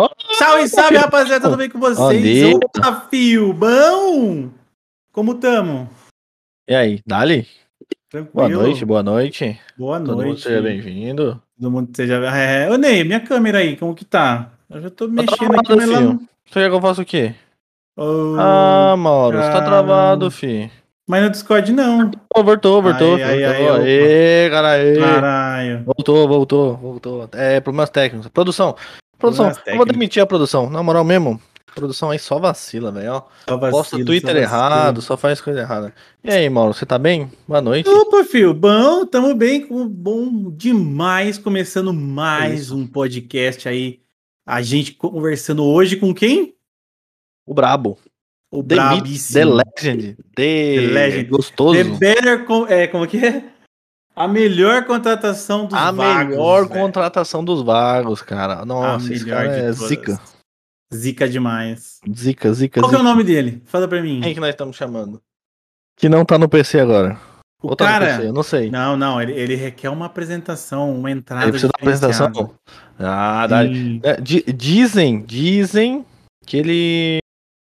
Oh, salve, salve, rapaziada, tudo bem com vocês? Opa, fio, bom? Como tamo? E aí, Dali? Tranquilo. Boa noite, boa noite. Boa noite. Todo mundo seja bem-vindo. Todo mundo seja... É, ô, Ney, minha câmera aí, como que tá? Eu já tô tá mexendo aqui, mas. Você quer que eu faça o quê? Oh, ah, Mauro, você tá travado, fi. Mas no Discord não. Oh, voltou, voltou. Voltou. Aê, caralho. Caralho. Voltou, voltou, voltou. É, problemas técnicos. Produção. Produção, eu vou demitir a produção. Na moral mesmo. Produção aí só vacila, velho. Posta Twitter errado, só faz coisa errada. E aí, Mauro, você tá bem? Boa noite. Opa, filho. Bom, tamo bem. Bom demais. Começando mais um podcast aí. A gente conversando hoje com quem? O Brabo. O The The Legend. The, The Legend. Gostoso. The Better. É, como que é? A melhor contratação dos a vagos. A melhor véio. contratação dos vagos, cara. Nossa, esse cara é zica. Zica demais. Zica, zica, Qual zica. é o nome dele? Fala pra mim. Quem que nós estamos chamando? Que não tá no PC agora. O tá cara, PC, eu não sei. Não, não, ele, ele, requer uma apresentação, uma entrada. Ele precisa da apresentação? Ah, dá. É, dizem, dizem que ele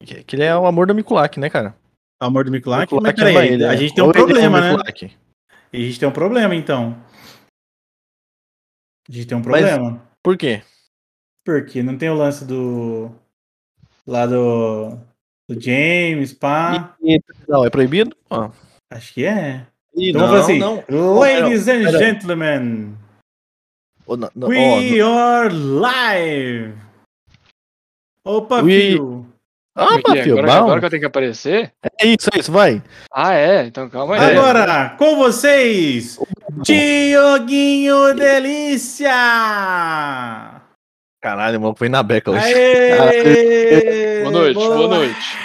que ele é o amor do Mikulak, né, cara? O amor do Mikulak? Mikulak Mas peraí, ele, a gente tem um problema, né? A gente tem um problema, então. A gente tem um problema. Mas por quê? Porque não tem o lance do. Lá do. Do James, pá. E, não, é proibido? Acho que é. E então não, assim, não. Ladies and gentlemen. Oh, não, we oh, are live! Opa, we... filho! Ah, é é? agora, agora, que eu tenho que aparecer? É isso, é isso, vai. Ah, é? Então calma aí. Agora, com vocês, Dioguinho Delícia! Caralho, mano, foi na beca hoje. boa noite, boa. boa. noite.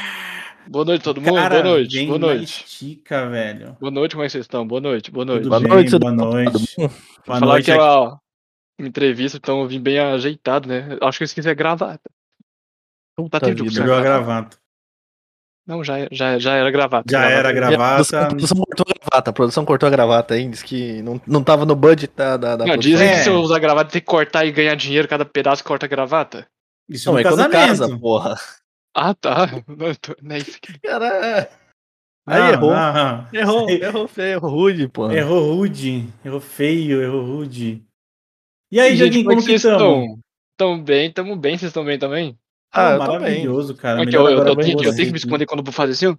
Boa noite, todo mundo. Cara, boa noite. Boa noite. Estica, velho. Boa noite, como é que vocês estão? Boa noite, boa noite. boa noite, boa noite. Boa Falar noite. aquela entrevista, então eu vim bem ajeitado, né? Acho que eu esqueci a gravata. Puta tá de a gravata. Não, já, já, já era gravata. Já gravata. era gravata. A produção, cortou a gravata. A produção cortou a gravata aí, disse que não, não tava no budget da, da, da Não, dizem é. que se eu usar gravata tem que cortar e ganhar dinheiro cada pedaço que corta a gravata. Isso não, é casamento. casa, porra. Ah, tá. Não, tô... não é isso que... Cara, Aí não, errou. Não. Errou, errou feio, errou rude, pô. Errou rude, errou feio, errou rude. E aí, Joguinho, como, como que estão? Tão bem, tamo bem, vocês estão bem também? Ah, maravilhoso, cara. Aqui, eu, eu, eu, tenho, eu, tenho, que me esconder quando eu vou fazer assim?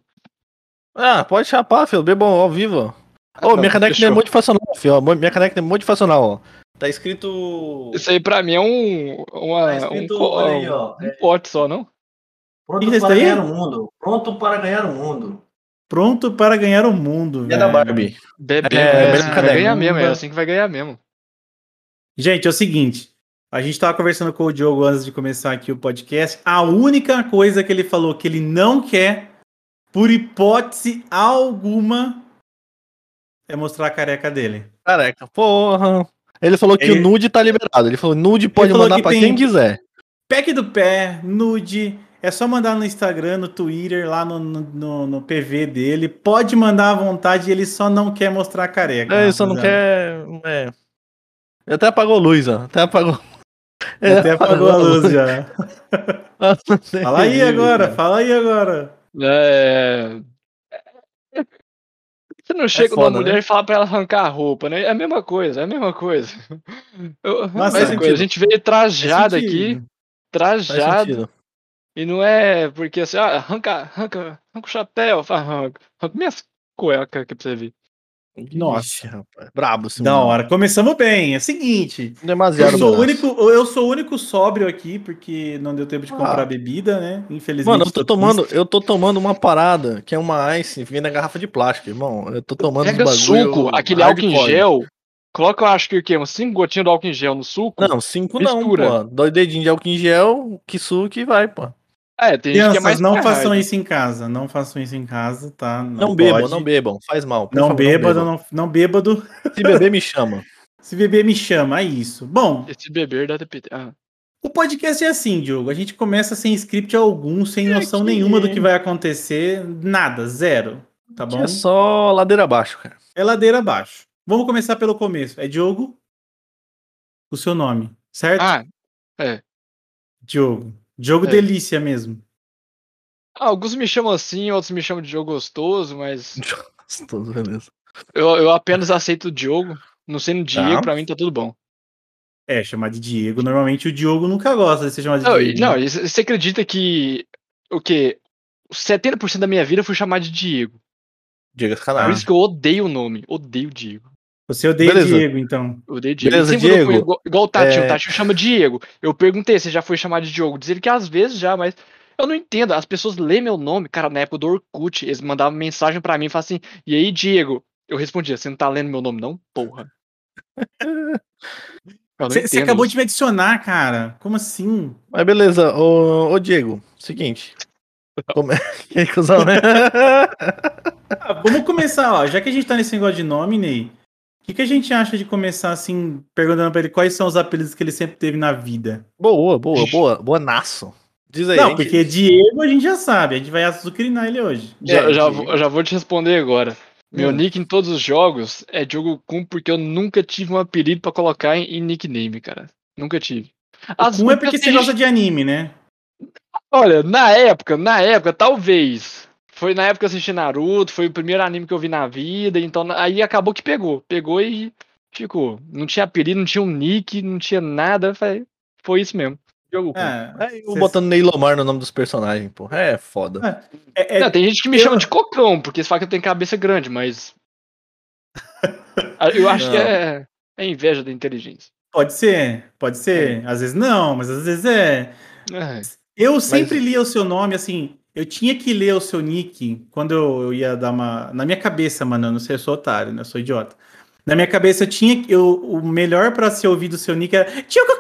Ah, pode chapar, filho. Bebam ao vivo. Ô, oh, minha caneca é motivacional, filho. Minha caneca é motivacional, ó. Tá escrito. Isso aí pra mim é um. Uma, tá escrito, um, aí, ó, um, é... pote só, não? Pronto para ganhar o mundo. Pronto para ganhar o mundo. Pronto para ganhar o mundo, velho. É da Barbie. Bebê, é, é, é assim vai ganhar mesmo, é assim que vai ganhar mesmo. Gente, é o seguinte. A gente estava conversando com o Diogo antes de começar aqui o podcast. A única coisa que ele falou que ele não quer, por hipótese alguma, é mostrar a careca dele. Careca, porra. Ele falou que ele... o nude tá liberado. Ele falou nude pode mandar para quem quiser. Pack do pé, nude. É só mandar no Instagram, no Twitter, lá no, no, no PV dele. Pode mandar à vontade, ele só não quer mostrar a careca. É, ele só não quer. É. Ele até apagou luz, ó. Até apagou. É, Até apagou a luz já. fala aí agora, fala aí agora. É... Você não chega é foda, numa mulher né? e fala pra ela arrancar a roupa, né? É a mesma coisa, é a mesma coisa. Eu, Nossa, mas, coisa. A gente veio trajado aqui, trajado. E não é porque assim, ah, arranca, arranca, arranca o chapéu, arranca, arranca minhas cuecas aqui pra você ver. Nossa, rapaz. Brabo, sim. Da hora. Começamos bem. É o seguinte. Demasiado. Eu sou, o único, eu sou o único sóbrio aqui, porque não deu tempo de comprar ah. bebida, né? Infelizmente. Mano, eu tô, tomando, eu tô tomando uma parada que é uma ice vem na garrafa de plástico, irmão. Eu tô tomando Pega bagulho, suco, aquele álcool em gel. Coloca, eu acho que o quê? Uns 5 gotinhas de álcool em gel no suco? Não, 5 não, pô. Dois dedinhos de álcool em gel, que suco e vai, pô. É, tem Crianças, gente que é mais não façam isso em casa, não façam isso em casa, tá? Não, não bebam, não bebam, faz mal. Não, favor, bêbado, não, não bêbado. Se beber, me chama. Se beber, me chama, é isso. Bom. Esse beber dá TPT. Ah. O podcast é assim, Diogo. A gente começa sem script algum, sem noção nenhuma do que vai acontecer. Nada, zero. Tá bom? É só ladeira abaixo, cara. É ladeira abaixo. Vamos começar pelo começo. É Diogo, o seu nome, certo? Ah, é. Diogo. Diogo é. delícia mesmo. Ah, alguns me chamam assim, outros me chamam de Diogo gostoso, mas. Gostoso, beleza. Eu, eu apenas aceito o Diogo. Não sendo Diego, tá. pra mim tá tudo bom. É, chamar de Diego. Normalmente o Diogo nunca gosta de ser chamado de não, Diego. Não, né? você acredita que o quê? 70% da minha vida foi chamado de Diego. Diego é Por isso que eu odeio o nome. Odeio Diego. Você odeia Beleza. Diego, então. Eu odeio Diego. Beleza, Diego. Igual, igual, o Tati, é... o Tati chama Diego. Eu perguntei se já foi chamado de Diogo. Diz ele que às vezes já, mas eu não entendo. As pessoas lêem meu nome. Cara, na época do Orkut, eles mandavam mensagem para mim e falavam assim: E aí, Diego? Eu respondia: Você não tá lendo meu nome, não? Porra. Você acabou de me adicionar, cara. Como assim? Mas beleza, ô, ô Diego, seguinte. Como é que é, cuzão, né? ah, vamos começar, ó. Já que a gente tá nesse negócio de nome, Ney, que, que a gente acha de começar assim, perguntando pra ele quais são os apelidos que ele sempre teve na vida? Boa, boa, boa, boa naço. Diz aí. Não, porque Diego a gente já sabe, a gente vai açucrinar ele hoje. Já, é, já, vou, já vou te responder agora. Meu hum. nick em todos os jogos é Diogo Kun porque eu nunca tive um apelido para colocar em, em, nickname, cara. Nunca tive. As Kun é porque você gosta de anime, né? Olha, na época, na época, talvez. Foi na época que eu assisti Naruto, foi o primeiro anime que eu vi na vida, então aí acabou que pegou. Pegou e ficou. Não tinha apelido, não tinha um nick, não tinha nada, foi, foi isso mesmo. Jogo é, é, eu cê... botando Neilomar no nome dos personagens, pô. É foda. É, é, não, tem gente que me eu... chama de cocão, porque eles falam que eu tenho cabeça grande, mas. eu acho não. que é, é inveja da inteligência. Pode ser, pode ser. É. Às vezes não, mas às vezes é. é. Eu sempre mas... lia o seu nome, assim. Eu tinha que ler o seu nick quando eu, ia dar uma. Na minha cabeça, mano, eu não sei, eu sou otário, né? Eu sou idiota. Na minha cabeça eu tinha. Eu, o melhor para ser ouvido o seu nick era. Tiogo!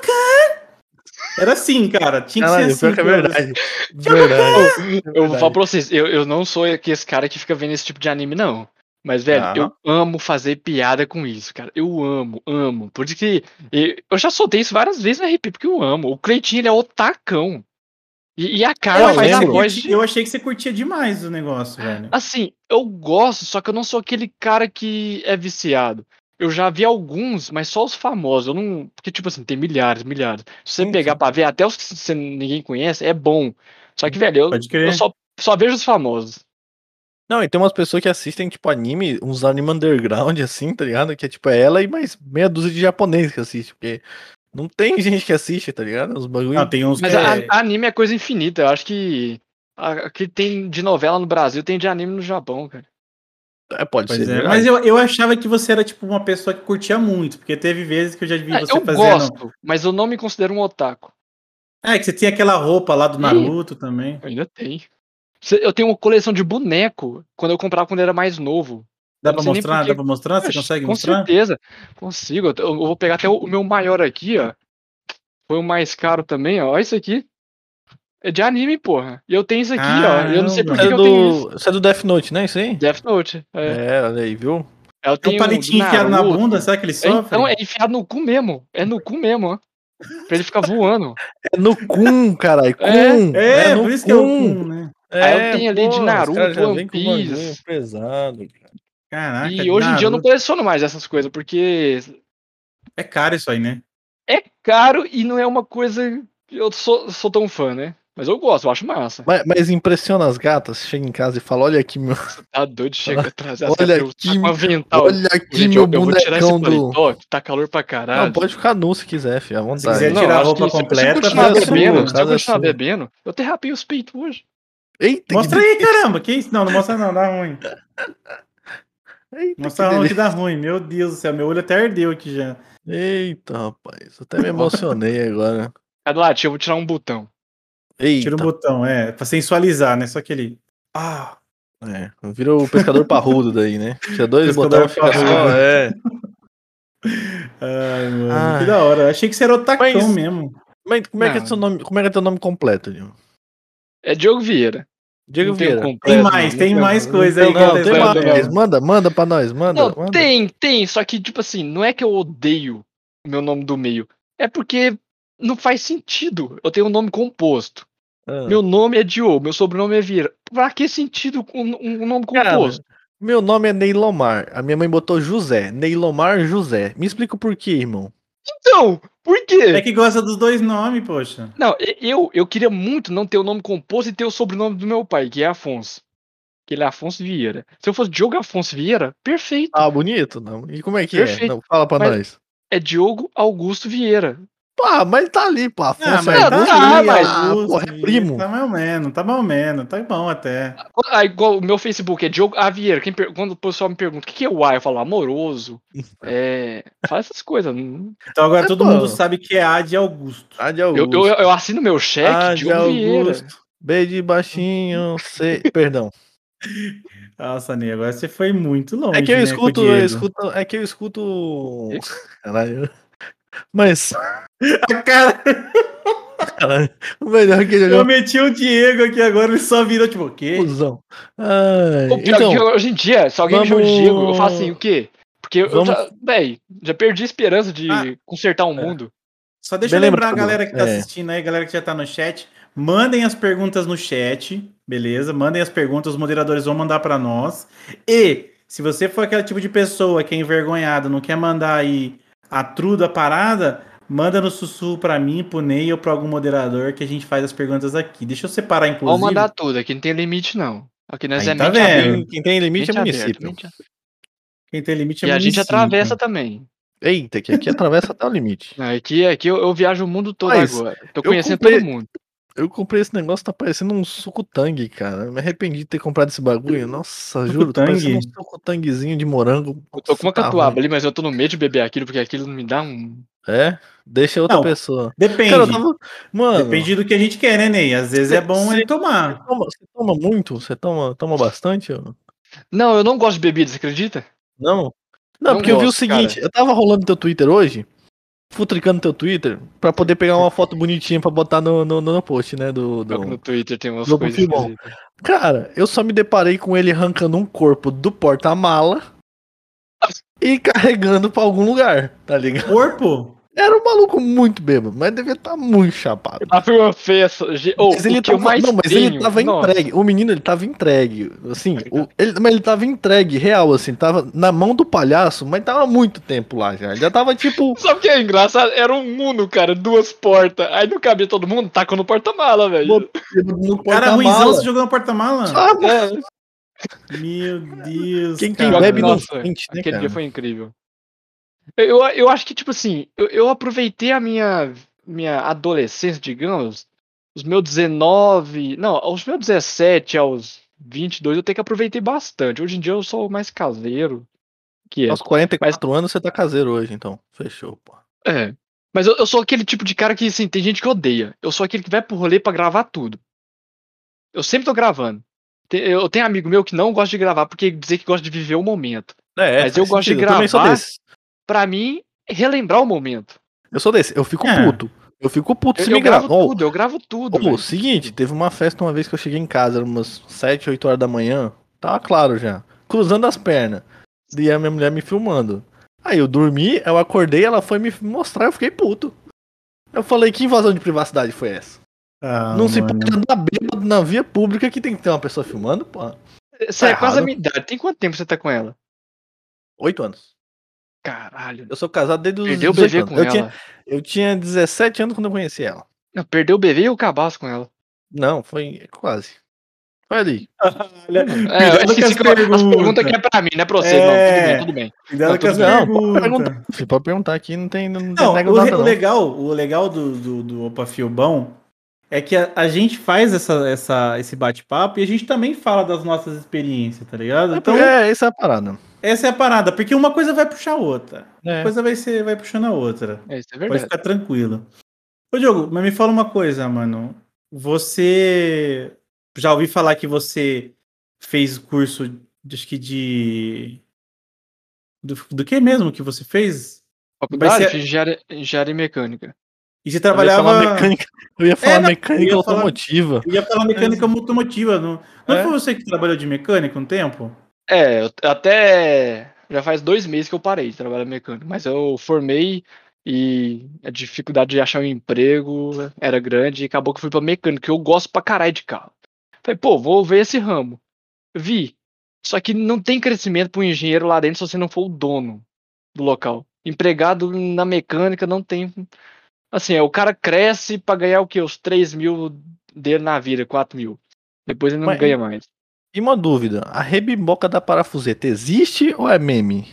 Era assim, cara. Tinha que Caralho, ser assim. É verdade. verdade. Eu, eu vou falar pra vocês, eu, eu não sou esse cara que fica vendo esse tipo de anime, não. Mas, velho, ah. eu amo fazer piada com isso, cara. Eu amo, amo. Por isso que. Eu já soltei isso várias vezes na RP, porque eu amo. O Cleitinho, ele é otacão. E, e a cara faz a voz. De... Eu achei que você curtia demais o negócio, velho. Assim, eu gosto, só que eu não sou aquele cara que é viciado. Eu já vi alguns, mas só os famosos. Eu não. Porque, tipo assim, tem milhares, milhares. Se você sim, pegar sim. pra ver, até os que você, ninguém conhece, é bom. Só que, velho, eu, eu só, só vejo os famosos. Não, e tem umas pessoas que assistem, tipo, anime, uns anime underground, assim, tá ligado? Que é tipo é ela e mais meia dúzia de japoneses que assistem, porque não tem gente que assiste, tá ligado? Os bagulho... Não, tem uns Mas a, é... anime é coisa infinita, eu acho que. O que tem de novela no Brasil tem de anime no Japão, cara. É, pode pois ser. É. Mas eu, eu achava que você era tipo uma pessoa que curtia muito, porque teve vezes que eu já vi é, você eu fazendo. Gosto, mas eu não me considero um otaku. É, que você tinha aquela roupa lá do Naruto Sim, também. Eu ainda tenho. Eu tenho uma coleção de boneco quando eu comprava quando eu era mais novo. Dá pra mostrar? Dá pra mostrar? Você consegue com mostrar? Com certeza. Consigo. Eu vou pegar até o meu maior aqui, ó. Foi o mais caro também, ó. Olha isso aqui. É de anime, porra. E eu tenho isso aqui, ah, ó. Eu não sei por que, é eu tenho isso. Isso é do Death Note, né? Isso aí? Death Note. É, é olha aí, viu? É um palitinho enfiado na bunda, será que ele sofre? Então, é enfiado no cu mesmo. É no cu mesmo, ó. Pra ele ficar voando. É no cu, caralho. É, é, é por isso que é o cu, né? É, Aí eu tenho ali pô, de Naruto, One Piece. pesado, cara. Caraca, e hoje Naruto. em dia eu não coleciono mais essas coisas, porque. É caro isso aí, né? É caro e não é uma coisa que eu sou, sou tão fã, né? Mas eu gosto, eu acho massa. Mas, mas impressiona as gatas, chega em casa e fala, olha aqui meu... Tá doido, chega atrás. Olha aqui, tá avental. olha aqui Gente, meu eu, bonecão eu do... Paletó, tá calor pra caralho. Não, pode ficar nu se quiser, filho, à vontade. Se quiser tirar não, a roupa completa, se continuar bebendo, se eu continuar bebendo, eu derrapei os peitos hoje. Eita, mostra aí, caramba, que isso? Não, não mostra não, dá ruim. Eita, mostra que, que dá ruim, meu Deus do céu, meu olho até ardeu aqui já. Eita, rapaz, até me emocionei agora. Cadê eu vou tirar um botão. Eita. Tira o botão, é, pra sensualizar, né? Só aquele. Ah! É, vira o pescador parrudo daí, né? Tira dois botões fica só, é. Ai, mano, Ai. que da hora. Achei que você era o tacão mas, mesmo. Mas como é, que é seu nome, como é que é teu nome completo, Diogo? É Diogo Vieira. Diego Vieira. Tem mais, tem mais coisa aí. Não, tem mais. Manda, manda pra nós, manda, não, manda. Tem, tem. Só que, tipo assim, não é que eu odeio o meu nome do meio. É porque não faz sentido. Eu tenho um nome composto. Ah. Meu nome é Diogo, meu sobrenome é Vieira. Pra que sentido um, um nome composto? Cara, meu nome é Neilomar. A minha mãe botou José. Neilomar José. Me explica por quê, irmão. Então, por quê? É que gosta dos dois nomes, poxa. Não, eu, eu queria muito não ter o nome composto e ter o sobrenome do meu pai, que é Afonso. Que ele é Afonso Vieira. Se eu fosse Diogo Afonso Vieira, perfeito. Ah, bonito. Não. E como é que é? perfeito. é? Não, fala pra Mas nós. É Diogo Augusto Vieira. Pá, mas tá ali, pô. Afonso ah, mas é tá, tá ali, mas, ah, porra, é primo. Tá mal menos, tá mal menos, tá bom até. Ah, igual o meu Facebook é Diogo A Vieira. Quem, quando o pessoal me pergunta o que é o A, eu falo amoroso. é. Faz essas coisas. Então agora é todo bom. mundo sabe que é A de Augusto. A de Augusto. Eu, eu, eu assino meu cheque, A de Diogo Vieira. B de baixinho, C. Perdão. Nossa, Ney, agora você foi muito longe. É que eu né, escuto, eu escuto. É que eu escuto. Caralho. Mas. A cara. Caralho, o melhor que ele Eu meti o Diego aqui agora, ele só virou tipo, o quê? Fusão. Ai, então, hoje em dia, se alguém vamos... me chama de Diego, eu faço assim, o quê? Porque vamos... eu já, véi, já perdi a esperança de ah, consertar o um é. mundo. Só deixa Bem eu lembrar a galera que tá é. assistindo aí, galera que já tá no chat. Mandem as perguntas no chat, beleza? Mandem as perguntas, os moderadores vão mandar para nós. E se você for aquele tipo de pessoa que é envergonhado, não quer mandar aí a true da parada, manda no sussurro para mim, pro Ney ou pra algum moderador que a gente faz as perguntas aqui. Deixa eu separar, inclusive. Vamos mandar tudo, aqui não tem limite, não. Aqui nós Aí é tá vendo? Quem tem limite é município. Aberto, Quem tem limite é e município. E a gente atravessa também. Eita, que aqui atravessa até o limite. Aqui, aqui eu, eu viajo o mundo todo Mas agora. Tô conhecendo comprei, todo mundo. Eu comprei esse negócio, tá parecendo um suco tangue, cara. Me arrependi de ter comprado esse bagulho. Nossa, juro, tá parecendo um suco tanguezinho de morango. Eu tô com uma catuaba ali, mas eu tô no meio de beber aquilo, porque aquilo me dá um. É? Deixa outra não, pessoa. Depende. Cara, tava... Mano, depende do que a gente quer, né, Ney? Às vezes é bom ele tomar. Você toma, você toma muito? Você toma, toma bastante? Não, eu não gosto de bebidas, acredita? Não? Não, não porque gosto, eu vi o seguinte, cara. eu tava rolando teu Twitter hoje futricando teu Twitter pra poder pegar uma foto bonitinha pra botar no, no, no post, né? Do, do, no Twitter tem umas coisas. Cara, eu só me deparei com ele arrancando um corpo do porta-mala e carregando pra algum lugar, tá ligado? Corpo? Era um maluco muito bêbado, mas devia estar tá muito chapado. A uma feia. Oh, mas ele tava, não, mas tenho, ele tava nossa. entregue. O menino, ele tava entregue. Assim, o, ele, mas ele tava entregue, real, assim. Tava na mão do palhaço, mas tava muito tempo lá já. Já tava tipo. Sabe o que é engraçado? Era um mundo, cara, duas portas. Aí não cabia todo mundo, tacou no porta-mala, velho. No porta cara ruimzão, você jogou no porta-mala? É. Meu Deus. Quem, quem bebe não sente, né, Aquele cara? dia foi incrível. Eu, eu acho que, tipo assim, eu, eu aproveitei a minha, minha adolescência, digamos, os meus 19. Não, aos meus 17 aos 22, eu tenho que aproveitei bastante. Hoje em dia eu sou mais caseiro. Que é. Aos 44 Mas... anos você tá caseiro hoje, então. Fechou, pô. É. Mas eu, eu, sou aquele tipo de cara que, assim, tem gente que odeia. Eu sou aquele que vai pro rolê pra gravar tudo. Eu sempre tô gravando. Eu tenho amigo meu que não gosta de gravar porque dizer que gosta de viver o momento. É, Mas eu gosto sentido. de gravar para mim, relembrar o momento. Eu sou desse, eu fico é. puto. Eu fico puto se eu, me gravo grava. tudo, oh, eu gravo tudo. Oh, seguinte, teve uma festa uma vez que eu cheguei em casa, umas 7, 8 horas da manhã. Tava claro já. Cruzando as pernas. E a minha mulher me filmando. Aí eu dormi, eu acordei, ela foi me mostrar, eu fiquei puto. Eu falei, que invasão de privacidade foi essa? Ah, não mano. se pode andar bêbado na via pública que tem que ter uma pessoa filmando, pô. Você tá é quase a minha idade. Tem quanto tempo você tá com ela? Oito anos. Caralho. Eu sou casado desde os Perdeu o bebê com eu ela. Tinha, eu tinha 17 anos quando eu conheci ela. Não, perdeu o bebê e o cabaço com ela. Não, foi quase. Foi ali. Olha, é, acho que essa pergunta aqui é pra mim, não é pra você. É... Não, tudo bem, tudo bem. Não, tudo bem. não pode perguntar. pode perguntar aqui, não tem, não, não, tem o, nada, o legal, o legal do, do, do Opa Filbão é que a, a, gente faz essa, essa, esse bate-papo e a gente também fala das nossas experiências, tá ligado? É, então, é, essa é a parada. Essa é a parada, porque uma coisa vai puxar a outra. É. Uma coisa vai, ser, vai puxando a outra. É, isso é verdade. Pode ficar tranquilo. Ô, Diogo, mas me fala uma coisa, mano. Você. Já ouvi falar que você fez curso, acho que de. Do, do que mesmo que você fez? Faculdade ser... de engenharia, engenharia mecânica. E você trabalhava. Eu ia falar mecânica, eu ia falar é, mecânica eu ia automotiva. Falar, eu ia falar mecânica é. automotiva. Não, não é? foi você que trabalhou de mecânica um tempo? É, eu até já faz dois meses que eu parei de trabalhar mecânico, mas eu formei e a dificuldade de achar um emprego era grande e acabou que eu fui pra mecânica, que eu gosto pra caralho de carro. Falei, pô, vou ver esse ramo. Vi. Só que não tem crescimento pro engenheiro lá dentro se você não for o dono do local. empregado na mecânica não tem. Assim, é, o cara cresce pra ganhar o quê? Os 3 mil dele na vida, 4 mil. Depois ele não Mas, ganha mais. E uma dúvida: a rebimboca da parafuseta existe ou é meme?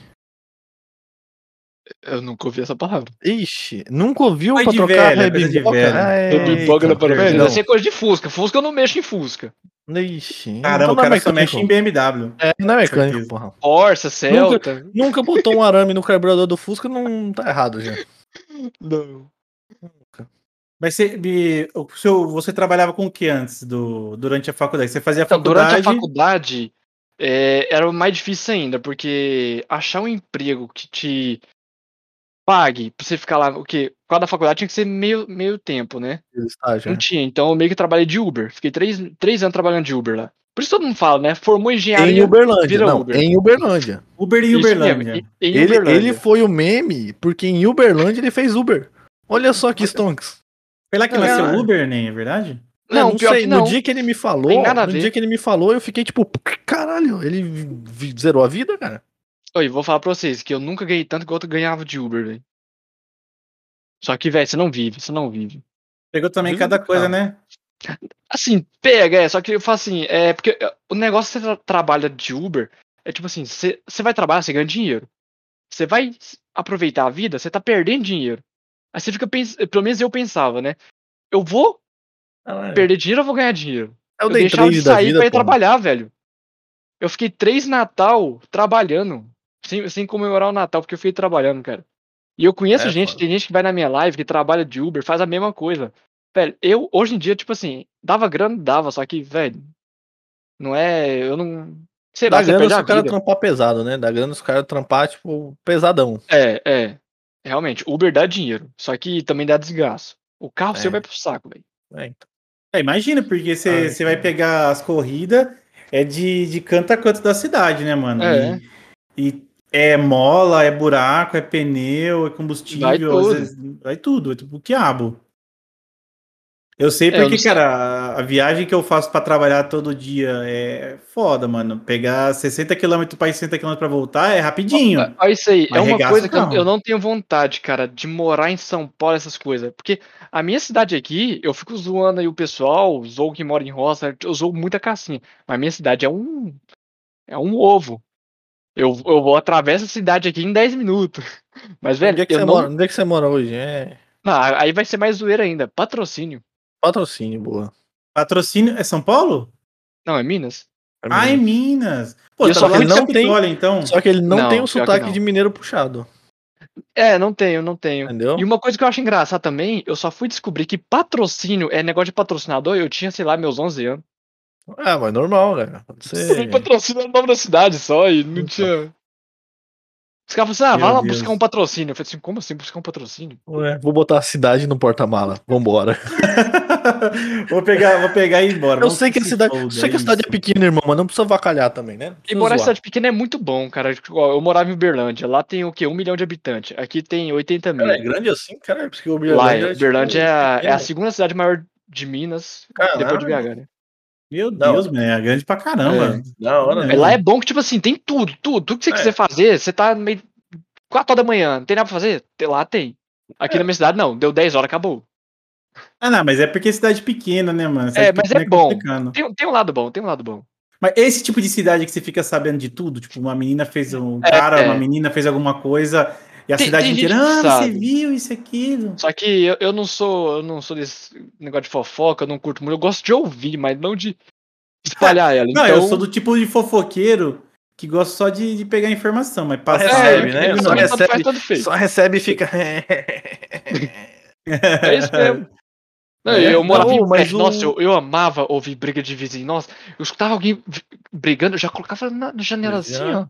Eu nunca ouvi essa palavra. Ixi, nunca ouviu pra trocar velha, rebimboca? Rebimboca da parafuseta. Deve ser coisa de Fusca. Fusca eu não mexo em Fusca. Ixi. Caramba, então o é cara só mexe em BMW. É, não é mecânico, porra. Porsche, Celta. Nunca, nunca botou um arame no carburador do Fusca, não tá errado já. Não. Mas você, o seu, você trabalhava com o que antes do, durante a faculdade? Você fazia a faculdade? Durante a faculdade é, era mais difícil ainda, porque achar um emprego que te pague pra você ficar lá, o quê? Por causa da faculdade tinha que ser meio, meio tempo, né? Estágio, não é. tinha, então eu meio que trabalhei de Uber. Fiquei três, três anos trabalhando de Uber lá. Por isso todo mundo fala, né? Formou engenharia. Em Uberlândia, não, Uber. em Uberlândia. Uber em Uberlândia. Em, em ele, Uberlândia. ele foi o meme porque em Uberlândia ele fez Uber. Olha só que stonks. Foi lá que nasceu é, Uber, nem é verdade? Não, não sei. Não. No dia que ele me falou, no dia que ele me falou, eu fiquei tipo, caralho, ele zerou a vida, cara. Oi, vou falar pra vocês que eu nunca ganhei tanto quanto eu ganhava de Uber, velho. Só que, velho, você não vive, você não vive. Pegou também vive cada coisa, né? Assim, pega, é, só que eu falo assim, é porque é, o negócio que você trabalha de Uber é tipo assim, você, você vai trabalhar, você ganha dinheiro. Você vai aproveitar a vida, você tá perdendo dinheiro. Aí você fica pensando, pelo menos eu pensava, né? Eu vou ah, é. perder dinheiro ou vou ganhar dinheiro? É eu, eu deixava de sair vida, pra ir pô. trabalhar, velho. Eu fiquei três Natal trabalhando, sem, sem comemorar o Natal, porque eu fiquei trabalhando, cara. E eu conheço é, gente, foda. tem gente que vai na minha live, que trabalha de Uber, faz a mesma coisa. Velho, eu, hoje em dia, tipo assim, dava grana, dava, só que, velho, não é. Eu não. Sei Dá lá, grana se o cara trampar pesado, né? Dá grana se o cara trampar, tipo, pesadão. É, é. Realmente, Uber dá dinheiro, só que também dá desgaste. O carro é. seu vai pro saco, velho. É, então. é, imagina, porque você ah, vai pegar as corridas, é de, de canto a canto da cidade, né, mano? É. E, e é mola, é buraco, é pneu, é combustível, vai tudo, vezes, vai tudo é tipo o quiabo. Eu sei é, porque, é, eu cara, a, viagem que eu faço para trabalhar todo dia é foda, mano. Pegar 60 km para ir 60 km para voltar é rapidinho. Olha isso aí, é uma coisa que eu, eu, não tenho vontade, cara, de morar em São Paulo, essas coisas. Porque a minha cidade aqui, eu fico zoando aí o pessoal, zoo que mora em roça, eu zoo muita cacinha. Mas a minha cidade é um. É um ovo. Eu, eu vou atravessar a cidade aqui em 10 minutos. Mas, velho. Onde é que, você, não... mora? Onde é que você mora hoje? É. Não, aí vai ser mais zoeira ainda. Patrocínio. Patrocínio, boa. Patrocínio é São Paulo? Não, é Minas. É Minas. Ah, é Minas. Pô, tá só que ele não tem, então. Só que ele não, não tem o sotaque de mineiro puxado. É, não tenho, não tenho. Entendeu? E uma coisa que eu acho engraçada também, eu só fui descobrir que patrocínio é negócio de patrocinador, eu tinha, sei lá, meus 11 anos. Ah, mas normal, cara. Você... patrocínio era o nome da cidade só e não tinha. Os caras falaram assim, ah, vai lá Deus. buscar um patrocínio. Eu falei assim, como assim buscar um patrocínio? Ué, vou botar a cidade no porta-mala. Vambora. vou, pegar, vou pegar e ir embora. Eu sei que, a cidade, eu sei que a cidade é pequena, irmão, mas não precisa vacalhar também, né? E morar em cidade pequena é muito bom, cara. Eu morava em Uberlândia. Lá tem o quê? Um milhão de habitantes. Aqui tem 80 mil. Cara, é grande assim, cara? Porque Uberlândia, lá, é, Uberlândia tipo, é, a, é, a, segunda cidade maior de Minas, Caramba. depois de BH, né? Meu Deus, mano, é grande pra caramba. É. Da hora, né? Lá é bom que, tipo assim, tem tudo, tudo. Tudo que você é. quiser fazer, você tá meio 4 horas da manhã, não tem nada pra fazer? Lá tem. Aqui é. na minha cidade, não. Deu 10 horas, acabou. Ah, não, mas é porque é cidade pequena, né, mano? Cidade é, mas é, é bom. Tem, tem um lado bom, tem um lado bom. Mas esse tipo de cidade que você fica sabendo de tudo, tipo, uma menina fez um é, cara, é. uma menina fez alguma coisa e a tem, cidade tem inteira, ah, você viu isso aquilo. Só que eu, eu não sou, eu não sou desse negócio de fofoca, eu não curto muito, eu gosto de ouvir, mas não de espalhar ela. Não, então... eu sou do tipo de fofoqueiro que gosta só de, de pegar informação, mas passa. Recebe, né? Só recebe, só recebe e fica. é isso mesmo. Não, é, eu morava não, em mas o... Nossa, eu, eu, amava ouvir briga de vizinho. Nossa, eu escutava alguém brigando, eu já colocava na, janela assim, ó.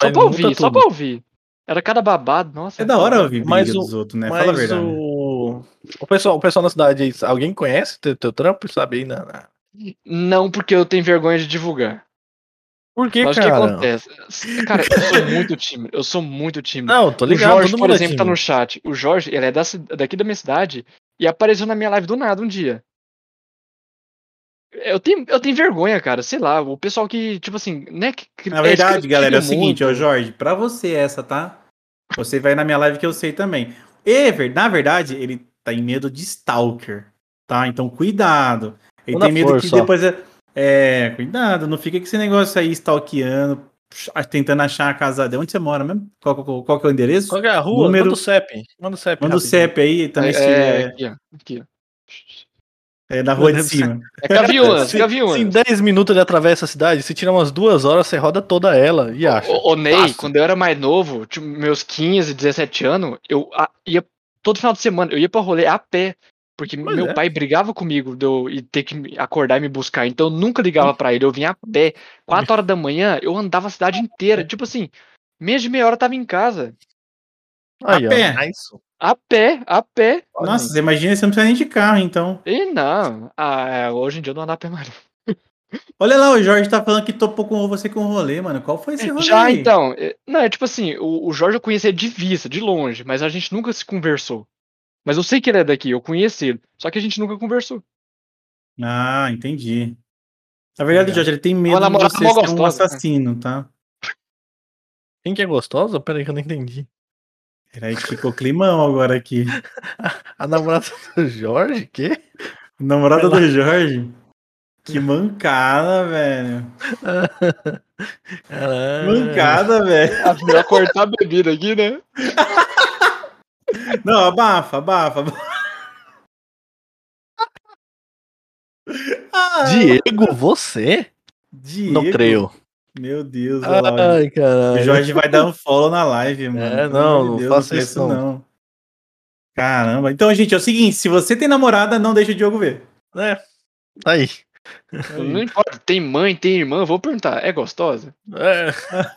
Só pra ouvir, só pra ouvir. Era cada babado, nossa. É da hora ouvir briga mas dos o, outros, né? Fala a verdade. O... o, pessoal, o pessoal na cidade, alguém conhece teu, teu trampo, sabe aí na... Não, porque eu tenho vergonha de divulgar. Por que, Mas cara? o que acontece? Cara, eu sou muito tímido. Eu sou muito tímido. Não, tô ligado. O Jorge, por é exemplo, é tá no chat. O Jorge, ele é da, daqui da minha cidade e apareceu na minha live do nada um dia. Eu tenho, eu tenho vergonha, cara. Sei lá, o pessoal que, tipo assim, né? Que, na verdade, é, galera, é o seguinte, ó, Jorge, pra você essa, tá? Você vai na minha live que eu sei também. Ever, na verdade, ele tá em medo de Stalker, tá? Então cuidado. Ele tem medo que depois. É, é, cuidado, não fica com esse negócio aí stalkeando, tentando achar a casa dele. Onde você mora mesmo? Qual, qual, qual que é o endereço? Qual é a rua? Número... Manda o CEP. Manda o CEP. Manda o CEP aí também. É, é, aqui, ó. Aqui, ó. É na rua de cima. É Caviunas, Caviunas. Se em 10 minutos ele atravessa a cidade, se tira umas duas horas, você roda toda ela e acha. Ô, ô Ney, Passa. quando eu era mais novo, tipo, meus 15, 17 anos, eu a, ia todo final de semana, eu ia pra rolê a pé. Porque pois meu é. pai brigava comigo de eu e ter que acordar e me buscar. Então eu nunca ligava para ele. Eu vinha a pé. 4 horas da manhã, eu andava a cidade inteira. Tipo assim, meia de meia hora eu tava em casa. Aí, a pé. A pé, a pé. Nossa, você imagina você não precisa nem de carro, então. E não. Ah, é, hoje em dia eu não ando a pé mais. Olha lá, o Jorge tá falando que topou com você com o rolê, mano. Qual foi esse rolê? Já, aí? então. É, não, é tipo assim, o, o Jorge eu conhecia de vista, de longe, mas a gente nunca se conversou. Mas eu sei que ele é daqui, eu conheci ele. Só que a gente nunca conversou. Ah, entendi. Na verdade, Jorge, ele tem medo de você ser gostosa, um assassino, tá? Quem que é gostosa? Peraí que eu não entendi. Peraí que ficou climão agora aqui. A namorada do Jorge? Quê? Namorada do Jorge? Que mancada, velho. Mancada, velho. Melhor cortar a bebida aqui, né? Não, abafa, abafa. Diego, você? Diego? Não creio. Meu Deus, Ai, caralho. O Jorge vai dar um follow na live, mano. É, não, não Deus, faça isso não. não. Caramba. Então, gente, é o seguinte, se você tem namorada, não deixa o Diogo ver. É, tá aí. Não importa, tem mãe, tem irmã, vou perguntar, é gostosa? É.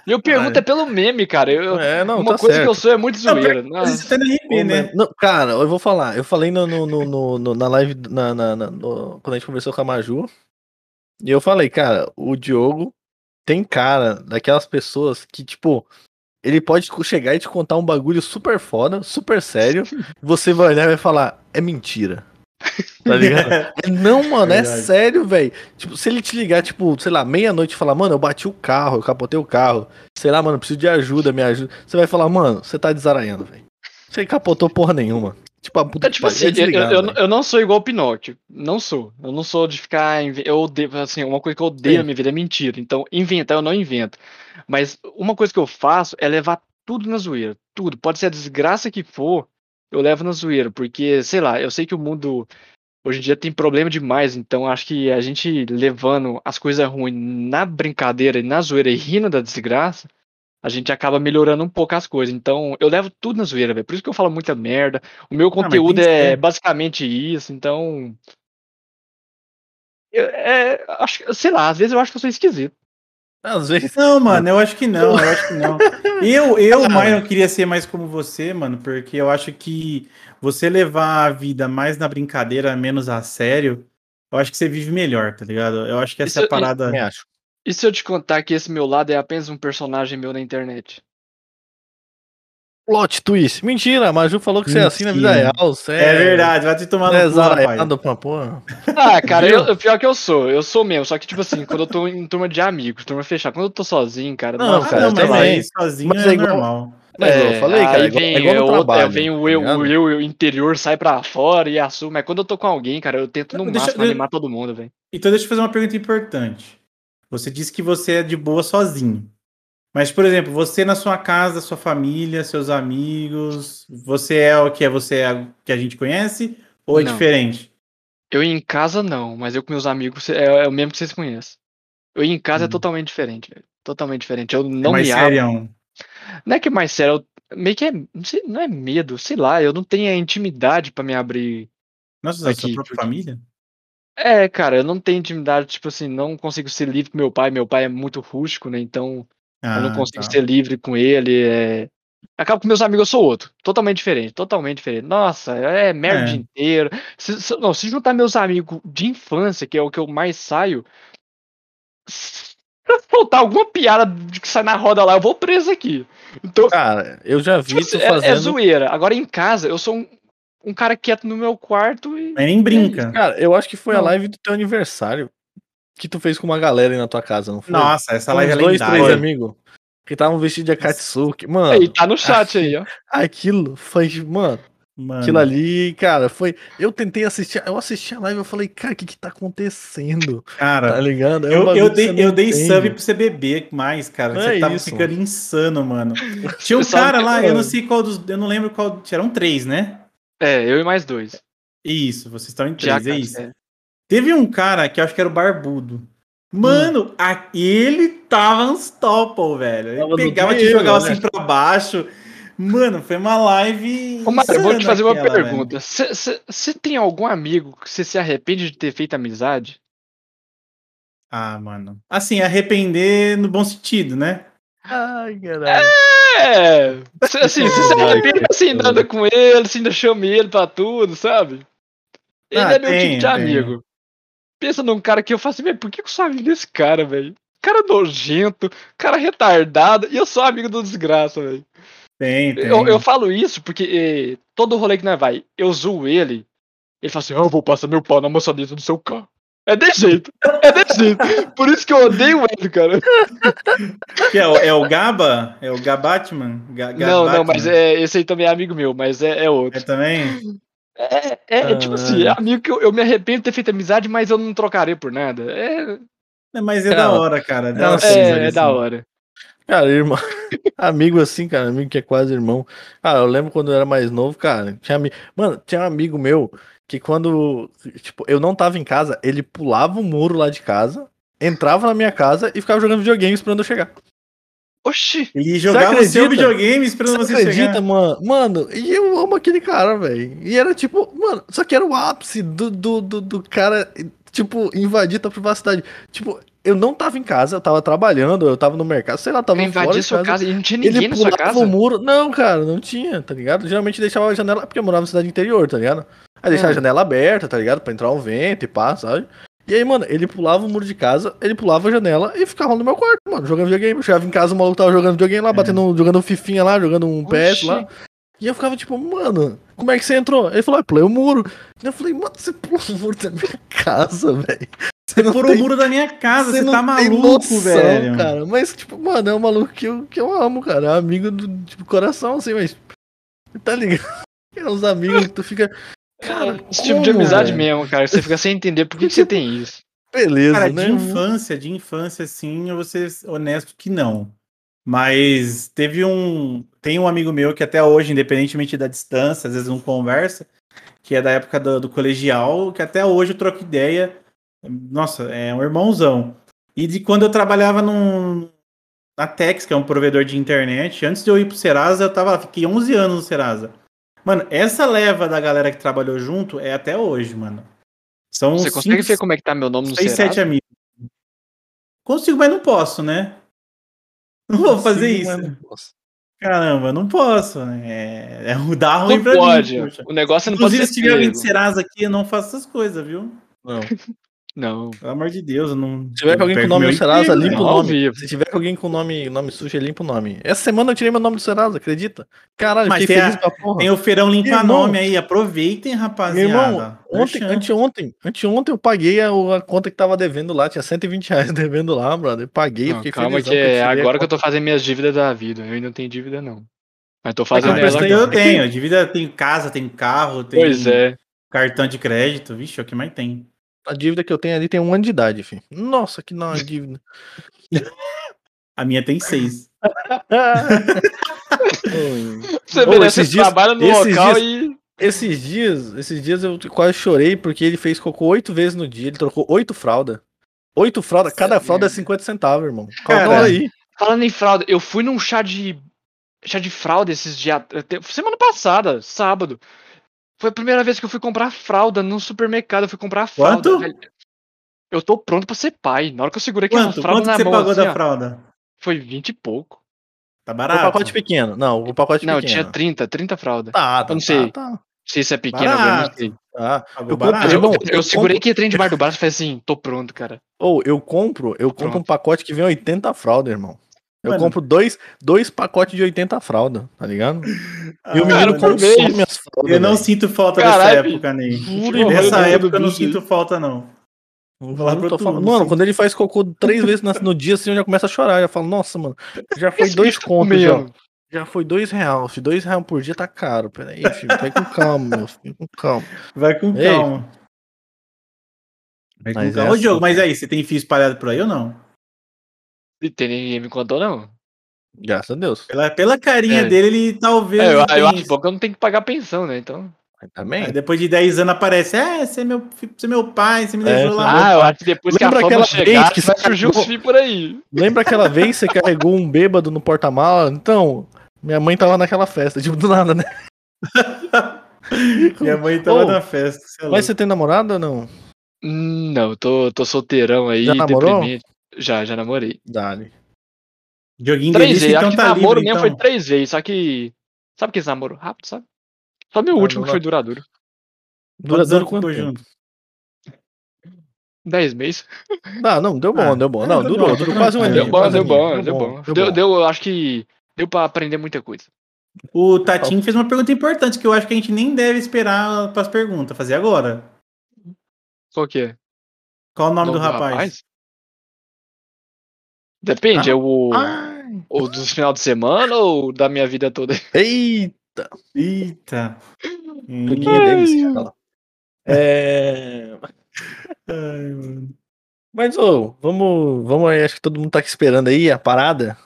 E eu pergunto é. é pelo meme, cara. Eu, é, não, uma tá coisa certo. que eu sou é muito zoeira. Não, você tá no RP, né? Não, cara, eu vou falar. Eu falei no, no, no, no na live, na, na, na no, quando a gente conversou com a Maju, e eu falei, cara, o Diogo tem cara daquelas pessoas que, tipo, ele pode chegar e te contar um bagulho super foda, super sério, você vai olhar e vai falar, é mentira. Tá ligado? É, não, mano, é, é sério, velho. Tipo, se ele te ligar, tipo, sei lá, meia-noite e falar, mano, eu bati o carro, eu capotei o carro, sei lá, mano, preciso de ajuda, me ajuda. Você vai falar, mano, você tá desaraiando, velho. Você capotou porra nenhuma. Tipo, a puta é, tipo assim, eu, eu, eu, não sou igual o Pinóquio. Não sou. Eu não sou de ficar. Eu odeio, assim, uma coisa que eu odeio Sim. na minha vida é mentira. Então, inventar eu não invento. Mas uma coisa que eu faço é levar tudo na zoeira. Tudo. Pode ser a desgraça que for, eu levo na zoeira. Porque, sei lá, eu sei que o mundo hoje em dia tem problema demais. Então, acho que a gente levando as coisas ruins na brincadeira e na zoeira e rindo da desgraça a gente acaba melhorando um pouco as coisas. Então, eu levo tudo na zoeira, velho. Por isso que eu falo muita merda. O meu ah, conteúdo ah, é basicamente isso, então. Eu, é, acho, sei lá, às vezes eu acho que eu sou esquisito. Às vezes. Não, mano, eu acho que não, eu acho que não. Eu, eu queria ser mais como você, mano, porque eu acho que você levar a vida mais na brincadeira, menos a sério, eu acho que você vive melhor, tá ligado? Eu acho que essa isso, é a parada. Eu, eu acho. E se eu te contar que esse meu lado é apenas um personagem meu na internet? Plot twist. Mentira, a Maju falou que Mentira. você é assim na vida real. Você é... é verdade, vai te tomar no é cu, pra porra. Ah, cara, eu, pior que eu sou. Eu sou mesmo. Só que, tipo assim, quando eu tô em turma de amigos, turma fechada, quando eu tô sozinho, cara. Não, nossa, cara, não, mas aí sozinho mas é, é normal. Mas é, eu falei, cara, aí vem, é igual, é igual trabalho, vem o eu, tá o eu interior, sai pra fora e assume. Mas quando eu tô com alguém, cara, eu tento no deixa, máximo animar todo mundo, velho. Então deixa eu fazer uma pergunta importante. Você disse que você é de boa sozinho. Mas, por exemplo, você na sua casa, sua família, seus amigos, você é o que é você é que a gente conhece ou é não. diferente? Eu em casa não, mas eu com meus amigos é, é o mesmo que vocês conhecem. Eu em casa hum. é totalmente diferente, velho. Totalmente diferente. Eu não é mais me abro. Não é que é mais sério, meio que é, não, é medo, sei lá, eu não tenho a intimidade para me abrir. Nossa, aqui, sua própria porque... família? É, cara, eu não tenho intimidade, tipo assim, não consigo ser livre com meu pai. Meu pai é muito rústico, né? Então ah, eu não ah, consigo tá. ser livre com ele. É... Acabo com meus amigos, eu sou outro. Totalmente diferente, totalmente diferente. Nossa, é merda é. o dia inteiro. Se, se, não, se juntar meus amigos de infância, que é o que eu mais saio, se soltar alguma piada de que sai na roda lá, eu vou preso aqui. Então, cara, eu já vi tipo, assim, é, fazendo... é zoeira. Agora em casa, eu sou um, um cara quieto no meu quarto e. Nem brinca. É cara, eu acho que foi não. a live do teu aniversário que tu fez com uma galera aí na tua casa, não foi? Nossa, essa live é dois, três amigos. que estavam vestidos de Akatsuki. Mano. Aí, tá no chat aí, ó. Aquilo foi, mano. Mano. Aquilo ali, cara, foi. Eu tentei assistir, eu assisti a live eu falei, cara, o que que tá acontecendo? Cara, tá ligado? É eu, eu dei, eu dei sub pra você beber mais, cara. Não você é tava isso. ficando insano, mano. Tinha um cara lá, eu não sei qual dos. Eu não lembro qual. Eram três, né? É, eu e mais dois. Isso, vocês estão em três, Já, é isso. É. Teve um cara que eu acho que era o Barbudo. Mano, hum. a, ele tava unstoppable, velho. Ele tava pegava e jogava né? assim pra baixo. Mano, foi uma live. Ô, Mário, eu vou te fazer uma pergunta. Você tem algum amigo que você se arrepende de ter feito amizade? Ah, mano. Assim, arrepender no bom sentido, né? Ai, caralho. É! Assim, você se arrepende assim, nada com ele, assim, ainda chama ele pra tudo, sabe? Ele ah, é meu tem, tipo de tem. amigo. Pensa num cara que eu faço assim, por que eu sou amigo desse cara, velho? Cara nojento, cara retardado, e eu sou amigo do desgraça, velho. Tem, tem. Eu, eu falo isso porque eh, todo rolê que nós vai, eu zoo ele, ele fala assim, eu vou passar meu pau na maçaneta do seu carro. É desse jeito. É desse jeito. Por isso que eu odeio ele, cara. É, o, é o Gaba? É o Gabatman? Ga, não, não, mas é, esse aí também é amigo meu, mas é, é outro. É também? É, é, é tipo assim, é amigo que eu, eu, me arrependo de ter feito amizade, mas eu não trocaria por nada. É, é mas é, da hora, cara. É, da é, é assim. da hora. Cara, irmão, amigo assim, cara, amigo que é quase irmão. Cara, eu lembro quando eu era mais novo, cara, tinha Mano, tinha um amigo meu que quando, tipo, eu não tava em casa, ele pulava o muro lá de casa, entrava na minha casa e ficava jogando videogame esperando eu chegar. Oxi! Ele jogava seu videogame esperando você, você acredita, chegar. mano? Mano, e eu amo aquele cara, velho. E era tipo, mano, só que era o ápice do, do, do, do cara, tipo, invadir tua privacidade. Tipo, eu não tava em casa, eu tava trabalhando, eu tava no mercado, sei lá, tava fora de sua casa. casa e não tinha ninguém ele na sua casa. o muro. Não, cara, não tinha, tá ligado? Geralmente deixava a janela, porque eu morava na cidade interior, tá ligado? Aí deixava a hum. janela aberta, tá ligado? Pra entrar um vento e pá, sabe? E aí, mano, ele pulava o muro de casa, ele pulava a janela e ficava no meu quarto, mano, jogando videogame. Eu chegava em casa, o maluco tava jogando videogame lá, é. batendo, jogando um fifinha lá, jogando um Oxi. PS lá. E eu ficava tipo, mano, como é que você entrou? Ele falou, ah, pulei o muro. E eu falei, mano, você pulou o muro da minha casa, velho. Você furou tem... o muro da minha casa, você, você tá maluco, noção, velho. cara. Mas, tipo, mano, é um maluco que eu, que eu amo, cara. É um amigo do tipo, coração, assim, mas. Tá ligado? É uns amigos que tu fica. Cara, esse tipo de amizade mesmo, cara. Você fica sem entender por que, que você tem isso. Beleza, cara, né? De infância, de infância, sim, eu vou ser honesto que não. Mas teve um. Tem um amigo meu que até hoje, independentemente da distância, às vezes não conversa, que é da época do, do colegial, que até hoje eu troco ideia. Nossa, é um irmãozão. E de quando eu trabalhava num, na Tex, que é um provedor de internet, antes de eu ir pro Serasa, eu tava, fiquei 11 anos no Serasa. Mano, essa leva da galera que trabalhou junto é até hoje, mano. São Você consegue cinco, ver como é que tá meu nome no seis, sete amigos. Consigo, mas não posso, né? Não vou Consigo, fazer isso. Não Caramba, não posso. Né? É, é dar ruim não pra pode. mim. O negócio não Inclusive, pode ser. Se tiver alguém de Serasa aqui, eu não faço essas coisas, viu? Não. Não. Pelo amor de Deus, eu não. Se tiver com alguém com nome do Serasa, limpa o nome. Se tiver com alguém com nome, nome sujo, limpa o nome. Essa semana eu tirei meu nome do Serasa, acredita? Caralho, Mas tem, a, tem o feirão limpa nome aí, aproveitem, rapaziada. Meu irmão, ontem, anteontem, anteontem eu paguei a, a, conta que tava devendo lá, tinha 120 reais devendo lá, brother. Eu paguei, não, fiquei Calma que é agora que eu tô fazendo minhas dívidas da vida. Eu ainda não tenho dívida, não. Mas tô fazendo Mas ela. Eu tenho, dívida tem casa, tem carro, tem pois é. cartão de crédito. Vixe, é o que mais tem. A dívida que eu tenho ali tem um ano de idade, filho. Nossa, que não é dívida. A minha tem seis. Você oh, esses dias, trabalha no local dias, e. Esses dias, esses dias eu quase chorei porque ele fez cocô oito vezes no dia. Ele trocou oito fraldas. Oito fraldas, cada fralda é 50 centavos, irmão. Calma aí. Falando em fralda, eu fui num chá de. chá de fralda esses dias. Semana passada, sábado. Foi a primeira vez que eu fui comprar fralda no supermercado. Eu fui comprar fralda. Quanto? Velho. Eu tô pronto pra ser pai. Na hora que eu segurei aqui Quanto? fralda Quanto na você mão. pagou assim, da fralda? Foi 20 e pouco. Tá barato. O pacote pequeno. Não, o pacote não, pequeno. Não, tinha 30, 30 fraldas. Tá, tá. Eu não sei. Tá, tá. Se isso é pequeno, eu não sei. Ah, eu, barato. eu, eu, eu segurei que trem debaixo do braço e falei assim, tô pronto, cara. Ou oh, eu compro, eu compro um pacote que vem 80 fraldas, irmão. Eu Mano. compro dois, dois pacotes de 80 fralda, tá ligado? Ah, e o menino consome minhas fraldas. Eu não véio. sinto falta Caralho, dessa época, nem. Nessa época eu não sinto falta, não. Mano, quando ele faz cocô três vezes no dia, assim, eu já começo a chorar. Eu já falo, nossa, mano, já foi dois contos, já. Já foi dois reais, dois reais por dia tá caro. Peraí, filho, vai com calma, meu filho, com calma. Vai com Ei. calma. Vai com mas calma. É Ô, Diogo, assim, mas aí, você tem fio espalhado por aí ou não? E tem ninguém me contou, não. Graças a Deus. Pela, pela carinha é. dele, ele talvez. É, eu, eu acho que eu não tenho que pagar pensão, né? Então. Também. Aí depois de 10 anos aparece, é, você é meu, você é meu pai, você me é, deixou lá. Ah, eu acho que depois Lembra que a aquela chegar, vez que vai surgir os filhos por aí. Lembra aquela vez que você carregou um bêbado no porta-mala? Então, minha mãe tava naquela festa, tipo, do nada, né? minha mãe tava oh, na festa. É mas você tem namorada ou não? Não, tô, tô solteirão aí, já namorou? Deprimente. Já, já namorei. Dale. Joguinho três vezes, então acho tá namoro livre, mesmo então. foi três vezes, só que. Sabe que esse namoro rápido, sabe? Só meu ah, último que foi duradouro. Duradouro quanto junto? Dez meses. Ah, não, deu bom, ah, deu bom. Não, durou, durou quase um ano. Deu bom, deu bom, deu bom. Deu, deu, acho que deu pra aprender muita coisa. O Tatinho fez uma pergunta importante que eu acho que a gente nem deve esperar para as perguntas, fazer agora. Qual que é? Qual o nome do, do rapaz? rapaz? Depende, ah, é o, o do final de semana ou da minha vida toda? Eita! Eita! É... Ai, Mas, ô, vamos, vamos aí, acho que todo mundo tá aqui esperando aí a parada.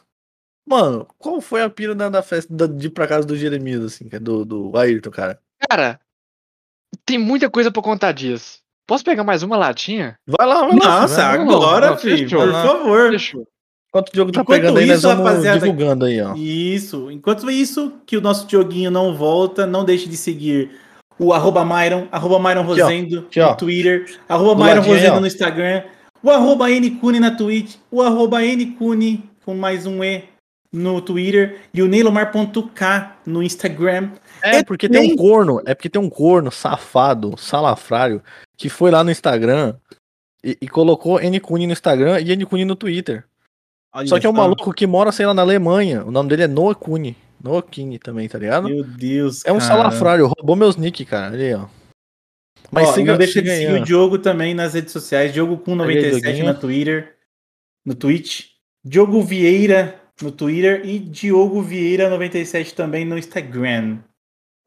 Mano, qual foi a pira da, da festa da, de ir pra casa do Jeremias, assim, é do, do Ayrton, cara? Cara, tem muita coisa pra contar disso. Posso pegar mais uma latinha? Vai lá, vai lá. Nossa, agora, filho, por favor. Fechou. Enquanto o jogo tá Enquanto pegando aí, nós vamos rapaziada, divulgando aí, ó. Isso. Enquanto isso, que o nosso Dioguinho não volta, não deixe de seguir o arroba Myron, arroba Myron Rosendo aqui, no Twitter, arroba Myron Rosendo no Instagram, o arroba Ncune na Twitch, o arroba Ncune com mais um E no Twitter e o neilomar.k no Instagram. É, porque tem um corno, é porque tem um corno safado, salafrário, que foi lá no Instagram e, e colocou Ncune no Instagram e Ncune no Twitter. Olha Só que é um maluco que mora, sei lá, na Alemanha. O nome dele é Noah Kuni. Noah Kini também, tá ligado? Meu Deus, É um cara. salafrário, roubou meus nick, cara. Ali, ó. Mas ó, siga, não deixa de seguir o Diogo também nas redes sociais. Diogo com 97 na Twitter, no Twitch. Diogo Vieira no Twitter e Diogo Vieira 97 também no Instagram.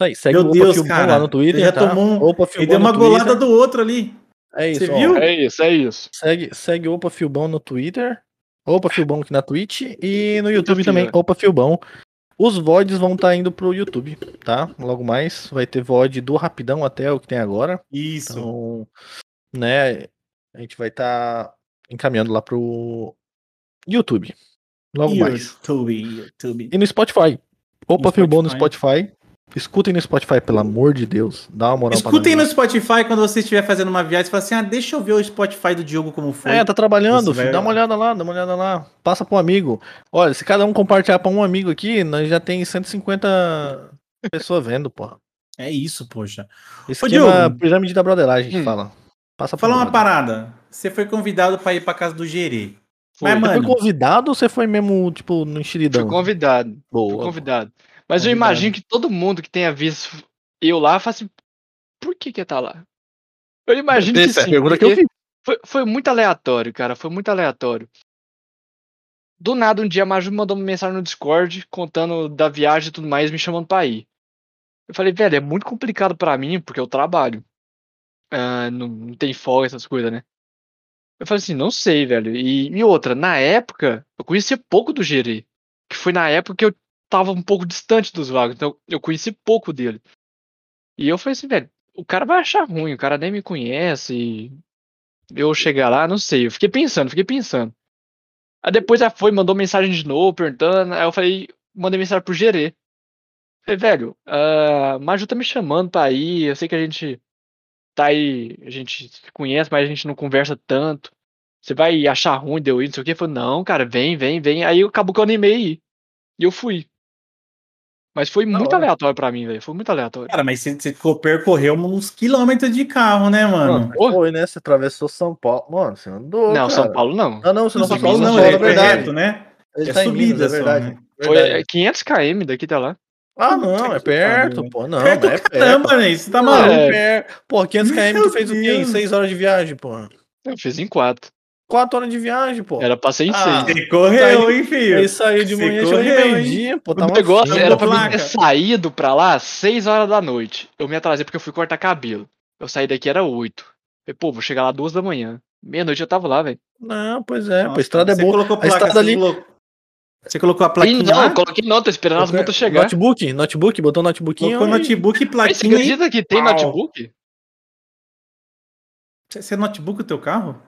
Aí, segue Meu o Deus, cara, lá no Twitter. já tá? tomou um... Opa, Ele deu uma golada do outro ali. É isso, Você viu? É isso, é isso. Segue, segue Opa Filbão no Twitter. Opa Filbão aqui na Twitch e no YouTube também, Opa Filbão. Os VODs vão estar tá indo pro YouTube, tá? Logo mais vai ter VOD do Rapidão até o que tem agora. Isso. Então, né, a gente vai estar tá encaminhando lá pro YouTube. Logo YouTube, mais. YouTube. E no Spotify. Opa Filbão no Spotify. Escutem no Spotify, pelo amor de Deus. Dá uma moral Escutem no Spotify quando você estiver fazendo uma viagem. Você fala assim: ah, deixa eu ver o Spotify do Diogo como foi. É, tá trabalhando, filho, dá uma olhada lá, dá uma olhada lá. Passa pra um amigo. Olha, se cada um compartilhar pra um amigo aqui, nós já tem 150 pessoas vendo, porra. É isso, poxa. Esquema Ô, pirâmide da broderagem, a gente hum. fala. Passa Fala uma parada. Você foi convidado pra ir pra casa do Gerê. Foi. Mas, mano, você foi convidado ou você foi mesmo, tipo, no enxeridão? Fui convidado. Boa. Fui convidado. Mas eu imagino que todo mundo que tenha visto eu lá fala assim, por que que tá lá? Eu imagino Essa que sim, é a pergunta que eu fiz. Foi, foi muito aleatório, cara, foi muito aleatório. Do nada, um dia a Maju mandou uma mensagem no Discord contando da viagem e tudo mais, me chamando pra ir. Eu falei, velho, é muito complicado para mim, porque eu trabalho. Uh, não, não, tem folga, essas coisas, né? Eu falei assim, não sei, velho. E, e outra, na época, eu conhecia pouco do Gerê. Que foi na época que eu tava um pouco distante dos vagos, então eu conheci pouco dele. E eu falei assim, velho, o cara vai achar ruim, o cara nem me conhece. E eu chegar lá, não sei. Eu fiquei pensando, fiquei pensando. Aí depois já foi, mandou mensagem de novo, perguntando. Aí eu falei, mandei mensagem pro Gerê. Falei, velho, uh, Maju tá me chamando pra ir, eu sei que a gente tá aí, a gente se conhece, mas a gente não conversa tanto. Você vai achar ruim de eu ir, não sei o que. Falei, não, cara, vem, vem, vem. Aí acabou que eu animei. E eu fui. Mas foi muito aleatório pra mim, velho. Foi muito aleatório. Cara, mas você, você percorreu uns quilômetros de carro, né, mano? mano foi, né? Você atravessou São Paulo. Mano, você andou. Não, cara. São Paulo não. Ah, não, você não São Paulo não, é, é verdade, né? Ele é tá subida, é verdade. Só, né? Foi 500 km daqui até lá. Ah, não, é perto, pô. Não, perto é perto. Caramba, né? Você tá maluco. É. Pô, 500 km tu fez o quê? Em 6 horas de viagem, pô. Eu fiz em quatro. Quatro horas de viagem, pô. Era pra ser em ah, seis. Você correu, hein, filho? Ele saiu de manhã, chegou meio-dia, pô. O negócio era pra mim ter saído pra lá seis horas da noite. Eu me atrasei porque eu fui cortar cabelo. Eu saí daqui, era oito. Falei, pô, vou chegar lá duas da manhã. Meia-noite eu tava lá, velho. Não, pois é, Nossa, a estrada é boa. Colocou placa, a estrada ali. Colocou... Você colocou a plaquinha? Não, lá? coloquei não, tô esperando as multas chegar. Notebook, notebook, botou notebookinho. Colocou notebook e plaquinha. Você acredita que tem notebook? Você é notebook o teu carro?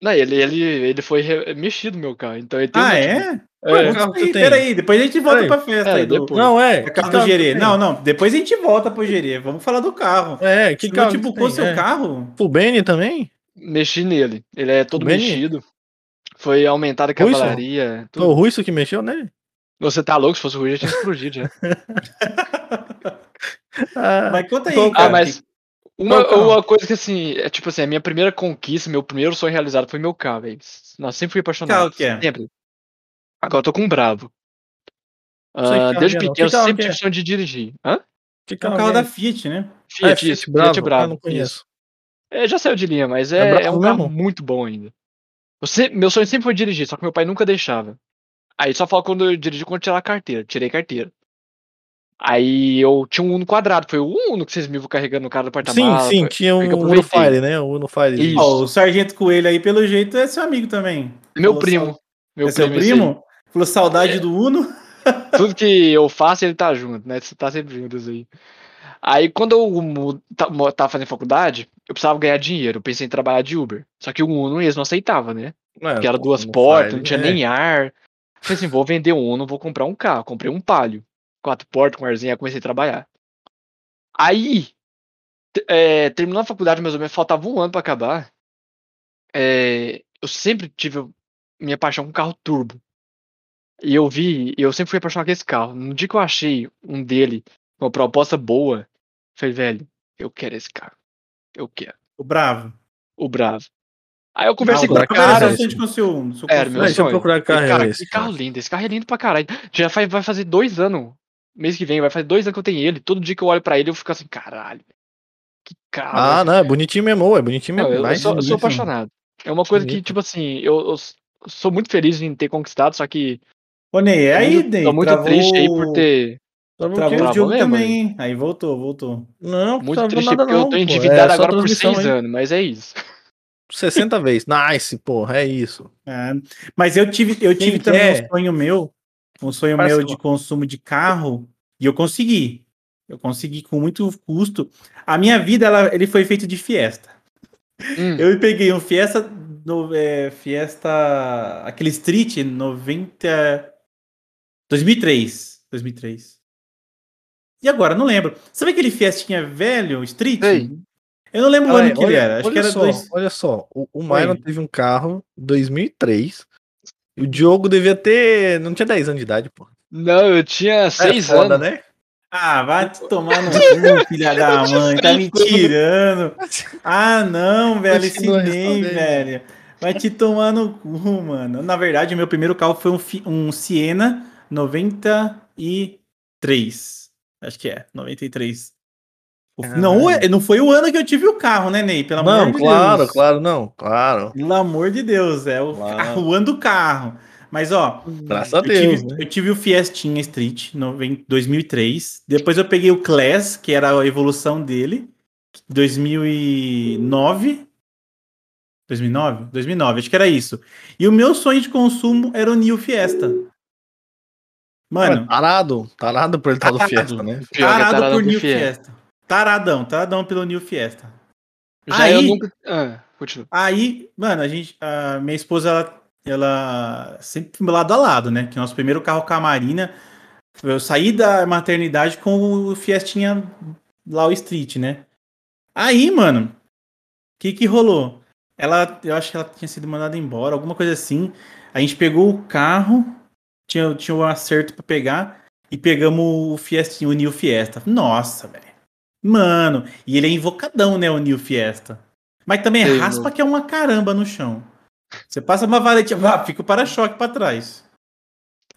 Não, ele, ele, ele foi re... mexido meu carro, então ele tem Ah, é? é? Ué, aí, peraí, depois a gente volta peraí. pra festa é, aí do, Não, é. carro do Gerê. Não, não, depois a gente volta pro Gerê. Vamos falar do carro. É, que Você carro notebookou seu é. carro? O Beni também? Mexi nele. Ele é todo mexido. Foi aumentada a cavalaria. Foi o Ruisso que mexeu nele? Você tá louco? Se fosse o Ruisso, já tinha explodido já. ah, mas conta aí, cara. Ah, mas uma, uma coisa que assim, é tipo assim, a minha primeira conquista, meu primeiro sonho realizado foi meu carro, velho. Nossa, sempre fui apaixonado. Carro que é? Sempre. Agora eu tô com um bravo. Uh, desde pequeno eu sempre tive é? sonho de dirigir. Hã? Que carro é o carro da Fiat, né? Fiat, ah, Fiat, isso, bravo. Fiat Bravo. Eu não conheço. É, já saiu de linha, mas é, é, é um carro muito bom ainda. Você, meu sonho sempre foi dirigir, só que meu pai nunca deixava. Aí só fala quando eu dirigi quando tirar a carteira. Tirei carteira. Aí eu tinha um Uno quadrado, foi o Uno que vocês me viram carregando no carro do apartamento. Sim, sim, tinha um Uno Fire, né? O Uno Fire. Oh, o Sargento Coelho aí, pelo jeito, é seu amigo também. Meu Falou primo. Sal... Meu é seu primo? Falou saudade é. do Uno? Tudo que eu faço, ele tá junto, né? Você tá sempre juntos aí. Aí quando eu tava fazendo faculdade, eu precisava ganhar dinheiro. Eu pensei em trabalhar de Uber. Só que o Uno eles não aceitava, né? É, Porque era duas portas, não tinha é. nem ar. Falei assim, vou vender um Uno, vou comprar um carro. Comprei um Palio quatro portas com arzinha, comecei a trabalhar. Aí, é, terminando a faculdade, mais ou menos, faltava um ano para acabar. É, eu sempre tive minha paixão com carro turbo. E eu vi, eu sempre fui apaixonado com esse carro. No dia que eu achei um dele, uma proposta boa, falei, velho, eu quero esse carro. Eu quero. O Bravo. O Bravo. Aí eu conversei não, com o cara. É esse. Com seu, seu era, meu sonho. Procurar carro cara, é esse, que carro lindo. Esse carro é lindo pra caralho. Já vai, vai fazer dois anos mês que vem, vai fazer dois anos que eu tenho ele. Todo dia que eu olho pra ele, eu fico assim, caralho. Que cara. Ah, não, é bonitinho mesmo, é bonitinho mesmo. Não, eu, eu, sou, eu, sou, apaixonado. É uma coisa que, tipo assim, eu, eu, sou muito feliz em ter conquistado, só que. Ô, Ney, é aí, Ney. Tô muito travou... triste aí por ter. Travou, travou o jogo mesmo, também, hein? Aí voltou, voltou. Não, muito triste porque não, eu tô endividado é, agora por seis hein? anos, mas é isso. 60 vezes. Nice, porra, é isso. É, mas eu tive, eu tive também um sonho meu um sonho meu de consumo de carro e eu consegui. Eu consegui com muito custo. A minha vida, ela, ele foi feito de Fiesta. Hum. Eu peguei um Fiesta, no, é, Fiesta, aquele Street 90, 2003, 2003. E agora, não lembro. Sabe aquele Fiestinha velho, Street? Ei. Eu não lembro o ano que olha, ele era. Acho que era só, dois... Olha só, o, o Myron teve um carro 2003 o Diogo devia ter. Não tinha 10 anos de idade, pô. Não, eu tinha 6 é anos. né? Ah, vai te tomar no cu, filha da mãe. Tá me tirando. Ah, não, velho. Esse nem, velho. Vai te tomar no cu, mano. Na verdade, meu primeiro carro foi um, um Siena 93. Acho que é, 93. Ah, não, não foi o ano que eu tive o carro, né, Ney? Pelo não, amor de claro, Deus. claro, não, claro. Pelo amor de Deus, é o, claro. carro, o ano do carro. Mas, ó, Graças a Deus, tive, né? eu tive o Fiestinha Street no 2003. Depois eu peguei o Class, que era a evolução dele, 2009. 2009? 2009, acho que era isso. E o meu sonho de consumo era o New Fiesta. Mano. Tarado, tarado por ele estar no Fiesta, né? Tarado, tarado por New Fiesta. Fiesta. Taradão, taradão pelo New Fiesta. Já aí, eu nunca. Ah, continua. Aí, mano, a gente. A minha esposa, ela, ela sempre lado a lado, né? Que nosso primeiro carro com a Marina. Eu saí da maternidade com o Fiestinha lá o Street, né? Aí, mano, o que que rolou? Ela, eu acho que ela tinha sido mandada embora, alguma coisa assim. A gente pegou o carro, tinha, tinha um acerto para pegar e pegamos o Fiestinha, o New Fiesta. Nossa, velho. Mano, e ele é invocadão, né, o New Fiesta. Mas também raspa mano. que é uma caramba no chão. Você passa uma valete, ah, fica o para-choque pra trás.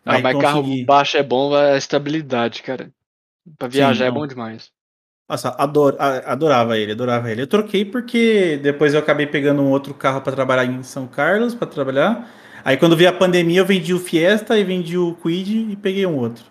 Ah, mas consegui... carro baixo é bom a estabilidade, cara. Pra viajar Sim, é bom demais. Nossa, ador, adorava ele, adorava ele. Eu troquei porque depois eu acabei pegando um outro carro para trabalhar em São Carlos, para trabalhar. Aí quando veio a pandemia, eu vendi o Fiesta e vendi o Quid e peguei um outro.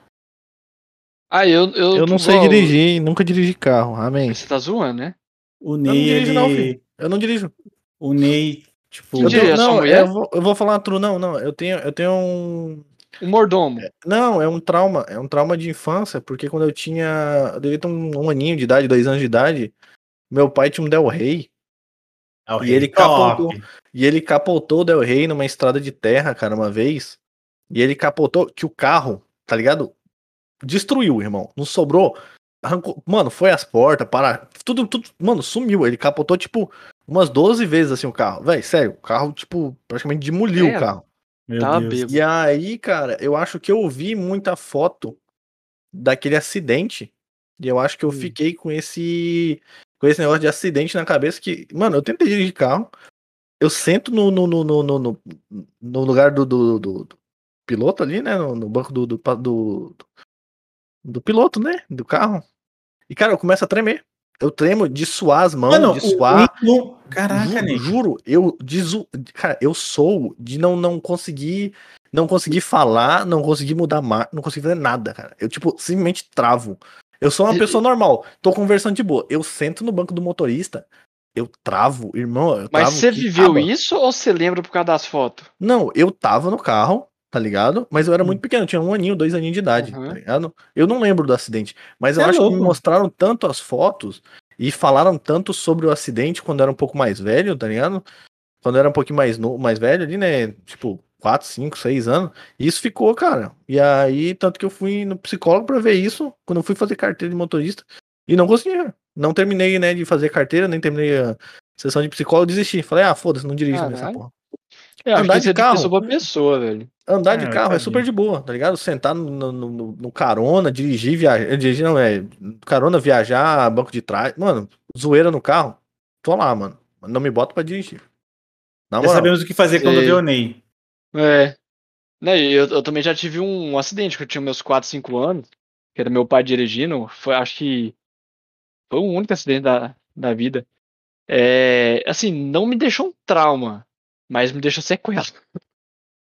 Ah, eu. Eu, eu não sei dirigir, nunca dirigi carro, amém. Você tá zoando, né? O Ney. Eu não dirijo, ele... não, filho. Eu não dirijo. O Ney, tipo. Eu tenho, não, eu vou, eu vou falar true, não, não. Eu tenho, eu tenho um. Um mordomo. É, não, é um trauma. É um trauma de infância, porque quando eu tinha. Eu devia ter um, um aninho de idade, dois anos de idade. Meu pai tinha um Del Rey. Del e ele capotou. E ele capotou o Del Rey numa estrada de terra, cara, uma vez. E ele capotou que o carro, tá ligado? Destruiu, irmão. Não sobrou. Arrancou. Mano, foi as portas, para. Tudo, tudo. Mano, sumiu. Ele capotou, tipo, umas 12 vezes assim o carro. Véi, sério, o carro, tipo, praticamente demoliu é, o carro. Tá e aí, cara, eu acho que eu vi muita foto daquele acidente. E eu acho que eu hum. fiquei com esse. Com esse negócio de acidente na cabeça que. Mano, eu tentei dirigir carro. Eu sento no, no, no, no, no, no lugar do, do, do, do, piloto ali, né? No, no banco do, do, do, do piloto, né? Do carro. E, cara, eu começo a tremer. Eu tremo de suar as mãos, Mano, de suar. O... Caraca, juro, juro, eu desu... cara, eu sou de não não conseguir não conseguir falar, não conseguir mudar mar, não conseguir fazer nada, cara. Eu tipo simplesmente travo. Eu sou uma pessoa normal, tô conversando de boa. Eu sento no banco do motorista, eu travo, irmão. Eu Mas travo você viveu isso ou você lembra por causa das fotos? Não, eu tava no carro, tá ligado? Mas eu era muito hum. pequeno, tinha um aninho, dois aninhos de idade, uhum. tá ligado? Eu não lembro do acidente, mas eu é acho louco. que me mostraram tanto as fotos e falaram tanto sobre o acidente quando era um pouco mais velho, tá ligado? Quando era um pouquinho mais, no, mais velho ali, né? Tipo, 4, 5, 6 anos. E isso ficou, cara. E aí, tanto que eu fui no psicólogo para ver isso, quando eu fui fazer carteira de motorista. E não conseguia. Não terminei, né, de fazer carteira, nem terminei a sessão de psicólogo, desisti. Falei, ah, foda-se, não dirijo nessa porra. Eu andar de carro. Pessoa pessoa, velho. Andar é, de carro é super de boa, tá ligado? Sentar no, no, no, no carona, dirigir, viajar. Dirigir não, é. Carona, viajar, banco de trás. Mano, zoeira no carro. Tô lá, mano. Não me bota pra dirigir. Já sabemos o que fazer quando vê o Ney. É. Né, eu, eu também já tive um, um acidente que eu tinha meus 4, 5 anos, que era meu pai dirigindo. Foi, acho que foi o único acidente da, da vida. É, assim, não me deixou um trauma, mas me deixou sequela.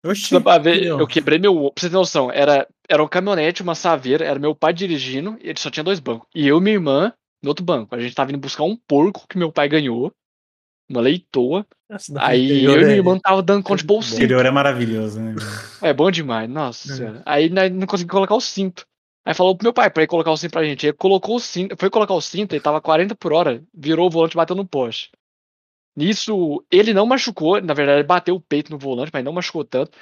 Oxi, ver, eu quebrei meu. Pra você ter noção, era, era um caminhonete, uma saveira, era meu pai dirigindo, e ele só tinha dois bancos. E eu e minha irmã no outro banco. A gente tava indo buscar um porco que meu pai ganhou, uma leitoa. aí eu e minha é irmã tava dando conta de bolsinho. O interior é maravilhoso, né? É bom demais, nossa é. senhora. Aí nós não conseguimos colocar o cinto. Aí falou pro meu pai pra ele colocar o cinto pra gente. Ele colocou o cinto, foi colocar o cinto, ele tava 40 por hora, virou o volante e bateu no poste. Nisso, ele não machucou, na verdade, ele bateu o peito no volante, mas não machucou tanto.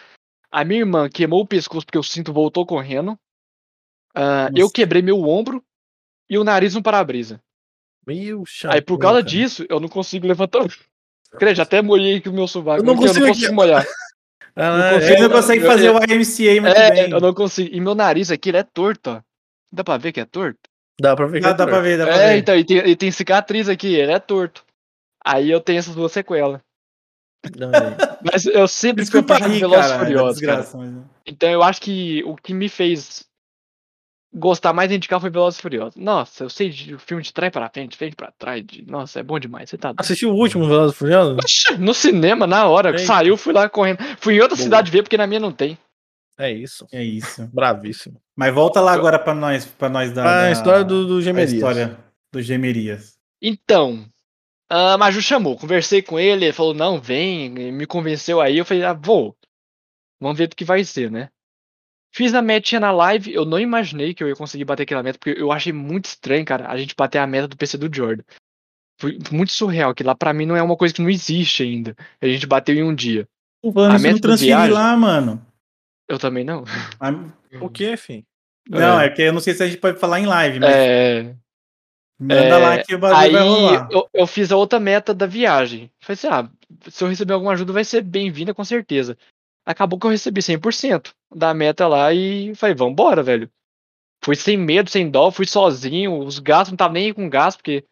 A minha irmã queimou o pescoço porque o cinto voltou correndo. Uh, eu quebrei meu ombro e o nariz no para-brisa. Meu chato. Aí por causa cara. disso, eu não consigo levantar. Creio, até molhei aqui o meu sovaco. Eu não consigo, eu não consigo molhar. Ah, não consigo, não consegue fazer o IMCA muito é, bem. Eu não consigo. E meu nariz aqui, ele é torto, ó. Dá pra ver que é torto? Dá pra ver que dá, é dá pra ver, dá pra é, ver. então, e tem, e tem cicatriz aqui, ele é torto. Aí eu tenho essas duas sequelas. Não, mas eu sempre fui apaixonado por Velozes Furiosos, cara. Mas... Então eu acho que o que me fez gostar mais de indicar foi Velozes Furiosos. Nossa, eu sei de filme de trás para frente, frente para trás. De... Nossa, é bom demais. Você tá Assistiu o último Velozes Furiosos? No cinema, na hora. Ei. Saiu, fui lá correndo. Fui em outra Boa. cidade ver, porque na minha não tem. É isso. É isso. Bravíssimo. Mas volta lá agora para nós, para nós dar a história do, do Gemerias. A história do Gemerias. Então, a Maju chamou, conversei com ele, ele falou, não, vem, me convenceu aí, eu falei, ah, vou. Vamos ver do que vai ser, né? Fiz a metinha na live, eu não imaginei que eu ia conseguir bater aquela meta, porque eu achei muito estranho, cara, a gente bater a meta do PC do Jordan. Foi muito surreal, que lá pra mim não é uma coisa que não existe ainda. A gente bateu em um dia. A meta não transfere viagem, lá, mano. Eu também não. O que, fim? Não, é. é que eu não sei se a gente pode falar em live, mas. É. Manda é, lá que o bagulho aí vai rolar. Eu, eu fiz a outra meta da viagem. Falei assim, ah, se eu receber alguma ajuda vai ser bem-vinda com certeza. Acabou que eu recebi 100% da meta lá e falei, vambora, velho. Fui sem medo, sem dó, fui sozinho, os gastos não tava nem com gasto, porque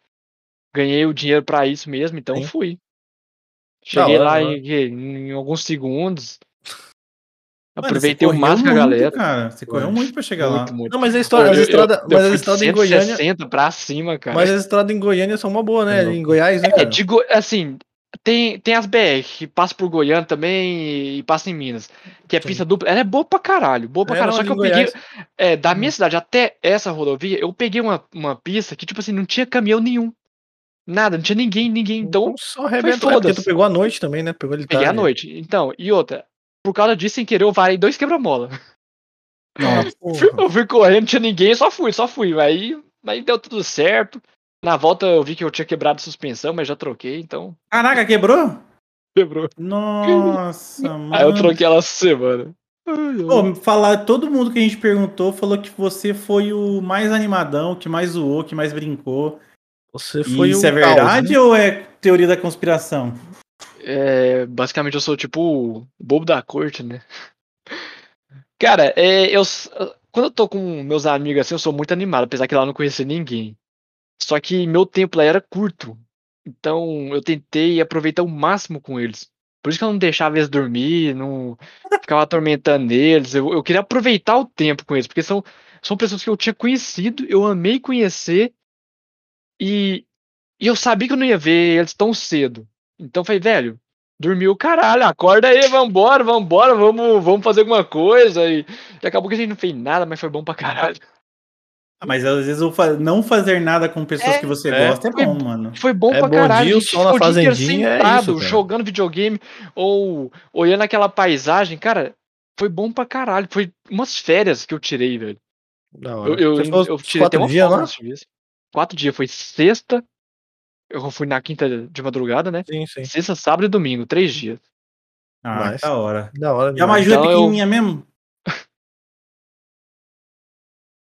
ganhei o dinheiro para isso mesmo, então Sim. fui. Cheguei lá em, em, alguns segundos. Aproveitei o máximo a galera. Cara. Você correu muito pra chegar muito, lá. Muito. Não, mas a história, as estradas, mas a estrada em Goiânia. pra cima, cara. Mas a estrada em Goiânia são uma boa, né? Em Goiás, né? É, de Go... assim, tem, tem as BR que passa por Goiânia também e passa em Minas, que é Sim. pista dupla. Ela é boa pra caralho, boa pra é, caralho. Não, Só que eu Goiás. peguei. É, da minha hum. cidade até essa rodovia, eu peguei uma, uma pista que, tipo assim, não tinha caminhão nenhum. Nada, não tinha ninguém, ninguém. Então. Só arrebentou. É tu pegou a noite também, né? Pegou ele Peguei a noite. Então, e outra, por causa disso, sem querer, eu varei dois quebra-mola. eu fui correndo, não tinha ninguém, só fui, só fui. Aí, aí deu tudo certo. Na volta eu vi que eu tinha quebrado a suspensão, mas já troquei, então. Caraca, quebrou? Quebrou. Nossa, mano. Aí eu troquei ela semana. Pô, falar, todo mundo que a gente perguntou falou que você foi o mais animadão, que mais zoou, que mais brincou. Você foi Isso é verdade caos, né? ou é teoria da conspiração? É, basicamente eu sou tipo o bobo da corte, né? Cara, é, eu quando eu tô com meus amigos assim, eu sou muito animado, apesar que lá eu não conhecia ninguém. Só que meu tempo lá era curto. Então eu tentei aproveitar o máximo com eles. Por isso que eu não deixava eles dormir, não ficava atormentando eles. Eu, eu queria aproveitar o tempo com eles, porque são, são pessoas que eu tinha conhecido, eu amei conhecer, e, e eu sabia que eu não ia ver eles tão cedo. Então falei, velho, dormiu caralho, acorda aí, vambora, vambora, vamos, vamos fazer alguma coisa. E, e acabou que a gente não fez nada, mas foi bom pra caralho. Ah, mas às vezes não fazer nada com pessoas é, que você é, gosta é bom, foi, mano. Foi bom é pra caralho. Dia, só na fazendinha é sentado, é isso, jogando videogame ou olhando aquela paisagem, cara, foi bom pra caralho. Foi umas férias que eu tirei, velho. Eu, eu, eu, eu tirei até uma dias, foto Quatro dias. Foi sexta, eu fui na quinta de madrugada, né? Sim, sim. Sexta, sábado e domingo, três dias. Ah, Mas, da hora. Da hora. E a Maju então, é pequenininha eu... mesmo?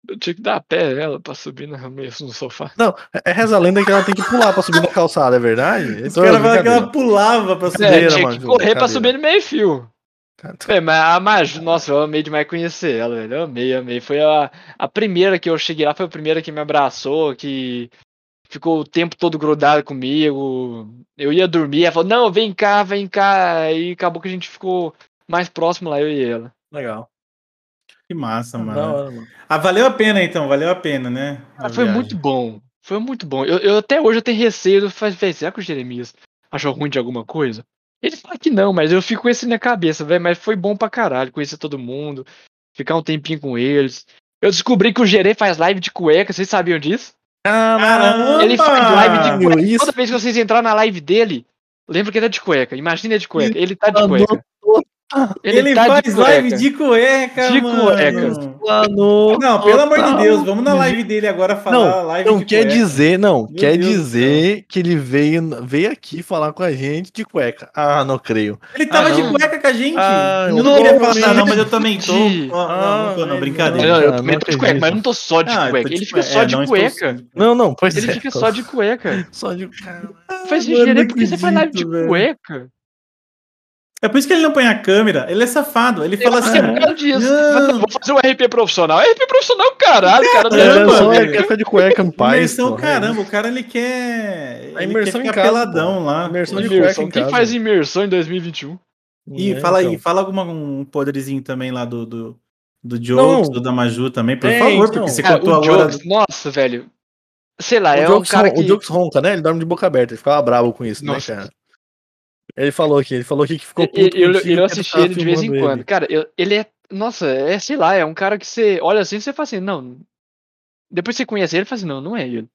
Eu tinha que dar a pé ela pra subir na mesa no sofá. Não, é reza a lenda que ela tem que pular pra subir na calçada, é verdade? Os caras falam que ela pulava pra subir. É, tinha que correr pra subir no meio fio. É, mas a Maju, nossa, eu amei demais conhecer ela, velho. Eu amei, amei. Foi a, a primeira que eu cheguei lá, foi a primeira que me abraçou, que ficou o tempo todo grudado comigo. Eu ia dormir, ela falou, não, vem cá, vem cá. E acabou que a gente ficou mais próximo lá, eu e ela. Legal. Que massa, mano. Hora, mano. Ah, valeu a pena então, valeu a pena, né? Ah, foi viagem. muito bom. Foi muito bom. Eu, eu até hoje eu tenho receio, faz, será que o Jeremias achou ruim de alguma coisa? Ele fala que não, mas eu fico com esse na cabeça, velho. Mas foi bom pra caralho conhecer todo mundo, ficar um tempinho com eles. Eu descobri que o Gerê faz live de cueca, vocês sabiam disso? Caramba! Ele faz live de cueca. Isso. Toda vez que vocês entrarem na live dele, lembra que ele é de cueca. Imagina ele de cueca. Ele tá de cueca. Ele, ele tá faz live de cueca, de mano. cueca. Mano, não, pelo amor de Deus, vamos na live dele agora falar não, live não quer cueca. dizer, não, Meu quer Deus dizer que ele veio, veio aqui falar com a gente de cueca. Ah, não creio. Ele tava ah, de cueca com a gente. Ah, eu não queria falar não, mas eu também tô. Ah, não, tô, não, brincadeira. Não, eu também tô de cueca, mas não tô só de ah, cueca. Ele fica só de cueca. Não, não, pois Ele é, fica só de cueca. Só de Faz sentido, porque você faz live de cueca. É por isso que ele não põe a câmera. Ele é safado. Ele fala assim. É disso. Não. Vou fazer um RP profissional. RP profissional, caralho, cara. Caramba, só ele quer de cueca no pai. Imersão, caramba. O cara ele quer. A imersão ele quer em casa, peladão lá. Imersão de imersão. cueca. Quem casa. faz imersão em 2021? E é, fala então. aí, fala alguma um podrezinho também lá do, do, do Jokes, do Damaju também, por é, favor, então. porque você cara, contou agora. Jokes, nossa, velho. Sei lá, o é Jokes, um cara que... O Jokes ronca, né? Ele dorme de boca aberta, ele ficava bravo com isso, né, nossa. né, cara? Ele falou aqui, ele falou aqui que ficou puto Eu, eu, eu assisti ele de vez em quando. Ele. Cara, eu, ele é. Nossa, é, sei lá, é um cara que você olha assim e você fala assim, não. Depois você conhece ele e fala assim, não, não é ele.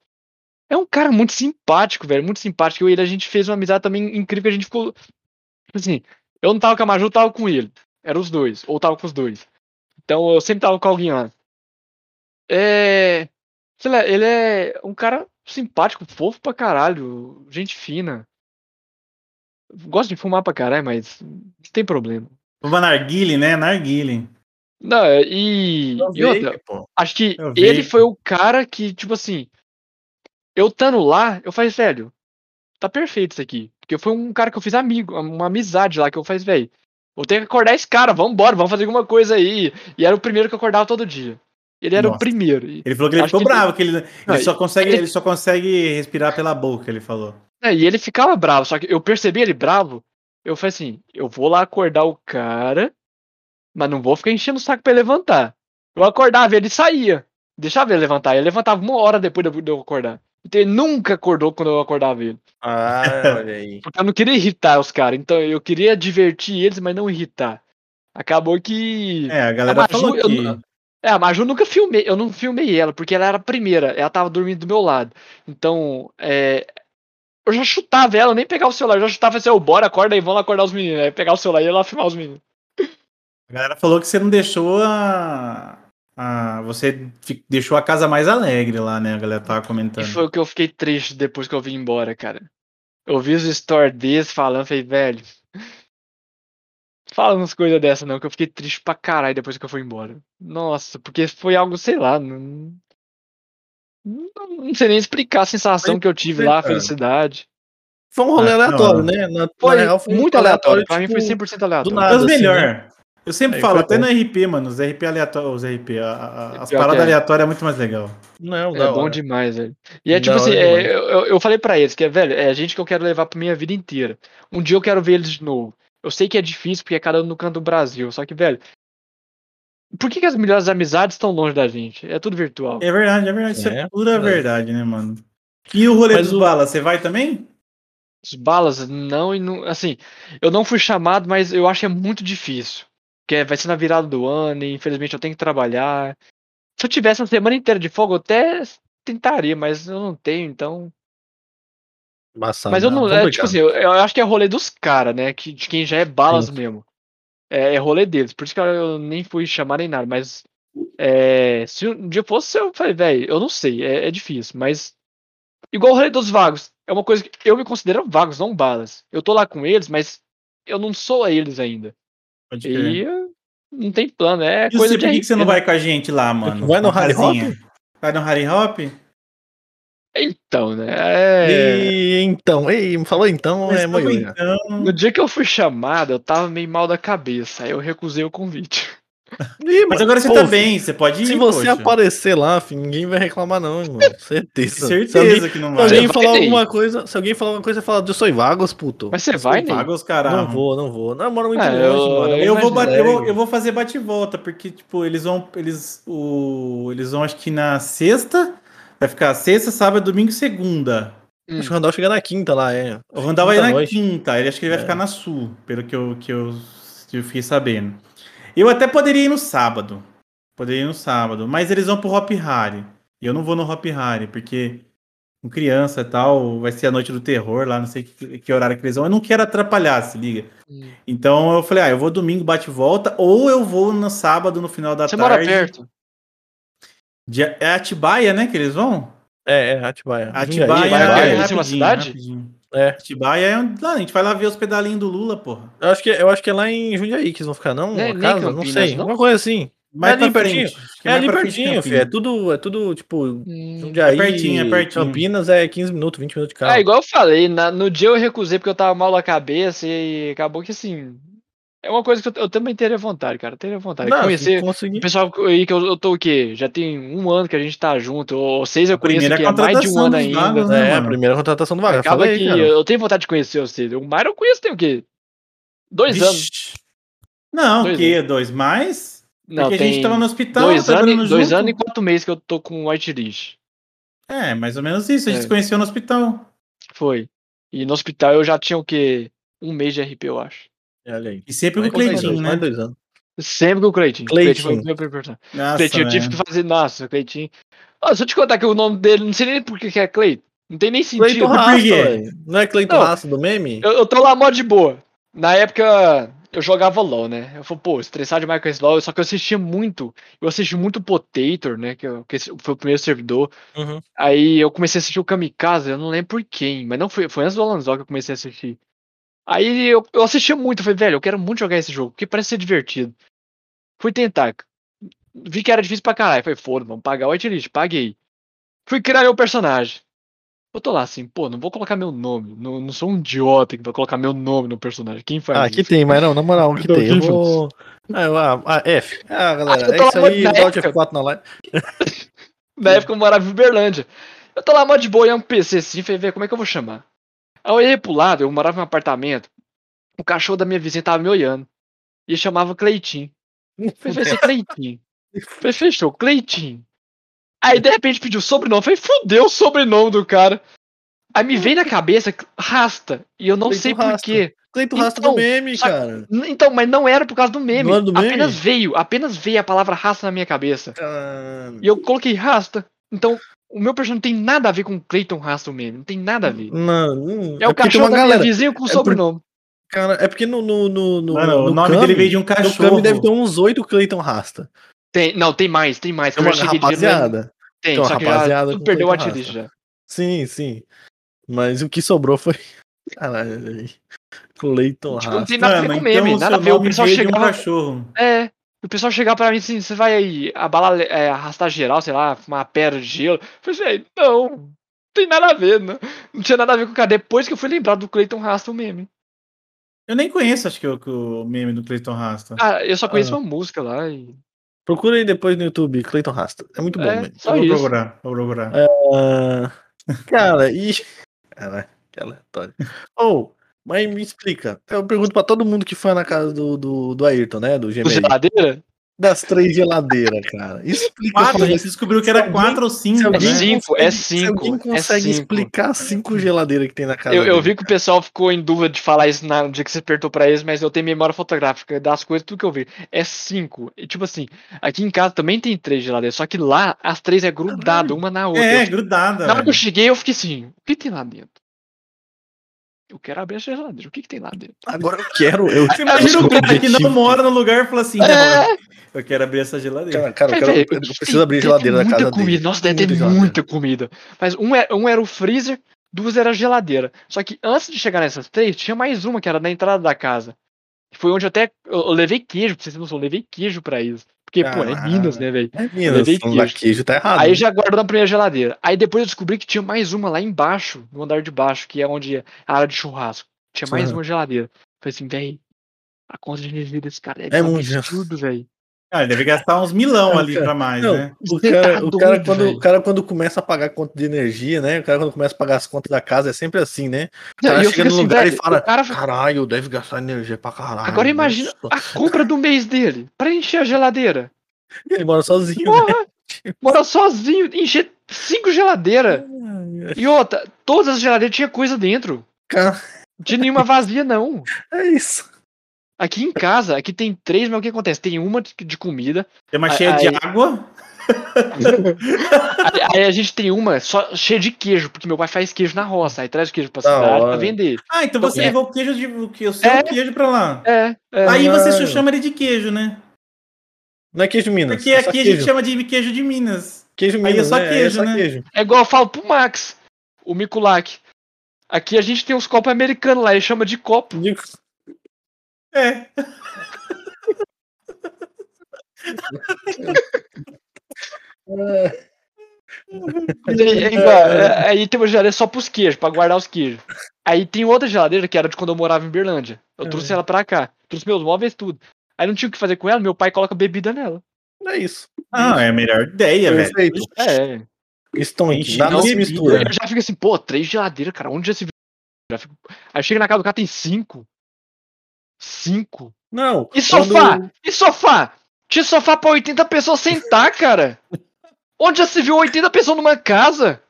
É um cara muito simpático, velho, muito simpático. Eu e ele, a gente fez uma amizade também incrível, a gente ficou. Tipo assim, eu não tava com a Maju, tava com ele. Era os dois, ou tava com os dois. Então eu sempre tava com alguém lá. É. Sei lá, ele é um cara simpático, fofo pra caralho, gente fina. Gosto de fumar pra caralho, mas não tem problema. Fuma narguile, né? Narguile. Não, e, e outra, acho que ele foi o cara que, tipo assim, eu estando lá, eu falei, velho, tá perfeito isso aqui. Porque foi um cara que eu fiz amigo, uma amizade lá, que eu falei, velho, vou ter que acordar esse cara, vamos embora, vamos fazer alguma coisa aí. E era o primeiro que eu acordava todo dia. Ele era Nossa. o primeiro. Ele falou que ele ficou que bravo, ele... que ele, ele, Não, só consegue, ele... ele só consegue respirar pela boca, ele falou. É, e ele ficava bravo, só que eu percebi ele bravo. Eu falei assim: eu vou lá acordar o cara Mas não vou ficar enchendo o saco pra ele levantar. Eu acordava ele saía. Deixava ele levantar. Ele levantava uma hora depois de eu acordar. Então ele nunca acordou quando eu acordava ele. Ah, olha aí. Porque eu não queria irritar os caras. Então eu queria divertir eles, mas não irritar. Acabou que. É, a galera a Maju, falou que... eu, É, a Maju nunca filmei. Eu não filmei ela, porque ela era a primeira. Ela tava dormindo do meu lado. Então, é, eu já chutava ela, nem pegava o celular. Eu já chutava assim, oh, bora, acorda aí, vamos lá acordar os meninos. Aí pegar o celular e ir lá filmar os meninos. A galera falou que você não deixou a. a você deixou a casa mais alegre lá, né? A galera tava comentando. E foi o que eu fiquei triste depois que eu vim embora, cara. Eu vi os stories desse falando, falei, velho. Fala umas coisas dessa não, que eu fiquei triste pra caralho depois que eu fui embora. Nossa, porque foi algo, sei lá, não, não sei nem explicar a sensação foi, que eu tive lá, a felicidade. Foi um rolê ah, aleatório, não. né? Na, foi, na real, foi muito aleatório. aleatório. Pra tipo, mim foi 100% aleatório. Do nada, assim, melhor. Né? Eu sempre Aí falo, até bom. no RP, mano, os RP aleatórios, os RP, a, a, as paradas é. aleatórias é muito mais legal. Não, não. É bom demais, velho. E é tipo não, assim, é, eu, eu falei pra eles que é, velho, é gente que eu quero levar pra minha vida inteira. Um dia eu quero ver eles de novo. Eu sei que é difícil porque é cada um no canto do Brasil, só que, velho, por que, que, as melhores amizades estão longe da gente? É tudo virtual. É verdade, é verdade. Isso é, é pura é. verdade, né, mano? E o rolê Mas dos o... balas, você vai também? Os balas, não, e não. Assim, eu não fui chamado, mas eu acho que é muito difícil. Porque vai ser na virada do ano, e infelizmente eu tenho que trabalhar. Se eu tivesse uma semana inteira de folga, eu até tentaria, mas eu não tenho, então. Mas eu não. não é, tipo assim, eu, eu, acho que é rolê dos caras, né? Que, de quem já é balas Sim. mesmo é, é rolê deles. Por isso que eu nem fui chamar nem nada. Mas é, se um dia fosse, eu falei, velho, eu não sei, é, é, difícil. Mas igual o rolê dos vagos. É uma coisa que eu me considero vagos, não balas. Eu tô lá com eles, mas eu não sou a eles ainda. Pode e não tem plano, é e coisa você, de. Por que você não vai com a gente lá, mano? Vai no Harry Hop? Vai no Harry Hop? Então, né? É... E, então, ei, falou então, Mas é então... No dia que eu fui chamado, eu tava meio mal da cabeça, aí eu recusei o convite. Ih, mas agora você pô, tá bem, você pode ir. Se você poxa. aparecer lá, filho, ninguém vai reclamar, não, irmão. Certeza. Certeza alguém, que não vai. Se alguém falar alguma coisa, se alguém falar alguma coisa, fala, eu sou Vagos, puto. Mas você vai, né? Vagos, caralho. Não vou, não vou. Não, moro muito ah, longe, eu, mano. Eu, vou bate, eu, vou, eu vou fazer bate e volta, porque, tipo, eles vão. Eles, o, eles vão, acho que na sexta Vai ficar sexta, sábado, domingo e segunda. Hum. Acho que o Randall chega na quinta lá, é. O Randall vai na noite. quinta, ele acho que ele vai é. ficar na sul, pelo que eu, que eu, que eu fiquei sabendo. Eu até poderia ir no sábado. Poderia ir no sábado, mas eles vão pro Hop Harry. E eu não vou no Hop Harry, porque com criança e tal, vai ser a noite do terror lá, não sei que, que horário que eles vão. Eu não quero atrapalhar, se liga. Hum. Então eu falei, ah, eu vou domingo, bate e volta, ou eu vou no sábado, no final da Você tarde. Você mora perto? De, é Atibaia, né, que eles vão? É, é Atibaia. Atibaia, é, é, é uma cidade? Rapidinho. É. Atibaia é onde lá, a gente vai lá ver os pedalinhos do Lula, porra. Eu acho que, eu acho que é lá em Jundiaí que eles vão ficar, não? É, casa, Campinas, não sei. Não? Uma coisa assim. Mais é ali pertinho. É ali pertinho, filho. É tudo, é tudo, tipo, hum, Jundiaí, é pertinho, é pertinho. Campinas é 15 minutos, 20 minutos de carro. É, igual eu falei, na, no dia eu recusei porque eu tava mal da cabeça e acabou que assim, é uma coisa que eu, eu, também teria vontade, cara. Teria vontade. Não, Conhecer o pessoal aí que eu, eu tô o quê? Já tem um ano que a gente tá junto, ou seis eu conheço que é mais de um ano ainda. Vagos, né, é, a primeira contratação do Vaga. Acaba falei, que cara. eu tenho vontade de conhecer você. O Mário eu conheço tem o quê? Dois Vixe. anos. Não, o quê? Anos. Dois mais? Não, Porque a gente tava no hospital, dois, tá anos, dois anos e quatro meses que eu tô com o Whitelist. É, mais ou menos isso. A gente é. se conheceu no hospital. Foi. E no hospital eu já tinha o quê? Um mês de RP, eu acho. Olha aí. E sempre com o Cleitinho, né? Dois anos. Sempre com o Cleitinho. Cleitinho. Cleitinho, Cleitinho eu tive que fazer. Nossa, Cleitinho. Oh, se eu te contar que o nome dele, não sei nem por que é Cleiton. Não tem nem sentido. Cleiton Raça, não é Cleiton Raça do meme? Eu, eu tô lá mó de boa. Na época, eu jogava LOL, né? Eu falei, pô, estressado demais com esse LOL, só que eu assistia muito. Eu assisti muito Potator, né? Que, eu, que foi o primeiro servidor. Uhum. Aí eu comecei a assistir o Kamikaze, eu não lembro por quem, mas não foi, foi antes do Alanzó que eu comecei a assistir. Aí eu, eu assistia muito, eu falei, velho, eu quero muito jogar esse jogo, porque parece ser divertido. Fui tentar. Vi que era difícil pra caralho. Falei, foda, vamos pagar o whitelist. Paguei. Fui criar meu personagem. Eu tô lá assim, pô, não vou colocar meu nome. Não, não sou um idiota que vai colocar meu nome no personagem. Quem faz Ah, aqui tem, mas não, na moral, que tem. Eu vou... Ah, ah, ah, F. Ah, galera, ah, é isso aí, Dot F4 na live. na época eu morava em Uberlândia. Eu tô lá mó de boa, é um PC assim, falei, ver como é que eu vou chamar. Aí eu olhei pro lado, eu morava em um apartamento. O cachorro da minha vizinha tava me olhando. E chamava Cleitinho. Falei, vai ser Cleitinho. Falei, fechou, Cleitinho. Aí de repente pediu sobrenome. Falei, fudeu o sobrenome do cara. Aí me veio na cabeça Rasta. E eu não Cleiton sei porquê. Cleiton Rasta então, do meme, só, cara. Então, mas não era por causa do meme. Não do apenas meme? veio, apenas veio a palavra Rasta na minha cabeça. Ah. E eu coloquei Rasta. Então, o meu personagem não tem nada a ver com Clayton Rasta o meme. Não tem nada a ver. Não, não. É, é o cachorro da galera... minha vizinha com o é sobrenome. Por... Cara, é porque no. no, no, no, Mano, no o nome Kami, dele veio de um cachorro. No Kami deve ter uns oito Clayton Rasta. Tem, não, tem mais, tem mais. Tem uma rapaziada. Tem, tem só que rapaziada já, perdeu o atilista já. Sim, sim. Mas o que sobrou foi. Caralho, Clayton tipo, Não tem nada a ver com meme, então, nada a ver. O pessoal chegava. Um é, o pessoal chegava pra mim assim, você vai aí abalar, é, arrastar geral, sei lá, uma pedra de gelo. Eu falei assim, não, não tem nada a ver, não. Não tinha nada a ver com o cara. Depois que eu fui lembrado do Clayton Rasta o meme. Eu nem conheço, acho que o, o meme do Clayton Rasta. Ah, eu só conheço ah. uma música lá e. Procura aí depois no YouTube, Clayton Rasta. É muito bom, é, Só vou isso. procurar, vou procurar. Uh, cara, e. Cara, que aleatório. Ou, oh, mas me explica. Eu pergunto pra todo mundo que foi na casa do, do, do Ayrton, né? Do Gmail. Geladeira? das três geladeiras, cara. Explica quatro, a gente descobriu que era quatro ou cinco. É cinco, é cinco. Se alguém consegue é explicar cinco geladeiras que tem na casa. Eu, eu, vi que o pessoal ficou em dúvida de falar isso no dia que você apertou pra eles, mas eu tenho memória fotográfica das coisas, tudo que eu vi. É cinco. E, tipo assim, aqui em casa também tem três geladeiras, só que lá as três é grudada, uma na outra. É, grudada. Na hora que eu cheguei, eu fiquei assim, o que tem lá dentro? Eu quero abrir a geladeira. O que, que tem lá dentro? Agora eu quero. Eu... Você imagina o cara que não mora no lugar e fala assim: é... Eu quero abrir essa geladeira. Cara, cara eu, quero, eu preciso abrir a geladeira da casa comida. dele. Nossa, deve ter muita comida. Mas um era, um era o freezer, duas era a geladeira. Só que antes de chegar nessas três, tinha mais uma que era na entrada da casa. Foi onde eu até. Eu, levei queijo, pra vocês não eu levei queijo pra isso. Porque, ah, pô, é Minas, né, velho? É Minas, levei queijo. queijo tá errado. Aí né? já guardou na primeira geladeira. Aí depois eu descobri que tinha mais uma lá embaixo, no andar de baixo, que é onde é a área de churrasco. Tinha mais uma geladeira. Falei assim, velho, a conta de energia desse cara é, é muito absurdo, velho. Ah, ele deve gastar uns milão ali pra mais, não, né? O cara, tá o, cara quando, o cara, quando começa a pagar conta de energia, né? O cara, quando começa a pagar as contas da casa, é sempre assim, né? O cara chega no assim, lugar velho, e fala: cara... Caralho, deve gastar energia pra caralho. Agora imagina a compra do mês dele pra encher a geladeira. Ele mora sozinho. Porra, né? Mora sozinho, encher cinco geladeiras. E outra, todas as geladeiras tinha coisa dentro. Cara... Tinha nenhuma vazia, não. É isso. Aqui em casa, aqui tem três, mas o que acontece? Tem uma de comida. Tem uma cheia aí, de água. aí, aí, a gente tem uma só cheia de queijo, porque meu pai faz queijo na roça, aí traz queijo pra cidade hora. pra vender. Ah, então, então você é. levou o queijo de o seu é, queijo pra lá. É. é aí você só chama ele de queijo, né? Não é queijo de Minas. Porque é aqui a gente chama de queijo de Minas. Queijo Minas. Aí é só né? queijo, é, né? Queijo. É igual eu falo pro Max, o Mikulak. Aqui a gente tem uns copos americanos lá, ele chama de copo. É. aí, aí tem uma geladeira só pros queijos, pra guardar os queijos. Aí tem outra geladeira que era de quando eu morava em Berlândia. Eu trouxe é. ela pra cá. Trouxe meus móveis, tudo. Aí não tinha o que fazer com ela, meu pai coloca bebida nela. É isso. Ah, é a melhor ideia, Perfeito. velho. É. Nada se mistura. Eu já fico assim, pô, três geladeiras, cara, onde já se viu? Já fico... Aí chega na casa do cara, tem cinco. Cinco? Não. E sofá? Quando... E sofá? Tinha sofá pra 80 pessoas sentar, cara. Onde já se viu 80 pessoas numa casa?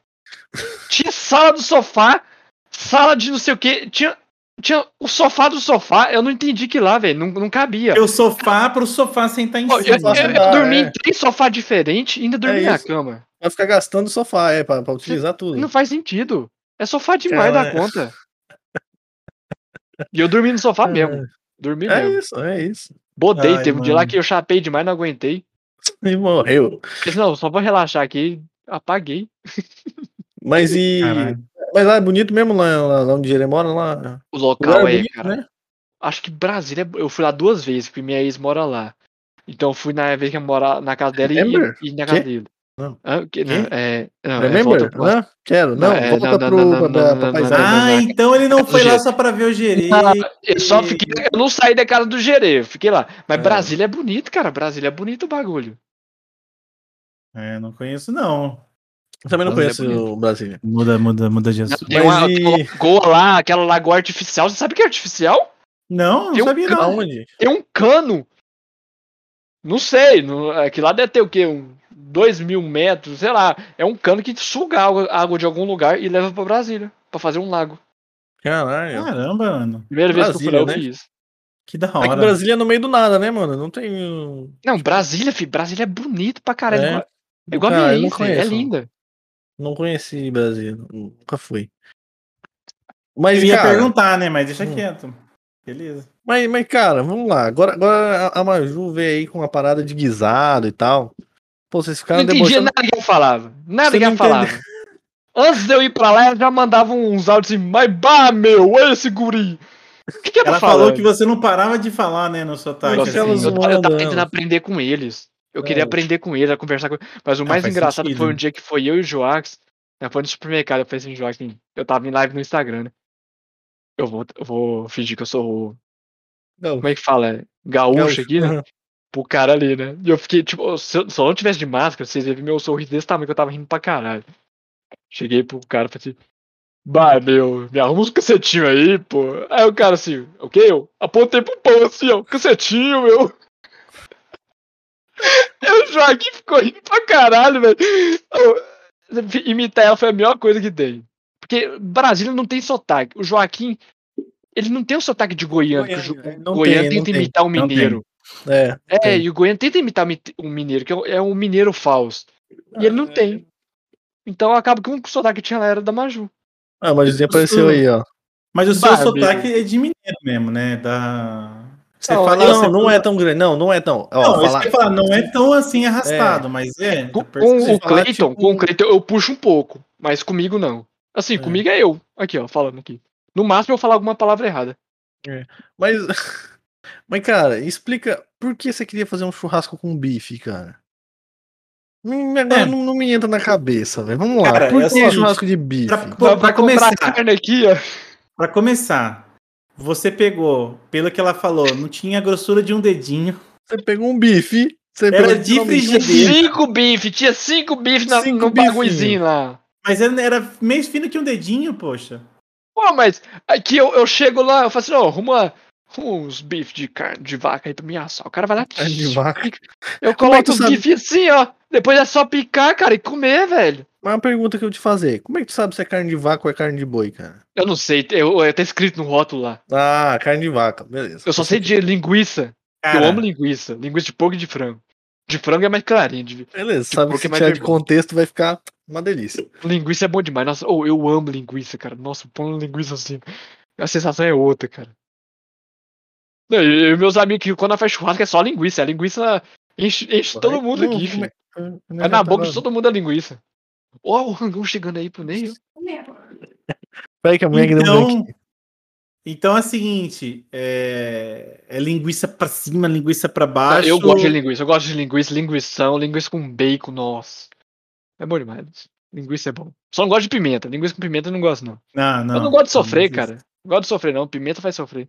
Tinha sala do sofá, sala de não sei o que. Tinha, tinha o sofá do sofá. Eu não entendi que lá, velho. Não, não cabia. O sofá pro sofá sentar em cima. Eu, eu, eu, eu dormi é. em três sofás diferentes e ainda dormi é na cama. Vai ficar gastando sofá, é, pra, pra utilizar tudo. Não faz sentido. É sofá demais da conta. E eu dormi no sofá é. mesmo. Dormi é mesmo. isso, é isso. Bodei, Ai, teve um dia lá que eu chapei demais, não aguentei. E morreu. não, só vou relaxar aqui, apaguei. Mas e. Caralho. Mas lá é bonito mesmo lá, lá onde ele mora lá. O local é, é bonito, cara. Né? Acho que Brasília, eu fui lá duas vezes, porque minha ex mora lá. Então eu fui na vez que eu mora na casa dela e, e, na casa dele. Não. Ah, que, não, é, não, Remember? É, não, quero, não, não volta não, pro não, pra, pra, paisagem. Ah, então ele não foi lá só pra ver o Gerê. eu só fiquei, eu não saí da casa do Gerê, eu fiquei lá. Mas é. Brasília é bonito, cara, Brasília é bonito o bagulho. É, não conheço não. Eu também não Brasília conheço é o Brasília. Muda, muda, muda de assunto. Tem uma, e... uma lagoa lá, aquela lagoa artificial, você sabe o que é artificial? Não, não tem sabia um cano, não. Tem um cano Não sei, não, aquilo lá deve ter o quê? Um, dois mil metros, sei lá. É um cano que suga água, água de algum lugar e leva pra Brasília, pra fazer um lago. Caralho. Caramba, mano. Primeira Brasília, vez que eu fui né? isso. Que da hora. É que Brasília é no meio do nada, né, mano? Não tem. Não, Brasília, filho. Brasília é bonito pra caralho. É, é igual cara, a Belém, é linda. Não conheci Brasília, nunca fui. Mas, eu ia cara, perguntar, né? Mas deixa hum. quieto. Beleza. Mas, mas, cara, vamos lá. Agora, agora a Maju veio aí com uma parada de guisado e tal. Pô, vocês ficaram Não entendia nada que eu falava. Nada Você que eu falava. Antes de eu ir pra lá, ela já mandava uns áudios assim, mas bah, meu, olha esse guri. O que, que ela falou que você não parava de falar, né, no sotaque. Assim. Eu, eu, tava tentando aprender com eles. Eu queria é. aprender com eles, a conversar com Mas o ah, mais engraçado sentido. foi um dia que foi eu e o Joax. Né, foi no supermercado. Eu falei assim, Joaquim, eu tava em live no Instagram, né? Eu vou, eu vou fingir que eu sou. Não. Como é que fala? É, gaúcho, gaúcho aqui, né? Pro cara ali, né? E eu fiquei, tipo, se eu, se eu não tivesse de máscara, vocês iam ver meu sorriso desse tamanho que eu tava rindo pra caralho. Cheguei pro cara e falei assim. Bah, meu, me arruma uns cacetinhos aí, pô. Aí o cara assim, ok? Eu apontei pro pão assim, ó, cacetinho, meu. o Joaquim ficou rindo pra caralho, velho. Imitar ela foi a melhor coisa que tem. Porque Brasília não tem sotaque. O Joaquim, ele não tem o sotaque de goiano. Goiânia, o goiano tem, tenta imitar o um mineiro. É, é tem. e o goiano tenta imitar o mineiro, que é um mineiro falso. E ele não ah, tem. Então acaba que o único sotaque que tinha lá era da Maju. Ah, mas o apareceu aí, ó. Mas o seu sotaque é de mineiro mesmo, né? Da. Você não, fala, não, você não é tão grande, não, não é tão. Ó, não, falar... fala, não é tão assim arrastado, é. mas é. Com, com o Cleiton, tipo... com o Cleiton eu puxo um pouco, mas comigo não. Assim, é. comigo é eu, aqui, ó, falando aqui. No máximo eu falar alguma palavra errada. É. Mas, mas cara, explica por que você queria fazer um churrasco com bife, cara? Agora é. não, não, me entra na cabeça, velho. Vamos lá. Cara, Por é que churrasco de bife? Pra, pra, pra começar, carne aqui, ó. Pra começar, você pegou, pelo que ela falou, não tinha a grossura de um dedinho. Você pegou um bife. Você era de frigideira. Cinco bife, tinha cinco bife na, cinco no bagulhozinho lá. Mas era, era meio fino que um dedinho, poxa. Pô, mas aqui eu, eu chego lá, eu falo assim, ó, arruma uns bife de carne de vaca aí pra me assar. O cara vai lá. Carne de vaca. Eu é coloco os bife assim, ó. Depois é só picar, cara, e comer, velho. Mas uma pergunta que eu te fazer: como é que tu sabe se é carne de vaca ou é carne de boi, cara? Eu não sei, eu, eu, tá escrito no rótulo lá. Ah, carne de vaca, beleza. Eu só sei de linguiça. Cara. Eu amo linguiça. Linguiça de porco e de frango. De frango é mais clarinho. De, beleza, de sabe que se é tiver de contexto vai ficar uma delícia. Linguiça é bom demais. Nossa, oh, eu amo linguiça, cara. Nossa, põe linguiça assim. A sensação é outra, cara. E meus amigos que quando faz churrasco é só linguiça. A linguiça enche, enche todo mundo aqui, filho. É na boca de todo mundo a linguiça. Ó, o rangão chegando aí pro meio. Peraí que a mulher então, então é o seguinte, é... é, linguiça pra cima, linguiça pra baixo. Eu gosto de linguiça, eu gosto de linguiça, linguição, linguiça com bacon, nossa. É bom demais. Linguiça é bom. Só não gosto de pimenta. Linguiça com pimenta eu não gosto, não. Não, não. Eu não gosto de sofrer, cara. Não gosto de sofrer, não. Pimenta faz sofrer.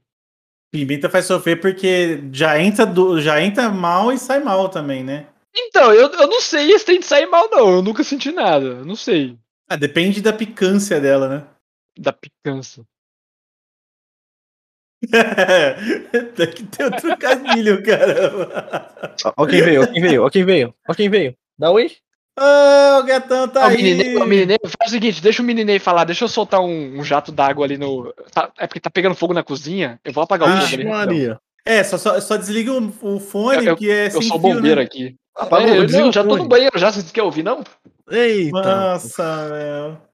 Pimenta faz sofrer porque já entra, do, já entra mal e sai mal também, né? Então, eu, eu não sei se tem de sair mal, não. Eu nunca senti nada. não sei. Ah, depende da picância dela, né? Da picância. Tem que ter outro trocadilho, caramba. Ó quem veio, ó quem veio, ó quem veio, ó quem veio. Dá oi? Ô, o gatão tá aí. Meninei, o meninei, faz o seguinte, deixa o meninei falar, deixa eu soltar um, um jato d'água ali no. Tá, é porque tá pegando fogo na cozinha. Eu vou apagar ah, o fogo. Maria. É, só, só, só desliga o, o fone, eu, que é Eu sou bombeiro né? aqui. É, não, já tô no banheiro já, vocês querem ouvir, não? Eita. Nossa, meu.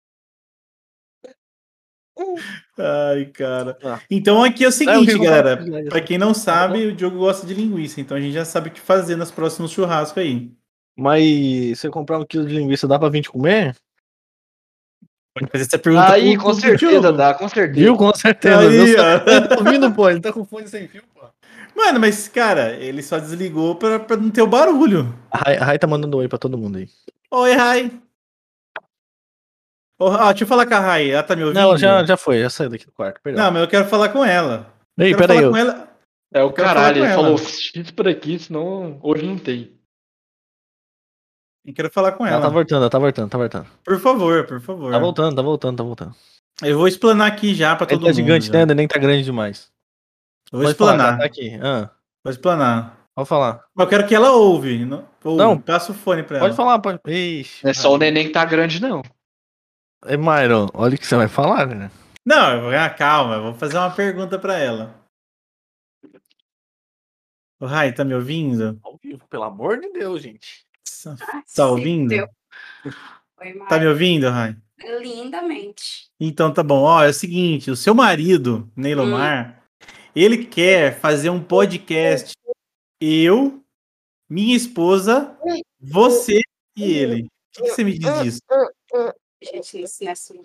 Ai, cara. Ah. Então aqui é o seguinte, é, galera. Pra quem não sabe, o Diogo gosta de linguiça, então a gente já sabe o que fazer nos próximos churrascos aí. Mas se comprar um quilo de linguiça, dá pra 20 comer? Pode fazer essa pergunta. Aí, com certeza dá, com certeza. Viu? Com certeza. Aí, ó. Tá ouvindo, pô? Ele tá com fone sem fio, pô. Mano, mas, cara, ele só desligou pra, pra não ter o barulho. A Rai, tá mandando oi pra todo mundo aí. Oi, Rai. Oh, ah, deixa eu falar com a Rai, ela tá me ouvindo? Não, já, já foi, já saiu daqui do quarto, perdão. Não, mas eu quero falar com ela. Ei, peraí. Eu... Ela... É o caralho, ele falou, fiz por aqui, senão hoje não tem. Eu quero falar com ela. Ela tá voltando, ela tá voltando, tá voltando. Por favor, por favor. Tá voltando, tá voltando, tá voltando. Eu vou explanar aqui já pra todo mundo. Tá gigante, já. né? Nem tá grande demais. Eu vou Pode explanar. Falar, tá aqui. Ah. Vou explanar. Pode falar. Eu quero que ela ouve. Não, ouve. não passa o fone pra ela. Pode falar, pode. Ixi, não é só o neném que tá grande, não. É, Myron, olha o que você vai falar, né? Não, eu vou, ah, calma, eu vou fazer uma pergunta pra ela. O Rai, tá me ouvindo? Ao vivo, pelo amor de Deus, gente. Ah, tá ouvindo? Oi, tá me ouvindo, Rai? Lindamente. Então tá bom. Ó, é o seguinte, o seu marido, Neilomar, hum. ele quer fazer um podcast. Eu, minha esposa, você e ele. O que, você me diz disso? Gente, isso não é assim,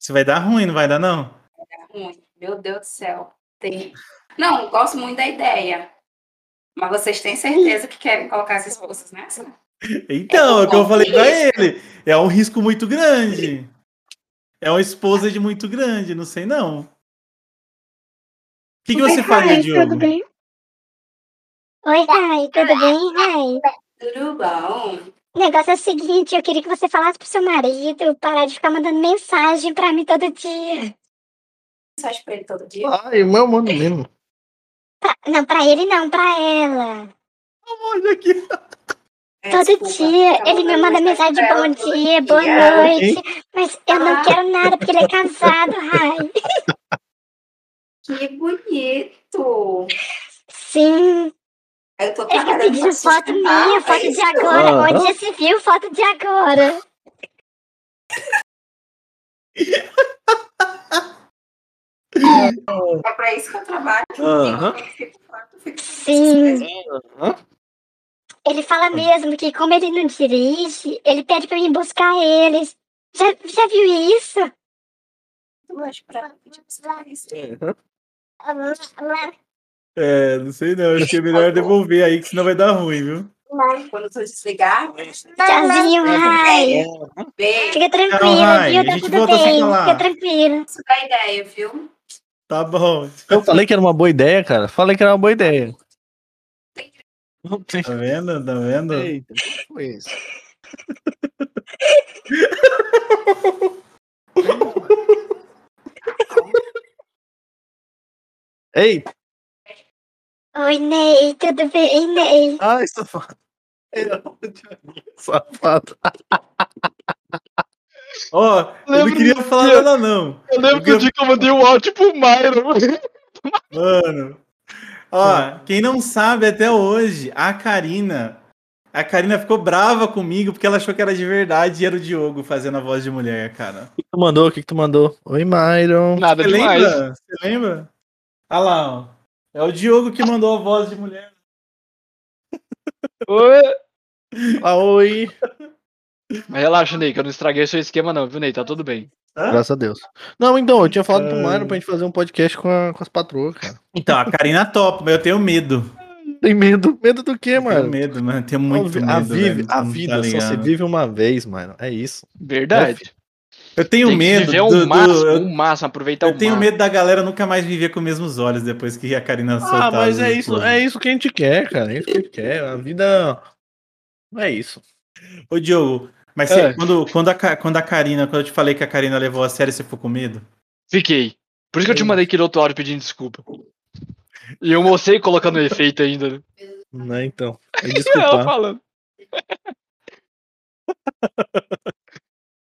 Isso vai dar ruim, não vai dar, não? Vai dar ruim. Meu Deus do céu. Tem... Não, gosto muito da ideia. Mas vocês têm certeza que querem colocar as esposas nessa? Então, é, o que eu falei pra ele. É um risco muito grande. É uma esposa de muito grande, não sei não. O que, que você faria, Diogo? Tudo bem? Oi, Rai, tudo bem, Rai? Tudo bom. O negócio é o seguinte, eu queria que você falasse pro seu marido parar de ficar mandando mensagem pra mim todo dia. Mensagem pra ele todo dia? Ai, o meu mano mesmo. Pra, não, pra ele não, pra ela. Olha aqui. É, todo Desculpa, dia ele me manda mensagem de bom dia, boa noite. Mas eu não quero nada porque ele é casado, Rai. Que bonito. Sim. Eu tô ele tá pedindo foto minha, foto é de agora. Ah, Onde já se viu foto de agora? É pra isso que eu trabalho. Uhum. Sim. Uhum. Ele fala mesmo que como ele não dirige, ele pede pra mim buscar eles. Já, já viu isso? Eu acho pra. É, não sei não. Acho que é melhor devolver aí, que senão vai dar ruim, viu? Quando tu desligar. Tchauzinho, Rai. Fica tranquilo, viu? Tá tudo bem. Fica tranquilo. Isso dá ideia, viu? Tá bom. Eu falei que era uma boa ideia, cara. Falei que era uma boa ideia. Tá vendo? Tá vendo? Eita, que foi isso? Ei! Oi, Ney, tudo bem, Ney? Ai, safado. Safado. Ó, oh, eu não queria falar dia, nada, não. Eu lembro eu queria... do dia que eu mandei o um áudio pro Myron. Mano. Ó, quem não sabe até hoje, a Karina. A Karina ficou brava comigo porque ela achou que era de verdade e era o Diogo fazendo a voz de mulher, cara. O que tu mandou? O que, que tu mandou? Oi, Myron. Nada Você demais. Lembra? Você lembra? Olha lá, ó. É o Diogo que mandou a voz de mulher. Oi! Ah, oi! Mas relaxa, Ney, que eu não estraguei seu esquema, não, viu, Ney? Tá tudo bem. Hã? Graças a Deus. Não, então, eu tinha falado pro Mário pra gente fazer um podcast com, a, com as patroas, cara. Então, a Karina top, mas eu tenho medo. Tem medo? Medo do quê, mano? Tenho medo, mano. Tenho muito a, medo. Vive, a vida tá só se vive uma vez, mano. É isso. Verdade. Eu tenho Tem medo. Viver do, um máximo, do, um máximo, aproveitar eu o tenho máximo. medo da galera nunca mais viver com os mesmos olhos depois que a Karina soltar. Ah, mas é isso, é isso que a gente quer, cara. É isso que a gente quer. A vida. É isso. Ô, Diogo, mas é. quando, quando, a, quando a Karina, quando eu te falei que a Karina levou a sério, você ficou com medo? Fiquei. Por isso que eu te mandei aquele outro áudio pedindo desculpa. E eu mostrei colocando efeito ainda. Né? Não, é, então. É desculpa. falando.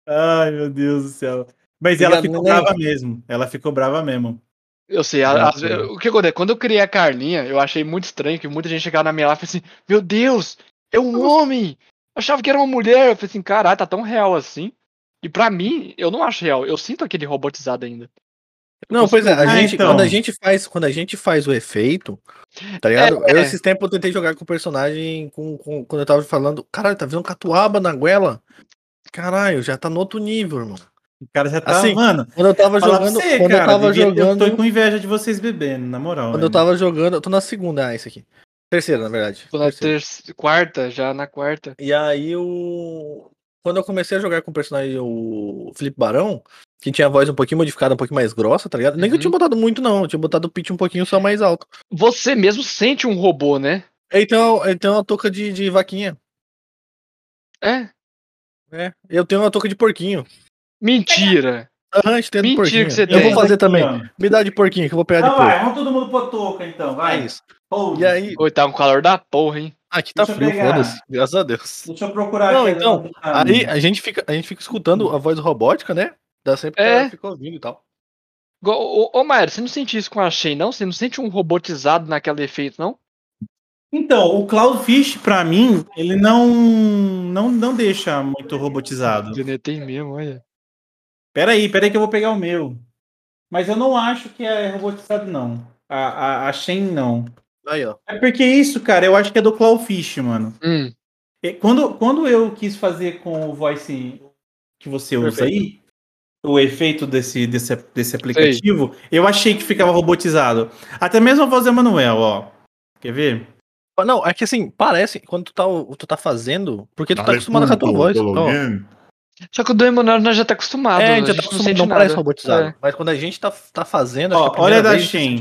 Ai, meu Deus do céu. Mas ela ficou brava mesmo. Ela ficou brava mesmo. Eu sei, a, a, o que acontece? Quando eu criei a Carlinha, eu achei muito estranho que muita gente chegava na minha lá e falou assim: Meu Deus, é um homem! Achava que era uma mulher. Eu falei assim, caralho, tá tão real assim. E pra mim, eu não acho real. Eu sinto aquele robotizado ainda. Não, pois é, a ah, gente, então. quando a gente faz, quando a gente faz o efeito, tá ligado? É, eu é. esses tempos eu tentei jogar com o personagem com, com, quando eu tava falando, caralho, tá vendo catuaba na goela? Caralho, já tá no outro nível, irmão. O cara já tá, assim, mano. Quando eu tava jogando, você, quando cara, eu tava jogando, eu tô com inveja de vocês bebendo, na moral. Quando eu tava jogando, eu tô na segunda, ah, esse aqui. Terceira, na verdade. Na terceira. quarta, já na quarta. E aí o. Quando eu comecei a jogar com o personagem, o Felipe Barão, que tinha a voz um pouquinho modificada, um pouquinho mais grossa, tá ligado? Nem uhum. que eu tinha uhum. botado muito, não. Eu tinha botado o pitch um pouquinho só mais alto. Você mesmo sente um robô, né? Então, ele tem uma touca de, de vaquinha. É? É. Eu tenho uma touca de porquinho. Mentira! Aham, Mentira porquinho. que você eu tem. Eu vou fazer também. Me dá de porquinho que eu vou pegar então, vai, vamos todo mundo pro toca então, vai. É isso. E aí? Oi, tá um calor da porra, hein? Aqui tá Deixa frio, foda-se. Graças a Deus. Deixa eu procurar Não, aqui. Então, aí a gente, fica, a gente fica escutando a voz robótica, né? Dá sempre é. que fica ouvindo e tal. Ô, ô, ô Mário, você não sente isso com a Shen, não? Você não sente um robotizado naquele efeito, não? Então, o Cloudfish, pra mim, ele não, não, não deixa muito robotizado. Tem mesmo, olha. Peraí, peraí que eu vou pegar o meu. Mas eu não acho que é robotizado, não. A, a, a Shen, não. Aí, ó. É porque isso, cara, eu acho que é do Clawfish, mano. Hum. Quando, quando eu quis fazer com o voice que você usa Perfeito. aí, o efeito desse, desse, desse aplicativo, Sei. eu achei que ficava robotizado. Até mesmo a voz do Emanuel, ó. Quer ver? Não, é que assim, parece, quando tu tá, tu tá fazendo, porque tu tá acostumado com a tua voz. Só que o Emanuel nós já tá acostumado. É, a gente já tá acostumado, não, não parece robotizado. É. Mas quando a gente tá, tá fazendo, ó, olha da Shen.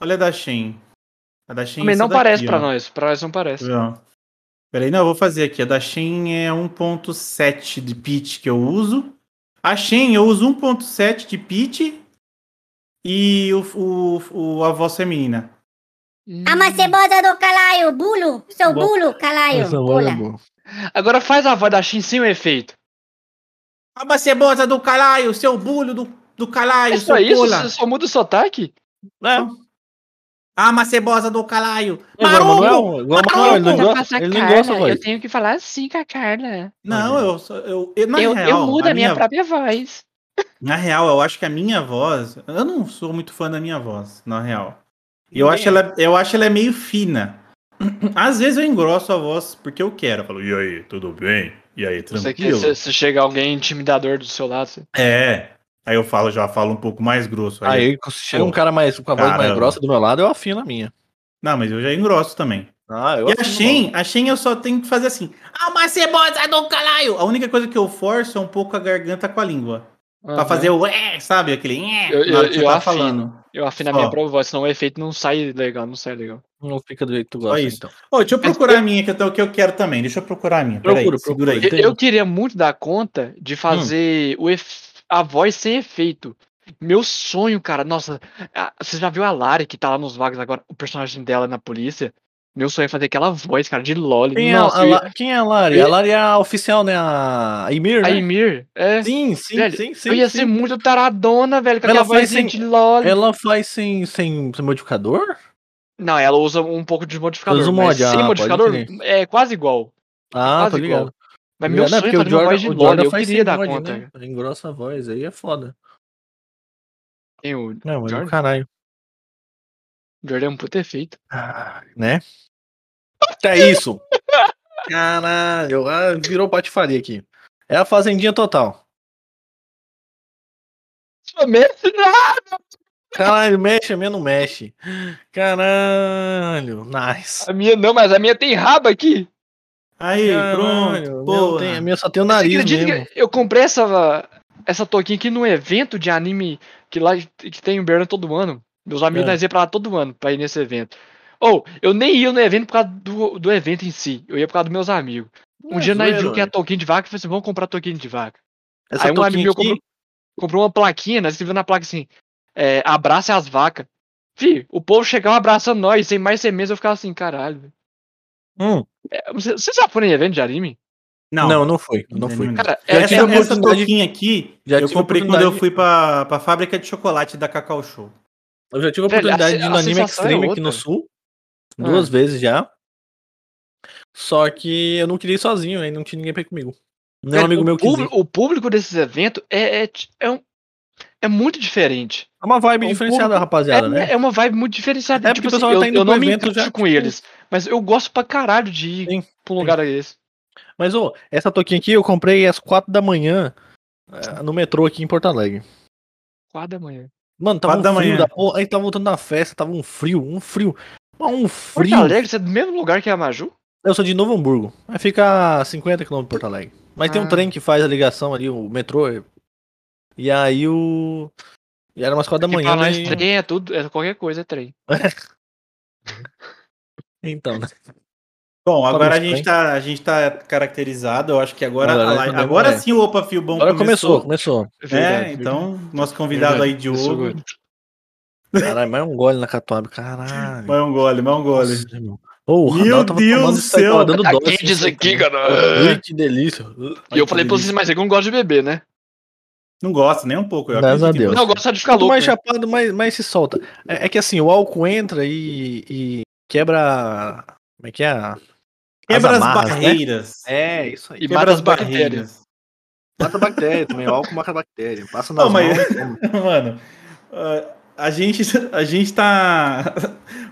Olha da Shen. A da Shen Também não daqui, parece ó. pra nós, pra nós não parece. Não. Peraí, não, eu vou fazer aqui. A da Shen é 1.7 de pitch que eu uso. A Shen eu uso 1.7 de pitch e o, o, o, a voz feminina. Hum. A macebosa do calaio, bulo, seu bulo, calaio. É Agora faz a voz da Shin sem o efeito. A macebosa do calaio, seu bulo do, do calaio, é só isso? Você só muda o sotaque? É. Ah, macebosa do calaio. Marombo! Igual Manuel, ele não gosta, ele não gosta voz. Eu tenho que falar assim com a Carla. Não, eu, eu, eu, na eu, real, eu mudo a, a minha, minha própria voz. Na real, eu acho que a minha voz. Eu não sou muito fã da minha voz, na real. Eu acho, ela, eu acho ela meio fina. Às vezes eu engrosso a voz porque eu quero. Eu falo, e aí, tudo bem? E aí, tranquilo? Você, se chega alguém intimidador do seu lado. Você... É. Aí eu falo, já falo um pouco mais grosso. Aí, aí se chega um cara mais, com a voz mais grossa do meu lado, eu afino a minha. Não, mas eu já engrosso também. Ah, eu e a Shen, a Shen eu só tenho que fazer assim. Ah, uma cebosa do caralho! A única coisa que eu forço é um pouco a garganta com a língua. Uhum. Pra fazer o é, sabe? Aquele é, eu, eu, eu tá afino, falando. Eu afino a minha própria voz, senão o efeito não sai legal, não sai legal. Não fica do jeito que tu gosta, isso. então. Oh, deixa eu procurar Mas, a minha, que é o que eu quero também. Deixa eu procurar a minha. Procura, segura aí. Eu, eu, queria muito dar conta de fazer hum. o a voz sem efeito. Meu sonho, cara, nossa, você já viu a Lari que tá lá nos vagos agora, o personagem dela na polícia? Meu sonho é fazer aquela voz, cara, de Loli. Quem, Nossa, é, a, a, quem é a Lari? A Lari é a oficial, né? A Ymir, né? A Ymir, é. Sim, sim, velho, sim, sim. Eu ia sim. ser muito taradona, velho, com ela aquela voz sem, de Loli. Ela faz sem, sem, sem modificador? Não, ela usa um pouco de modificador. Usa mod, sem ah, modificador é quase igual. Ah, quase tô ligado. Igual. Mas meu sonho é fazer uma voz de Loli, eu queria dar mod, conta. Né? Engrossa a voz, aí é foda. Quem o Não, mas Jordan? caralho. Jordan é um puto efeito. Ah, né? É isso. Caralho, ah, virou patifaria aqui. É a fazendinha total. Só mexe nada. Caralho, mexe, a minha não mexe. Caralho, nice. A minha não, mas a minha tem rabo aqui. Aí, Caralho, pronto. Tem, a minha só tem o nariz mesmo. eu comprei essa, essa toquinha aqui num evento de anime que lá que tem em Berna todo ano. Meus amigos é. nós iam pra lá todo ano pra ir nesse evento. Ou, oh, eu nem ia no evento por causa do, do evento em si. Eu ia por causa dos meus amigos. Um é dia nós viu que é toquinho de vaca e falei assim: vamos comprar toquinho de vaca. Essa Aí um amigo meu comprou, comprou, uma plaquinha, né? Você viu na placa assim: é, abrace as vacas. Fih, o povo chegava abraçando nós, sem mais ser meses eu ficava assim, caralho. Hum. É, você, você já foi em evento de anime? Não, não, não foi. Não fui. Cara, essa, essa toquinha aqui, já eu comprei quando eu fui pra, pra fábrica de chocolate da Cacau Show. Eu já tive a oportunidade a, de ir no Anime é Extreme é aqui no Sul. Duas ah. vezes já. Só que eu não queria ir sozinho, aí não tinha ninguém pra ir comigo. Nem um amigo meu que O público desses eventos é, é, é, um, é muito diferente. É uma vibe é um diferenciada, público, rapaziada, é, né? É uma vibe muito diferenciada. É tipo assim, eu, tá eu não me encaixo com eles, mas eu gosto pra caralho de ir sim, pra um lugar desse. Mas, ô, essa toquinha aqui eu comprei às quatro da manhã eh, no metrô aqui em Porto Alegre. Quatro da manhã. Mano, tava quatro um frio da porra. Aí tava voltando da festa, tava um frio, um frio. Um frio. Porto Alegre, você é do mesmo lugar que a Maju? Eu sou de Novo Hamburgo. Aí fica a 50 km de Porto Alegre. Mas ah. tem um ah. trem que faz a ligação ali, o metrô. E aí o. E era umas quatro da manhã. Pra e... trem é tudo, é qualquer coisa, é trem. então, né? Bom, agora a gente, tá, a gente tá caracterizado, eu acho que agora, agora, agora é. sim o Opa Fio Bom agora começou. Começou, começou. É, então, nosso convidado aí, Diogo. Caralho, mais um gole na catuaba, caralho. Mais um gole, mais um gole. Nossa, Oh, Meu Deus do céu, tá dose. Quentes aqui, cara. Ui, que delícia. E eu falei pra vocês, mas é que eu não gosto de beber, né? Não gosta nem um pouco. Eu Graças a Deus. Não, gosta de ficar louco. mais né? chapado, mais, mais se solta. É, é, que assim, o álcool entra e, e quebra. Como é que é? Quebra as, amarras, as né? barreiras. Né? É, isso aí. E quebra as barreiras. Mata bactéria também. O álcool mata bactéria. Passa Não, mas... Mano, uh, a gente, a gente tá.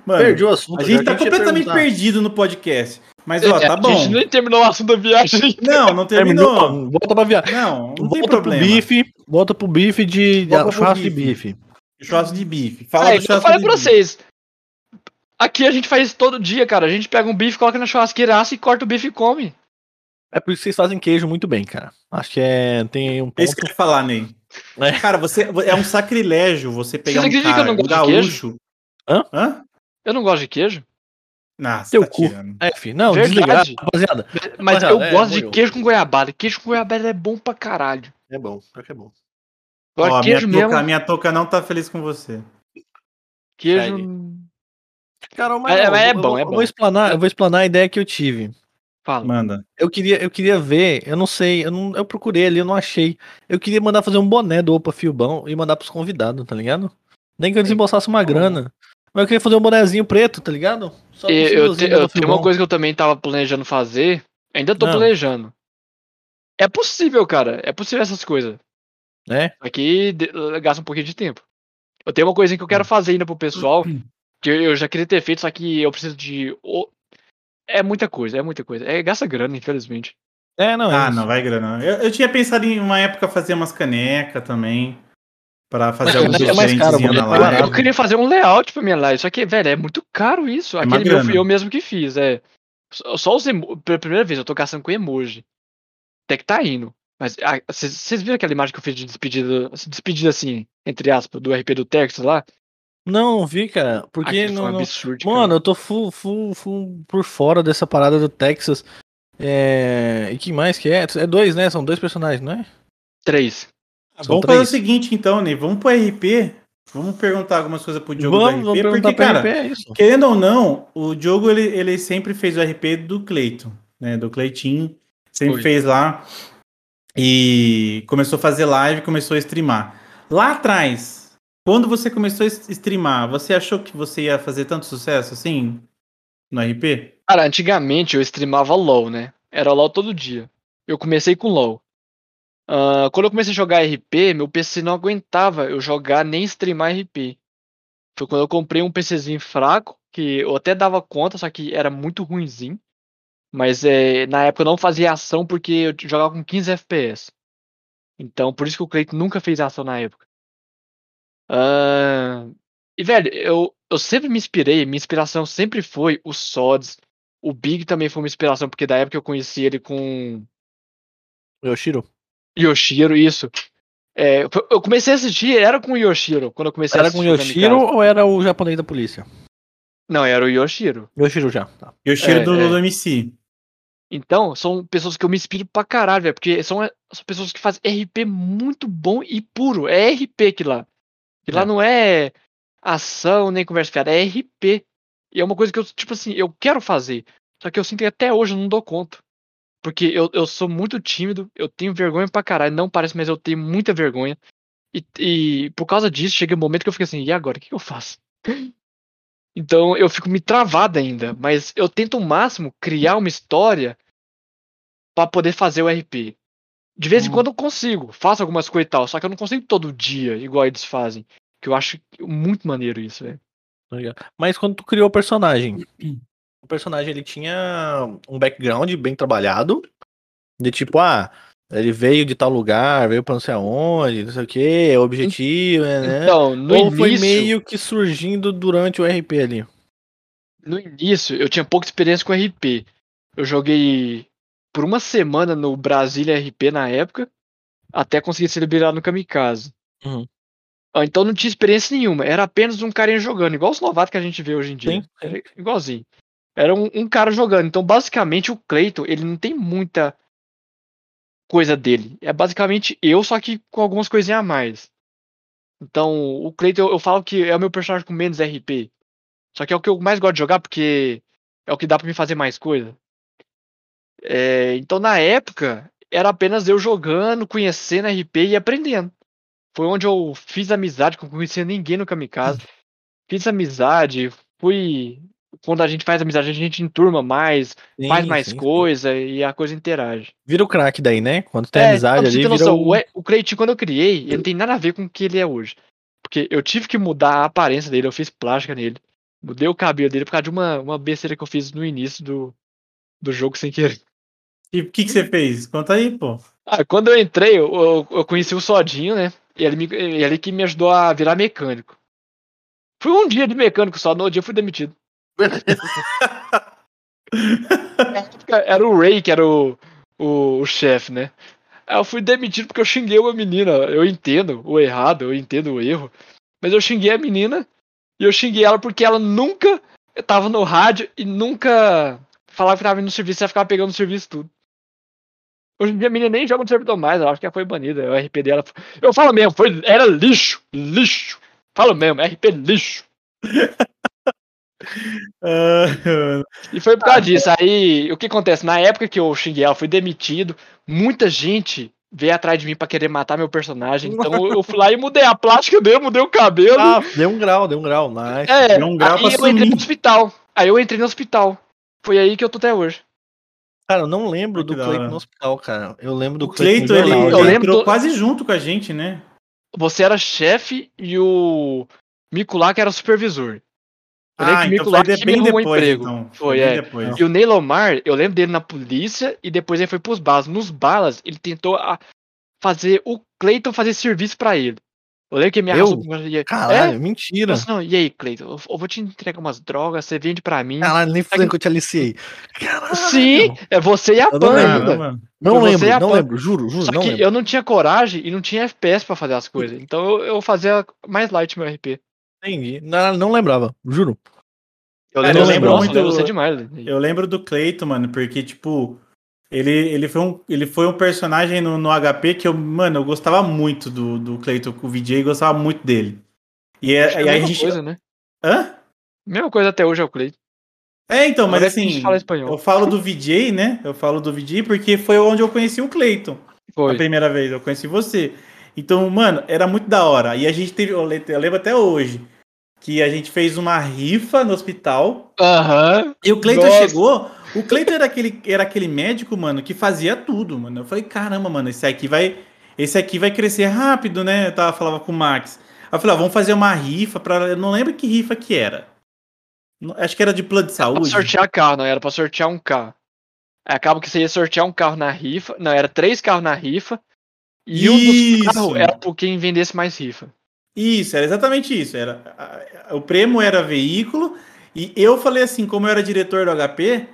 Mano, Perdi o assunto. A gente tá completamente perdido no podcast. Mas, ó, é, tá bom. A gente nem terminou o assunto da viagem. Não, não terminou. terminou. Volta pra viagem. Não, não volta tem problema. Pro bife, volta pro bife de, de churrasco de bife. Churrasco de bife. Fala é, do eu falei pra vocês. Aqui a gente faz isso todo dia, cara. A gente pega um bife, coloca na churrasqueira, assa e corta o bife e come. É por isso que vocês fazem queijo muito bem, cara. Acho que é. Tem um ponto... É isso que eu ia falar, Ney. É. Cara, você é um sacrilégio você pegar você um cara, um gaúcho. Hã? Hã? Eu não gosto de queijo. Nossa, Teu tá cu. F, não, Verdade. rapaziada. Mas rapaziada, eu é, gosto de queijo com goiabada. Queijo com goiabada é bom pra caralho. É bom, pior que é bom. Ó, minha mesmo. Toca, minha touca não tá feliz com você. Queijo. Cara, mas é, é, é bom, é bom. Eu vou, explanar, eu vou explanar a ideia que eu tive. Fala. Manda. Eu queria, eu queria ver, eu não sei, eu, não, eu procurei ali, eu não achei. Eu queria mandar fazer um boné do Opa Filbão e mandar pros convidados, tá ligado? Nem que eu desembolsasse uma grana. Mas eu queria fazer um bonézinho preto, tá ligado? Só eu, te, eu tenho uma coisa que eu também tava planejando fazer. Ainda tô não. planejando. É possível, cara. É possível essas coisas. É? Aqui gasta um pouquinho de tempo. Eu tenho uma coisa que eu quero fazer ainda pro pessoal. Que eu já queria ter feito, só que eu preciso de é muita coisa, é muita coisa. É, gasta grana, infelizmente. É, não. É ah, não vai grana. Eu, eu, tinha pensado em uma época fazer umas canecas também. Pra fazer alguns é mais caro, na live. Eu, eu queria fazer um layout pra minha live, só que, velho, é muito caro isso. É Aquele meu fui eu mesmo que fiz, é. Só os Pela primeira vez eu tô gastando com emoji. Até que tá indo. Mas vocês viram aquela imagem que eu fiz de despedida, despedida assim, entre aspas, do RP do Texas lá? Não, vi, cara. Porque não, um absurdo, Mano, cara. eu tô full, full, full por fora dessa parada do Texas. É... E que mais que é? É dois, né? São dois personagens, não é? Três. Ah, vamos três. fazer o seguinte, então, né? Vamos pro RP. Vamos perguntar algumas coisas pro Diogo vamos, do RP. Vamos porque, cara, RP, é isso. querendo ou não, o Diogo ele, ele sempre fez o RP do Cleiton, né? Do Cleitinho. Sempre fez lá. E começou a fazer live, começou a streamar. Lá atrás, quando você começou a streamar, você achou que você ia fazer tanto sucesso assim no RP? Cara, antigamente eu streamava LOL, né? Era LOL todo dia. Eu comecei com LOL. Uh, quando eu comecei a jogar RP, meu PC não aguentava eu jogar nem streamar RP. Foi quando eu comprei um PCzinho fraco, que eu até dava conta, só que era muito ruimzinho. Mas é, na época eu não fazia ação porque eu jogava com 15 FPS. Então, por isso que o Cleiton nunca fez ação na época. Uh, e, velho, eu, eu sempre me inspirei, minha inspiração sempre foi o Sods. O Big também foi uma inspiração, porque da época eu conheci ele com. Yoshiro. Yoshiro, isso. É, eu comecei a assistir, era com o Yoshiro, quando eu comecei era a assistir. Era com o Yoshiro ou era o japonês da polícia? Não, era o Yoshiro. Yoshiro já. Tá. Yoshiro é, do, é. do MC. Então, são pessoas que eu me inspiro pra caralho, velho, porque são, são pessoas que fazem RP muito bom e puro. É RP que lá. Que é. lá não é ação nem conversa fiada, é RP. E é uma coisa que eu, tipo assim, eu quero fazer. Só que eu sinto que até hoje eu não dou conta. Porque eu, eu sou muito tímido, eu tenho vergonha pra caralho. Não parece, mas eu tenho muita vergonha. E, e por causa disso, chega um momento que eu fico assim, e agora? O que eu faço? Então eu fico me travado ainda. Mas eu tento o máximo criar uma história para poder fazer o RP. De vez em hum. quando eu consigo, faço algumas coisas e tal, só que eu não consigo todo dia, igual eles fazem. Que eu acho muito maneiro isso, velho. Mas quando tu criou o personagem, o personagem ele tinha um background bem trabalhado, de tipo, ah, ele veio de tal lugar, veio pra não sei aonde, não sei o que, é objetivo, né? Então, no Ou início, foi meio que surgindo durante o RP ali? No início, eu tinha pouca experiência com RP. Eu joguei por uma semana no Brasília RP na época, até conseguir ser liberado no Kamikaze. Uhum. Ah, então não tinha experiência nenhuma, era apenas um carinha jogando, igual os novatos que a gente vê hoje em dia. Sim. igualzinho. Era um, um cara jogando. Então, basicamente, o Cleiton, ele não tem muita coisa dele. É basicamente eu, só que com algumas coisinhas a mais. Então, o Cleiton, eu, eu falo que é o meu personagem com menos RP. Só que é o que eu mais gosto de jogar, porque é o que dá para me fazer mais coisa. É, então, na época, era apenas eu jogando, conhecendo RP e aprendendo. Foi onde eu fiz amizade, não conhecia ninguém no Kamikaze. Fiz amizade, fui. Quando a gente faz amizade, a gente enturma mais, sim, faz mais sim, coisa sim. e a coisa interage. Vira o craque daí, né? Quando tem é, amizade ali. Noção, o... o Cleitinho, quando eu criei, ele não tem nada a ver com o que ele é hoje. Porque eu tive que mudar a aparência dele, eu fiz plástica nele. Mudei o cabelo dele por causa de uma, uma besteira que eu fiz no início do, do jogo sem querer. E o que, que você fez? Conta aí, pô. Ah, quando eu entrei, eu, eu, eu conheci o Sodinho, né? E ele, me, ele que me ajudou a virar mecânico. Fui um dia de mecânico só, no outro dia eu fui demitido. Era o Ray que era o, o, o chefe, né? Aí eu fui demitido porque eu xinguei uma menina. Eu entendo o errado, eu entendo o erro. Mas eu xinguei a menina e eu xinguei ela porque ela nunca tava no rádio e nunca falava que tava indo no serviço e ia ficar pegando o serviço tudo. Hoje em dia a menina nem joga no servidor mais, eu acho que ela foi banida. O RP dela. Eu falo mesmo, foi, era lixo, lixo. Falo mesmo, RP lixo. uh, e foi por causa disso. Aí, o que acontece? Na época que eu xinguei ela, fui demitido. Muita gente veio atrás de mim para querer matar meu personagem. Então eu fui lá e mudei a plástica dele, mudei o cabelo. Ah, deu um grau, deu um grau, nice. É, deu um grau aí eu entrei no hospital. Aí eu entrei no hospital. Foi aí que eu tô até hoje. Cara, eu não lembro do Cleiton no hospital, cara. Eu lembro do Cleiton. ele, eu ele lembro entrou quase junto com a gente, né? Você era chefe e o Mikulak era supervisor. Eu ah, que então foi bem depois, emprego. Então. Foi, é. Depois. E o Neilomar, eu lembro dele na polícia e depois ele foi pros balas. Nos balas, ele tentou a, fazer o Cleiton fazer serviço para ele. Eu lembro que minha eu? Caralho, é? mentira. Nossa, não, e aí, Cleiton? Eu, eu, vou te entregar umas drogas, você vende pra mim. Caralho, nem fudendo que eu te aliciei. Caralho. Sim, é você e a Pan ainda. Não lembro, não Pan. lembro, juro, juro. Só que lembro. eu não tinha coragem e não tinha FPS pra fazer as coisas. Então eu, eu fazia mais light meu RP. Entendi. Não, não lembrava, juro. Eu lembro, eu lembro muito, você demais. Eu lembro do Cleiton, mano, porque, tipo, ele, ele, foi um, ele foi um personagem no, no HP que eu, mano, eu gostava muito do, do Cleiton com o VJ, gostava muito dele. E, é, é e aí a gente. Coisa, né? Hã? Mesma coisa até hoje é o Cleiton. É, então, mas assim, fala eu falo do VJ, né? Eu falo do VJ porque foi onde eu conheci o Cleiton. Foi. A primeira vez, eu conheci você. Então, mano, era muito da hora. E a gente teve, eu lembro até hoje, que a gente fez uma rifa no hospital. Aham. Uhum. E o Cleiton chegou o Cleiton era aquele, era aquele médico, mano, que fazia tudo, mano. Eu falei, caramba, mano, esse aqui vai. Esse aqui vai crescer rápido, né? Eu tava, falava com o Max. Aí eu falei, ah, vamos fazer uma rifa para Eu não lembro que rifa que era. Acho que era de plano de saúde. Era pra sortear carro, não era pra sortear um carro. Aí acaba que você ia sortear um carro na rifa. Não, era três carros na rifa. E isso. um dos carros era por quem vendesse mais rifa. Isso, era exatamente isso. Era, o prêmio era veículo. E eu falei assim, como eu era diretor do HP,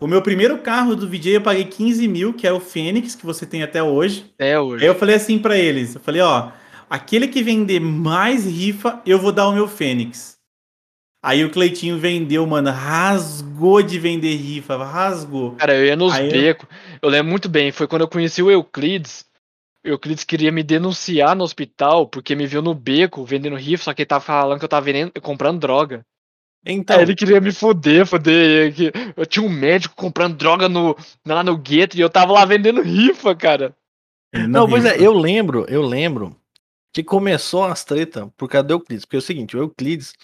o meu primeiro carro do VJ eu paguei 15 mil, que é o Fênix, que você tem até hoje. É hoje. Aí eu falei assim para eles, eu falei, ó, aquele que vender mais rifa, eu vou dar o meu Fênix. Aí o Cleitinho vendeu, mano, rasgou de vender rifa, rasgou. Cara, eu ia nos becos. Eu... eu lembro muito bem, foi quando eu conheci o Euclides. Euclides queria me denunciar no hospital porque me viu no beco vendendo rifa, só que ele tava falando que eu tava vendendo, comprando droga. Então. ele queria me foder, foder. Eu tinha um médico comprando droga no, lá no gueto e eu tava lá vendendo rifa, cara. Não, pois é, eu lembro, eu lembro que começou as treta por causa do Euclides. Porque é o seguinte, o Euclides,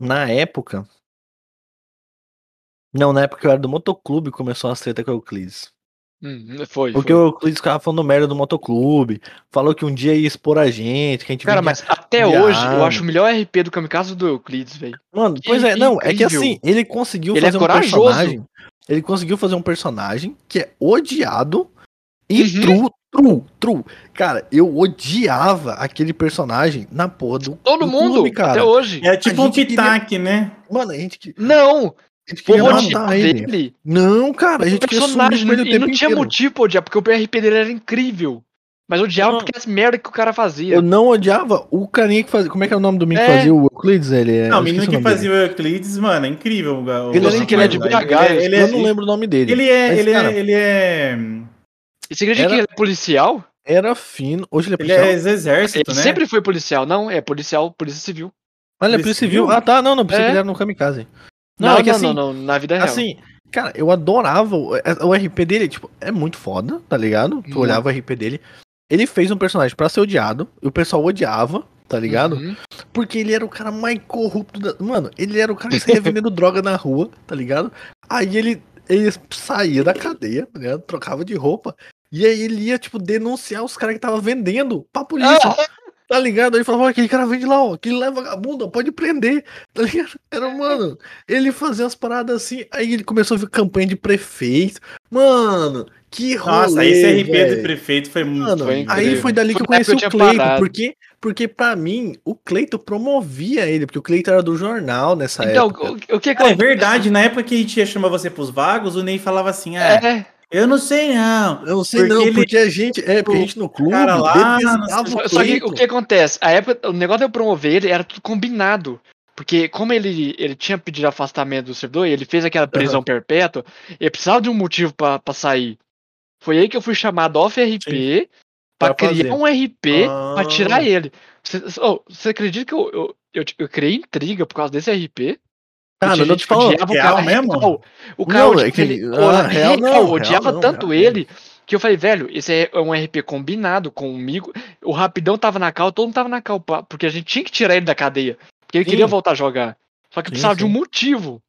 na época. Não, na época que eu era do motoclube, começou as treta com o Euclides. Hum, foi. Porque foi. o Euclides ficava falando merda do motoclube. Falou que um dia ia expor a gente. Que a gente Cara, mas até hoje eu acho o melhor RP do Kamikaze do Euclides, velho. Mano, pois é, não, é que assim, ele conseguiu ele é fazer é um personagem. Ele conseguiu fazer um personagem que é odiado e uhum. true, true, true. Cara, eu odiava aquele personagem na porra do. Todo do mundo, clube, cara. até hoje. É tipo um pitaque, queria... né? Mano, a gente. Não! A gente queria matar ele. Dele. Não, cara, a gente personagem, ele, não tinha motivo pra odiar, porque o PRP dele era incrível. Mas eu odiava não. porque as merda que o cara fazia. Eu não odiava o carinha que fazia. Como é que é o nome do menino é. que fazia o Euclides? Ele é... Não, o menino que fazia o Euclides, mano, é incrível. O... Ele, é, que ele é de BH. Ele, ele, eu não lembro o nome dele. Ele é. Mas, ele, cara, é ele é. Você acredita que ele é policial? Era fino. Hoje ele é policial. Ele é exército, ele né? sempre foi policial. Não, é policial, polícia civil. Ah, ele é polícia civil? Ah, tá. Não, não. Pensei é. que ele era no kamikaze. Não, não, é que, não, assim, não, não, na vida real. Assim, cara, eu adorava. O, o RP dele, tipo, é muito foda, tá ligado? Tu hum. olhava o RP dele. Ele fez um personagem para ser odiado, e o pessoal odiava, tá ligado? Uhum. Porque ele era o cara mais corrupto da. Mano, ele era o cara que saía vendendo droga na rua, tá ligado? Aí ele, ele saía da cadeia, tá ligado? Trocava de roupa. E aí ele ia, tipo, denunciar os caras que tava vendendo pra polícia. Ah, Tá ligado? Aí falava, aquele cara vende lá, ó, aquele lá é vagabundo, pode prender. Tá ligado? Era, mano, ele fazia as paradas assim, aí ele começou a ver campanha de prefeito. Mano, que rolê, Nossa, esse RP véio. do prefeito foi muito Mano, foi aí foi dali que eu conheci o Cleito, porque, porque pra mim, o Cleito promovia ele, porque o Cleito era do jornal nessa então, época. O, o que é, é verdade, na época que a gente ia chamar você pros vagos, o Ney falava assim, ah, é. Eu não sei, não. Eu não sei, porque não, ele... porque a gente. É, porque a gente no clube. Cara lá, só que o que acontece? A época, o negócio de eu promover ele era tudo combinado. Porque como ele, ele tinha pedido afastamento do servidor e ele fez aquela prisão uhum. perpétua, ele precisava de um motivo para sair. Foi aí que eu fui chamado off-RP para criar fazer. um RP ah. para tirar ele. Você, oh, acredita que eu, eu, eu, eu, criei intriga por causa desse RP? Cara, eu te falando, odiava o cara mesmo? Real. O cara não, é que, ele, ah, real, não, odiava real, tanto não, ele que eu falei, velho, esse é um RP combinado comigo. O Rapidão tava na cal, todo mundo tava na cal, porque a gente tinha que tirar ele da cadeia. Porque ele sim. queria voltar a jogar. Só que sim, precisava sim. de um motivo.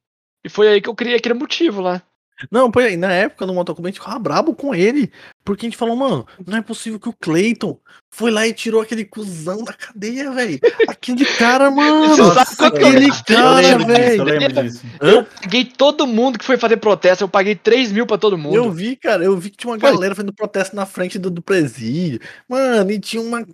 E foi aí que eu criei aquele motivo lá. Não, aí, na época no Mortal Kombat a gente ficava brabo com ele. Porque a gente falou, mano, não é possível que o Clayton foi lá e tirou aquele cuzão da cadeia, velho. Aquele cara, mano. Nossa, aquele cara, velho. Eu, paguei todo mundo que foi fazer protesto. Eu paguei 3 mil pra todo mundo. Eu vi, cara. Eu vi que tinha uma foi. galera fazendo protesto na frente do, do presídio. Mano, e tinha uma.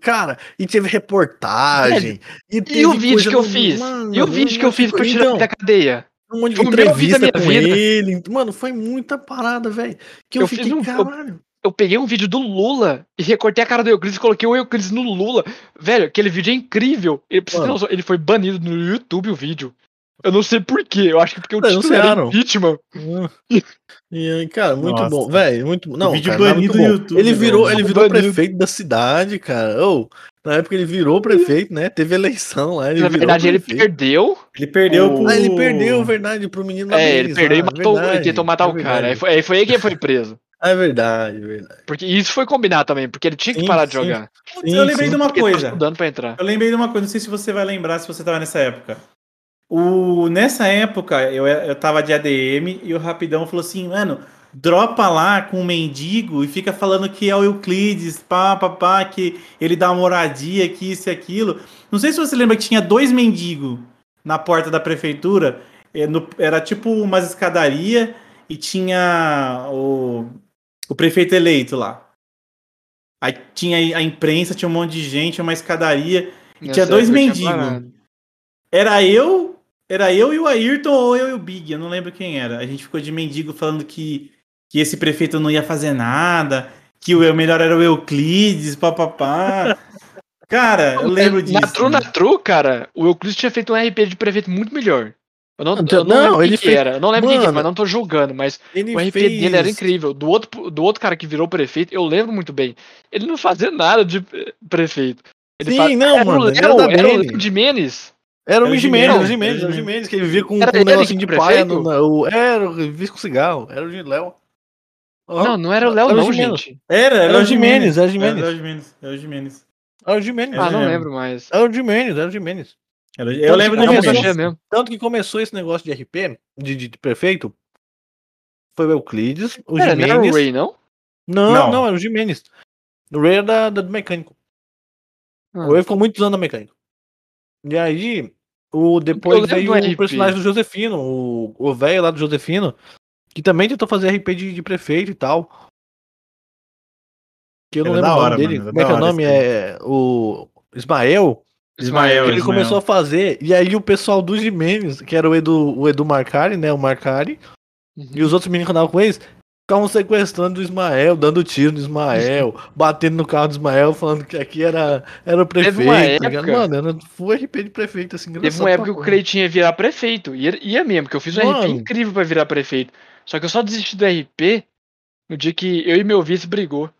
Cara, e teve reportagem. É. E, e, o vídeo que eu fiz? Mano, e o vídeo que eu fiz pra tirar então, da cadeia? Um monte de entrevista com vida. ele. Mano, foi muita parada, velho. Que eu, eu fiquei, um, caralho. Eu, eu, peguei um vídeo do Lula e recortei a cara do Euclides e coloquei o Euclides no Lula. Velho, aquele vídeo é incrível. Ele, ele foi banido no YouTube o vídeo. Eu não sei porquê, eu acho que porque o título era vítima. E, cara, muito Nossa. bom, velho, muito Não, o vídeo cara, banido do YouTube. Ele virou, ele virou prefeito da cidade, cara. Ou, oh, na época ele virou prefeito, né? Teve eleição lá. Na verdade, ele perdeu. Ele perdeu o... pro... Ah, ele perdeu, verdade, pro menino É, ele perdeu e matou, verdade, ele tentou matar é o cara. Aí foi, aí foi aí que ele foi preso. É verdade, é verdade. Porque isso foi combinado também, porque ele tinha que sim, parar de jogar. Sim, eu lembrei sim. de uma coisa. Pra entrar. Eu lembrei de uma coisa, não sei se você vai lembrar se você tava nessa época. O, nessa época, eu, eu tava de ADM e o Rapidão falou assim, mano, dropa lá com o mendigo e fica falando que é o Euclides, pá, pá, pá, que ele dá moradia, que isso e aquilo. Não sei se você lembra que tinha dois mendigos na porta da prefeitura, é, era tipo umas escadaria e tinha o, o prefeito eleito lá. Aí tinha a imprensa, tinha um monte de gente, uma escadaria, e tinha dois mendigos. Era eu era eu e o Ayrton ou eu e o Big, eu não lembro quem era. A gente ficou de mendigo falando que, que esse prefeito não ia fazer nada, que o melhor era o Euclides, papapá. Cara, eu lembro disso. Na Tru, na Tru, cara, o Euclides tinha feito um RP de prefeito muito melhor. Eu não, eu não, não ele que fez... era. Eu não lembro Mano, quem que, mas não tô julgando, mas o RP fez... dele era incrível. Do outro, do outro cara que virou prefeito, eu lembro muito bem. Ele não fazia nada de prefeito. Ele Sim, faz... não, era mano. O Léo, era, era o de Menes. Era o Jimenez, o Jimenez, o Jimenez, que ele vivia com, com um negocinho de paia. No, no, era, vivia com cigarro, era o Léo. Oh, não, não era o Léo, não, o gente. Era, era, era o Jimenez, era o Jimenez. Era o Jimenez, era o Jimenez. Era o Jimenez. Ah, não lembro mais. Era o Jimenez, era o Jimenez. Era, eu lembro que começou, mesmo. Tanto que começou esse negócio de RP, de, de, de prefeito, foi o Euclides, o era, Jimenez. Não era o Ray, não? Não, não, não era o Jimenez. O Ray era da, da, do mecânico. Ah. O Ray ficou muitos anos no mecânico. E aí, o, depois veio o personagem do Josefino, o velho lá do Josefino, que também tentou fazer RP de, de prefeito e tal. Que eu não lembro hora, o nome dele. Mano, Como é que é o nome? É o Ismael. Ismael. Ele Ismael. começou a fazer, e aí o pessoal do Jimenez, que era o Edu, o Edu Marcari, né? O Marcari, uhum. e os outros meninos que andavam com eles, ficavam sequestrando o Ismael, dando tiro no Ismael, batendo no carro do Ismael, falando que aqui era, era o prefeito. Tá época, Mano, era full RP de prefeito, assim, Teve uma época que o Cleitinho ia virar prefeito. Ia, ia mesmo, que eu fiz um Mano. RP incrível pra virar prefeito. Só que eu só desisti do RP no dia que eu e meu vice brigou.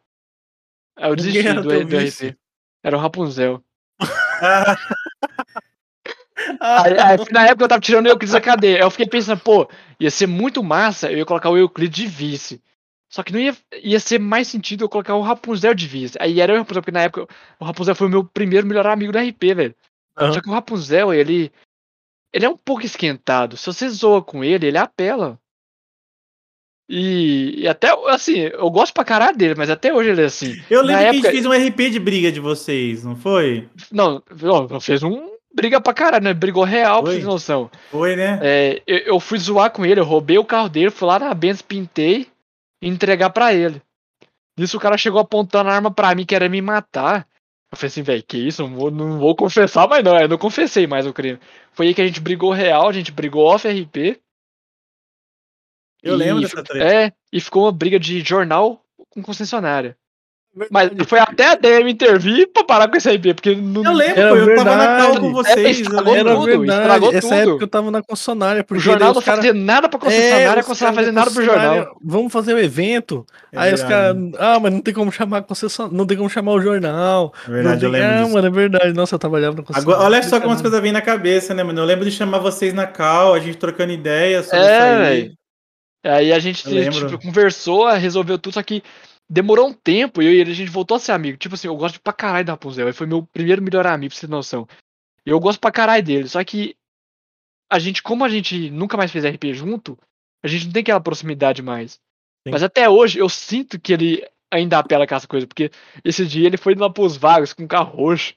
Aí eu desisti do, do RP. Era o Rapunzel. aí, aí, na época eu tava tirando o Euclides da cadeia. Eu fiquei pensando, pô, ia ser muito massa eu ia colocar o Euclides de vice. Só que não ia, ia ser mais sentido eu colocar o Rapunzel de vice. Aí era o Rapunzel, porque na época o Rapunzel foi o meu primeiro melhor amigo da RP, velho. Uhum. Só que o Rapunzel, ele. Ele é um pouco esquentado. Se você zoa com ele, ele apela. E, e, até, assim, eu gosto pra caralho dele, mas até hoje ele é assim. Eu lembro época... que a gente fez um RP de briga de vocês, não foi? Não, não fez um briga pra caralho, né? Brigou real, pra vocês noção. Foi, né? É, eu, eu, fui zoar com ele, eu roubei o carro dele, fui lá na Benz, pintei e entregar pra ele. Nisso o cara chegou apontando a arma pra mim, querendo me matar. Eu falei assim, velho, que isso? Não vou, não vou confessar mais não. Eu não confessei mais o crime. Foi aí que a gente brigou real, a gente brigou off RP. Eu e, lembro dessa treta. É, e ficou uma briga de jornal com concessionária. Mas foi até a DM intervir pra parar com esse IP, porque não. Eu lembro, eu verdade. tava na cal com vocês. É, era tudo, verdade. Essa tudo. época eu tava na concessionária. O jornal não cara... fazia nada pra concessionária, é, a concessionária não fazia nada pro jornal. Vamos fazer um evento. É aí os caras. Ah, mas não tem como chamar a concessionária, não tem como chamar o jornal. É verdade, tem... eu lembro. Ah, disso. mano, é verdade. Nossa, eu trabalhava na concessionária. Agora, olha só como as coisas vêm na cabeça, né, mano? Eu lembro de chamar vocês na cal, a gente trocando ideias sobre é, isso aí. Aí a gente tipo, conversou, resolveu tudo, só que demorou um tempo e eu e ele, a gente voltou a ser amigo. Tipo assim, eu gosto pra caralho da Rapunzel. Ele foi meu primeiro melhor amigo, pra você ter noção. E eu gosto pra caralho dele. Só que a gente, como a gente nunca mais fez RP junto, a gente não tem aquela proximidade mais. Sim. Mas até hoje eu sinto que ele ainda apela com essa coisa, porque esse dia ele foi lá pros vagos com um carro roxo.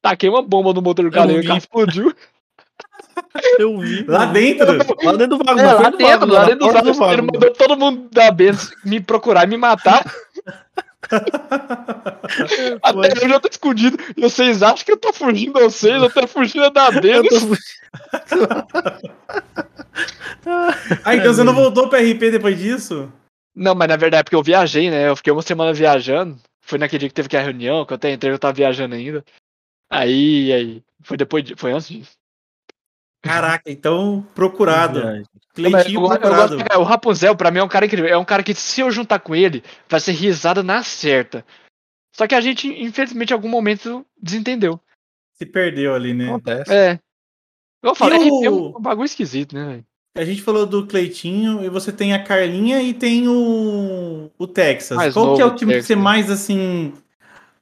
Taquei uma bomba no motor do carro e o carro explodiu. Eu vi. Lá dentro? Lá dentro do vago. É, lá dentro, lá dentro do vago. Ele mandou todo mundo da Benz me procurar e me matar. Até hoje eu tô escondido. E vocês acham que eu tô fugindo de vocês? Eu tô fugindo da Benz. ah, então você não voltou pra RP depois disso? Não, mas na verdade é porque eu viajei, né? Eu fiquei uma semana viajando. Foi naquele dia que teve que a reunião, que eu até entrei, eu tava viajando ainda. Aí, aí. Foi depois de, Foi antes disso. Caraca, então procurado. Cleitinho eu, procurado. Eu, eu, o Rapunzel, pra mim, é um cara incrível. É um cara que, se eu juntar com ele, vai ser risada na certa. Só que a gente, infelizmente, em algum momento desentendeu. Se perdeu ali, né? Acontece. É. Eu falei, o... é um bagulho esquisito, né, velho? A gente falou do Cleitinho e você tem a Carlinha e tem o, o Texas. Mais Qual que é o time Texas. que você mais, assim,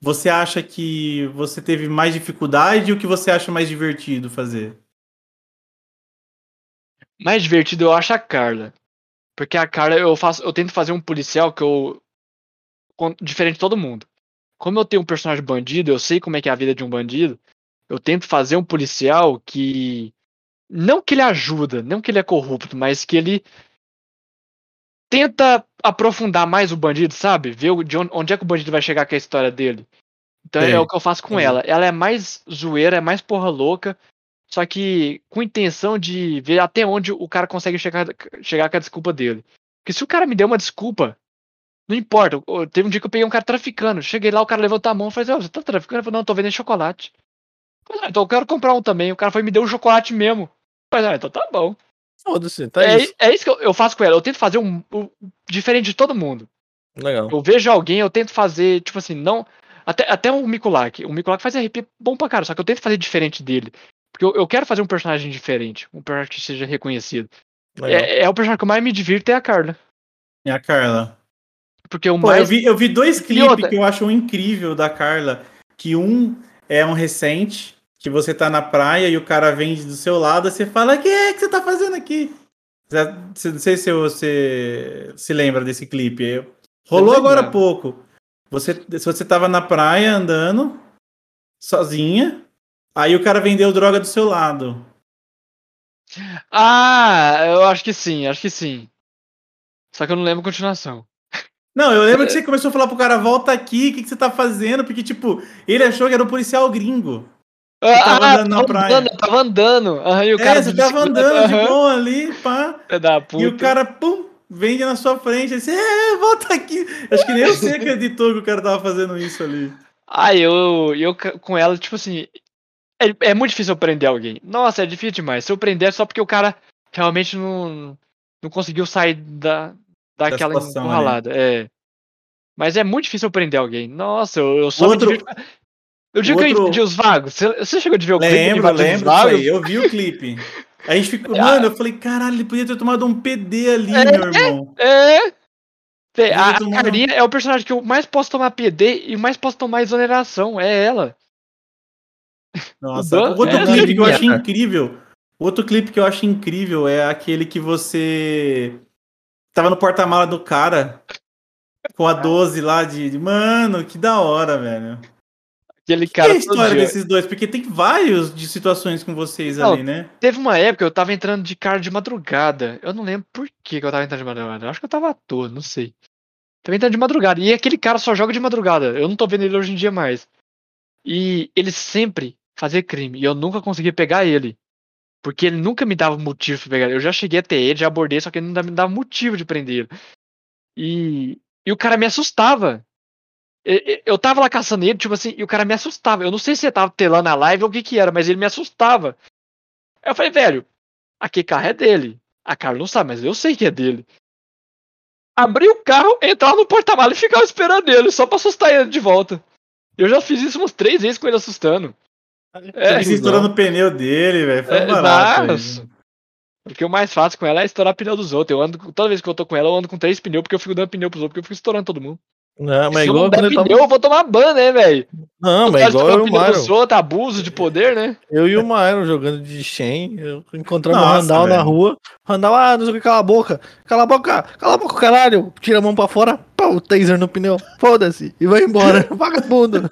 você acha que você teve mais dificuldade e o que você acha mais divertido fazer? Mais divertido eu acho a Carla. Porque a Carla, eu faço, eu tento fazer um policial que eu. diferente de todo mundo. Como eu tenho um personagem bandido, eu sei como é que é a vida de um bandido. Eu tento fazer um policial que. Não que ele ajuda, não que ele é corrupto, mas que ele tenta aprofundar mais o bandido, sabe? Ver de onde é que o bandido vai chegar com a história dele. Então é o que eu faço com ela. Ela é mais zoeira, é mais porra louca, só que com intenção de ver até onde o cara consegue chegar, chegar com a desculpa dele. Porque se o cara me deu uma desculpa, não importa. Teve um dia que eu peguei um cara traficando. Cheguei lá, o cara levantou a mão e falou: assim, Você tá traficando? Eu falei: Não, tô vendendo chocolate. Falei, ah, então eu quero comprar um também. O cara foi me deu um chocolate mesmo. Eu falei: Ah, então tá bom. Foda-se, tá é, isso. É isso que eu, eu, faço com ela. Eu tento fazer um, um, diferente de todo mundo. Legal. Eu vejo alguém, eu tento fazer, tipo assim, não. Até, até o Mikulak. O Mikulak faz RP bom pra cara, só que eu tento fazer diferente dele. Porque eu, eu quero fazer um personagem diferente, um personagem que seja reconhecido. É, é, o personagem que eu mais me divirto é a Carla. É a Carla. Porque o Pô, mais... eu, vi, eu vi dois clipes que eu acho incrível da Carla. Que um é um recente, que você tá na praia e o cara vem do seu lado, e você fala, o que é que você tá fazendo aqui? Não sei se você se lembra desse clipe. Rolou agora há pouco. Você, se você tava na praia andando, sozinha, Aí o cara vendeu droga do seu lado. Ah, eu acho que sim, acho que sim. Só que eu não lembro a continuação. Não, eu lembro que você começou a falar pro cara, volta aqui, o que, que você tá fazendo? Porque, tipo, ele achou que era um policial gringo. Ah, tava andando na praia. Andando, tava andando. Uhum, e o é, cara você tava andando uhum. de boa ali, pá. É da puta. E o cara, pum, vende na sua frente. Assim, é, volta aqui. Acho que nem você acreditou que o cara tava fazendo isso ali. Ah, eu, eu com ela, tipo assim. É, é muito difícil eu prender alguém. Nossa, é difícil demais. Se eu prender é só porque o cara realmente não, não conseguiu sair da, daquela da encurralada. É. Mas é muito difícil eu prender alguém. Nossa, eu, eu só Outro... Eu digo outro... que eu entendi os vagos. Você, você chegou de ver o lembro, clipe? Lembro, lembro. Eu vi o clipe. A gente ficou. Mano, eu falei, caralho, ele podia ter tomado um PD ali, é, meu irmão. É. é. A, a Carinha é o personagem que eu mais posso tomar PD e mais posso tomar exoneração. É ela. Nossa, outro é clipe que eu acho incrível. Outro clipe que eu acho incrível é aquele que você tava no porta-mala do cara com a 12 lá de. Mano, que da hora, velho. Aquele cara. Que é a história desses dois? Porque tem vários de situações com vocês não, ali, né? Teve uma época eu tava entrando de cara de madrugada. Eu não lembro por que, que eu tava entrando de madrugada. Eu acho que eu tava à toa, não sei. Tava entrando de madrugada. E aquele cara só joga de madrugada. Eu não tô vendo ele hoje em dia mais. E ele sempre fazia crime. E eu nunca consegui pegar ele. Porque ele nunca me dava motivo pra pegar ele. Eu já cheguei até ele, já abordei, só que ele não me dava motivo de prender ele. E, e o cara me assustava. Eu tava lá caçando ele, tipo assim, e o cara me assustava. Eu não sei se ele tava telando a live ou o que que era, mas ele me assustava. Aí eu falei, velho, aquele carro é dele. A cara não sabe, mas eu sei que é dele. Abri o carro, entrar no porta-malas e ficava esperando ele, só pra assustar ele de volta. Eu já fiz isso umas três vezes com ele assustando. É, estourando o pneu dele, velho. Foi é, barato. O que eu mais faço com ela é estourar pneu dos outros. Eu ando, toda vez que eu tô com ela, eu ando com três pneus, porque eu fico dando pneu pros outros, porque eu fico estourando todo mundo. Não, mas Se igual quando eu, tava... eu vou tomar ban, né, velho? Não, mas igual eu e o Myron. Outro, abuso de poder, né? Eu e o Myron jogando de Shen, eu encontramos o Randall na rua. Randall, ah, não sei o que, cala a boca. Cala a boca, cala a boca, caralho. Tira a mão pra fora, pau, taser no pneu. Foda-se. E vai embora. Vagabundo.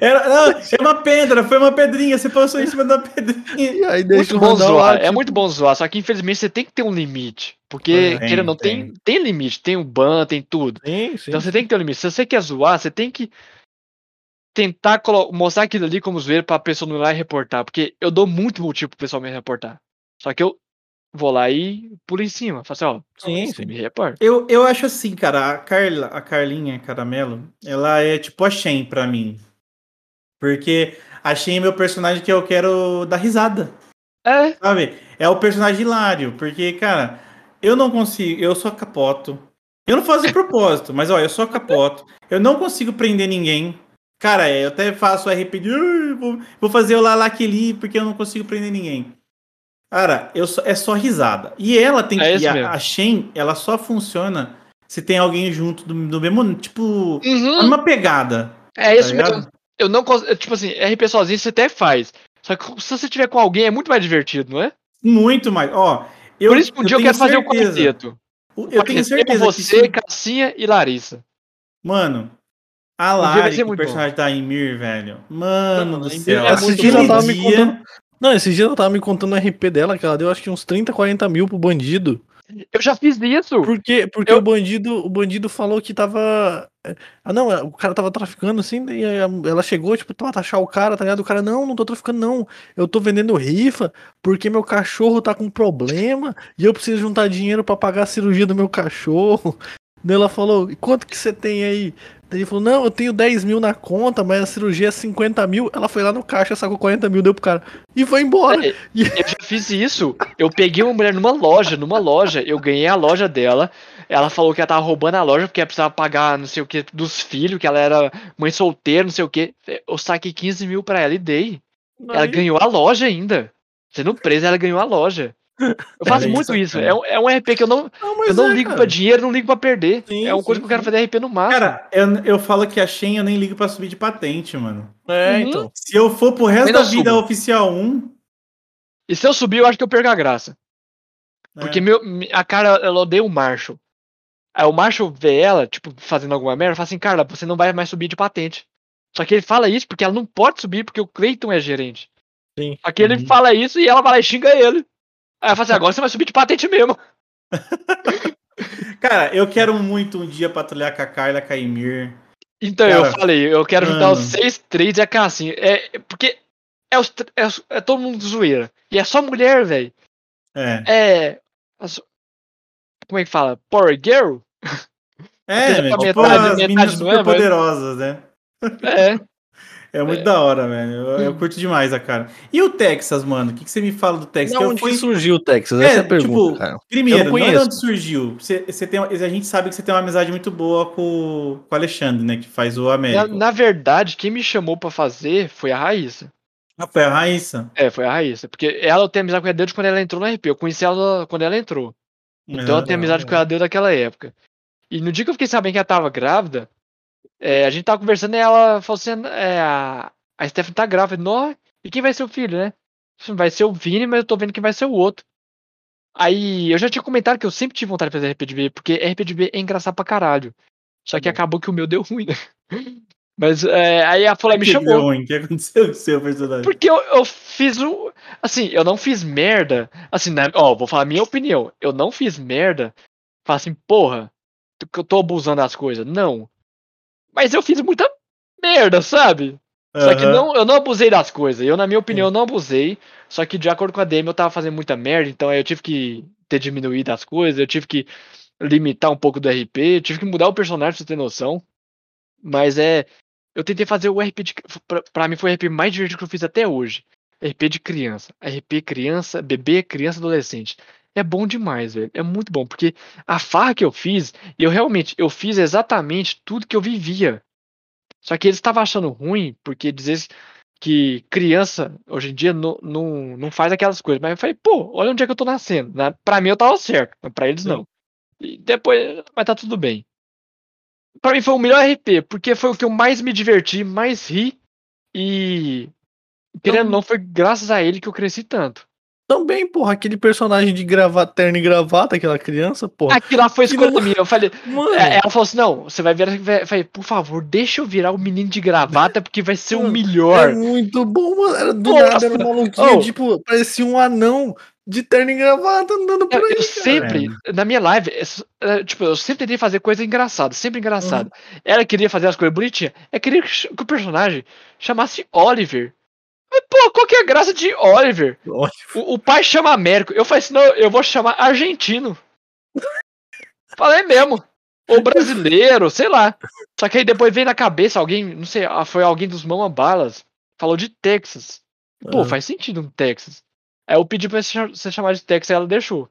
Era, não, é uma pedra, foi uma pedrinha. Você passou em cima da pedrinha. E aí deixa muito o bom zoar. Lá, tipo... É muito bom zoar, só que infelizmente você tem que ter um limite. Porque, tem, queira não, tem. tem, tem limite, tem o ban, tem tudo. Sim, sim. Então você tem que ter um limite. Se você quer zoar, você tem que tentar mostrar aquilo ali como zoeira pra pessoa não ir lá e reportar. Porque eu dou muito motivo pro pessoal me reportar. Só que eu vou lá e pulo em cima. Faço assim, ó, sim, sim. me reporta. Eu, eu acho assim, cara, a Carla, a Carlinha Caramelo, ela é tipo a Shen pra mim. Porque a Shen é meu personagem que eu quero dar risada. É. Sabe? É o personagem hilário. Porque, cara eu não consigo, eu só capoto. Eu não faço de propósito, mas olha, eu só capoto. Eu não consigo prender ninguém. Cara, eu até faço RP de. Vou, vou fazer o Lalaqueli porque eu não consigo prender ninguém. Cara, eu só, é só risada. E ela tem é que. A, a Shen, ela só funciona se tem alguém junto do, do mesmo. Tipo, uhum. numa pegada. É isso tá mesmo. Eu não. Tipo assim, RP sozinho você até faz. Só que se você tiver com alguém é muito mais divertido, não é? Muito mais. Ó, eu, Por isso que um dia eu quero fazer o quarteto. Eu tenho certeza. Você, que... Cassinha e Larissa. Mano, a Lari, o personagem bom. da Ymir, velho. Mano não, do céu. É esse dia ela tava me contando. Não, esse dia ela tava me contando o RP dela, que ela deu acho que uns 30, 40 mil pro bandido. Eu já fiz isso. Porque, porque eu... o bandido o bandido falou que tava. É, ah, não, o cara tava traficando assim, e ela chegou, tipo, pra taxar o cara, tá ligado? O cara, não, não tô traficando, não. Eu tô vendendo rifa porque meu cachorro tá com problema e eu preciso juntar dinheiro para pagar a cirurgia do meu cachorro. Daí ela falou, quanto que você tem aí? Ele falou, não, eu tenho 10 mil na conta, mas a cirurgia é 50 mil. Ela foi lá no caixa, sacou 40 mil, deu pro cara. E foi embora. É, eu já fiz isso. Eu peguei uma mulher numa loja, numa loja, eu ganhei a loja dela. Ela falou que ela tava roubando a loja porque ela precisava pagar não sei o que dos filhos, que ela era mãe solteira, não sei o que. Eu saquei 15 mil pra ela e dei. Aí. Ela ganhou a loja ainda. Sendo presa, ela ganhou a loja. Eu faço é muito isso. É, um, é um RP que eu não, não eu não é, ligo cara. pra dinheiro, não ligo pra perder. Sim, é uma sim, coisa que eu quero fazer RP no máximo. Cara, eu, eu falo que a Shen eu nem ligo pra subir de patente, mano. É, uhum. então. Se eu for pro resto da vida subo. oficial 1. E se eu subir, eu acho que eu perco a graça. É. Porque meu, a cara, ela odeia o Marshall. Aí o Marshall vê ela, tipo, fazendo alguma merda, fala assim, cara, você não vai mais subir de patente. Só que ele fala isso porque ela não pode subir porque o Clayton é gerente. Sim. Só que ele uhum. fala isso e ela vai lá e xinga ele. Aí eu falei assim, agora você vai subir de patente mesmo. Cara, eu quero muito um dia patrulhar com a Carla Caimir. Então, Cara, eu falei, eu quero juntar os seis trades e a Cassinha. É, porque é, os, é, é, todo mundo zoeira. E é só mulher, velho. É. É. como é que fala? Power Girl? É, tipo, metade, as meninas super é, poderosas, né? É. É muito é. da hora, velho. Eu, eu, curto demais a cara. E o Texas, mano? O que, que você me fala do Texas? Não, onde fui... surgiu o Texas? Essa é, é a pergunta, tipo, cara. Primeiro, não, não é onde surgiu. Você, você tem, a gente sabe que você tem uma amizade muito boa com, com o Alexandre, né? Que faz o América. Na, na verdade, quem me chamou para fazer foi a Raíssa. Ah, foi a Raíssa? É, foi a Raíssa. Porque ela tem amizade com ela desde quando ela entrou no RP. Eu conheci ela quando ela entrou. Então eu tenho amizade com ela desde aquela época. E no dia que eu fiquei sabendo que ela tava grávida, é, a gente tava conversando e ela falou assim: é, a, a Stephanie tá grávida. Nó, e quem vai ser o filho, né? Vai ser o Vini, mas eu tô vendo que vai ser o outro. Aí eu já tinha comentado que eu sempre tive vontade de fazer RPG, porque RPG é engraçado pra caralho. Só que acabou que o meu deu ruim, né? Mas é, aí a Folha me chamou. Deu ruim? O que aconteceu com o seu personagem? Porque eu, eu fiz o. Assim, eu não fiz merda. Assim, né, ó, vou falar a minha opinião. Eu não fiz merda. Falar assim, porra, que eu tô abusando das coisas. Não. Mas eu fiz muita merda, sabe? Uhum. Só que não, eu não abusei das coisas. Eu, na minha opinião, não abusei. Só que, de acordo com a DM, eu tava fazendo muita merda. Então aí eu tive que ter diminuído as coisas. Eu tive que limitar um pouco do RP. Eu tive que mudar o personagem pra você ter noção. Mas é. Eu tentei fazer o RP de. Pra, pra mim foi o RP mais divertido que eu fiz até hoje. RP de criança. RP criança, bebê, criança, adolescente é bom demais, velho. É muito bom, porque a farra que eu fiz, eu realmente, eu fiz exatamente tudo que eu vivia. Só que eles estavam achando ruim, porque dizer que criança, hoje em dia, não, não, não faz aquelas coisas. Mas eu falei, pô, olha onde é que eu tô nascendo. Né? Pra mim eu tava certo, mas pra eles não. E depois, mas tá tudo bem. Pra mim foi o melhor RP, porque foi o que eu mais me diverti, mais ri. E, querendo ou não, foi graças a ele que eu cresci tanto. Também, porra, aquele personagem de gravata, terno e gravata, aquela criança, porra. Aquilo lá foi escolha não... minha. Eu falei, Mano. É, ela falou assim: não, você vai ver. Eu falei, por favor, deixa eu virar o menino de gravata, porque vai ser o melhor. É muito bom, mano. Era do Nossa. nada, era um maluquinho, oh. tipo, parecia um anão de terno e gravata andando por aí. Eu sempre, na minha live, tipo, eu sempre tentei fazer coisa engraçada, sempre engraçada. Uhum. Ela queria fazer as coisas bonitinhas. Ela queria que o personagem chamasse Oliver. Mas, pô, qual que é a graça de Oliver? O, o, pai chama Américo. Eu falei assim, não, eu vou chamar argentino. Falei mesmo. Ou brasileiro, sei lá. Só que aí depois veio na cabeça alguém, não sei, ah, foi alguém dos Mama Balas, falou de Texas. Pô, uhum. faz sentido um Texas. Aí eu pedi pra você chamar de Texas e ela deixou.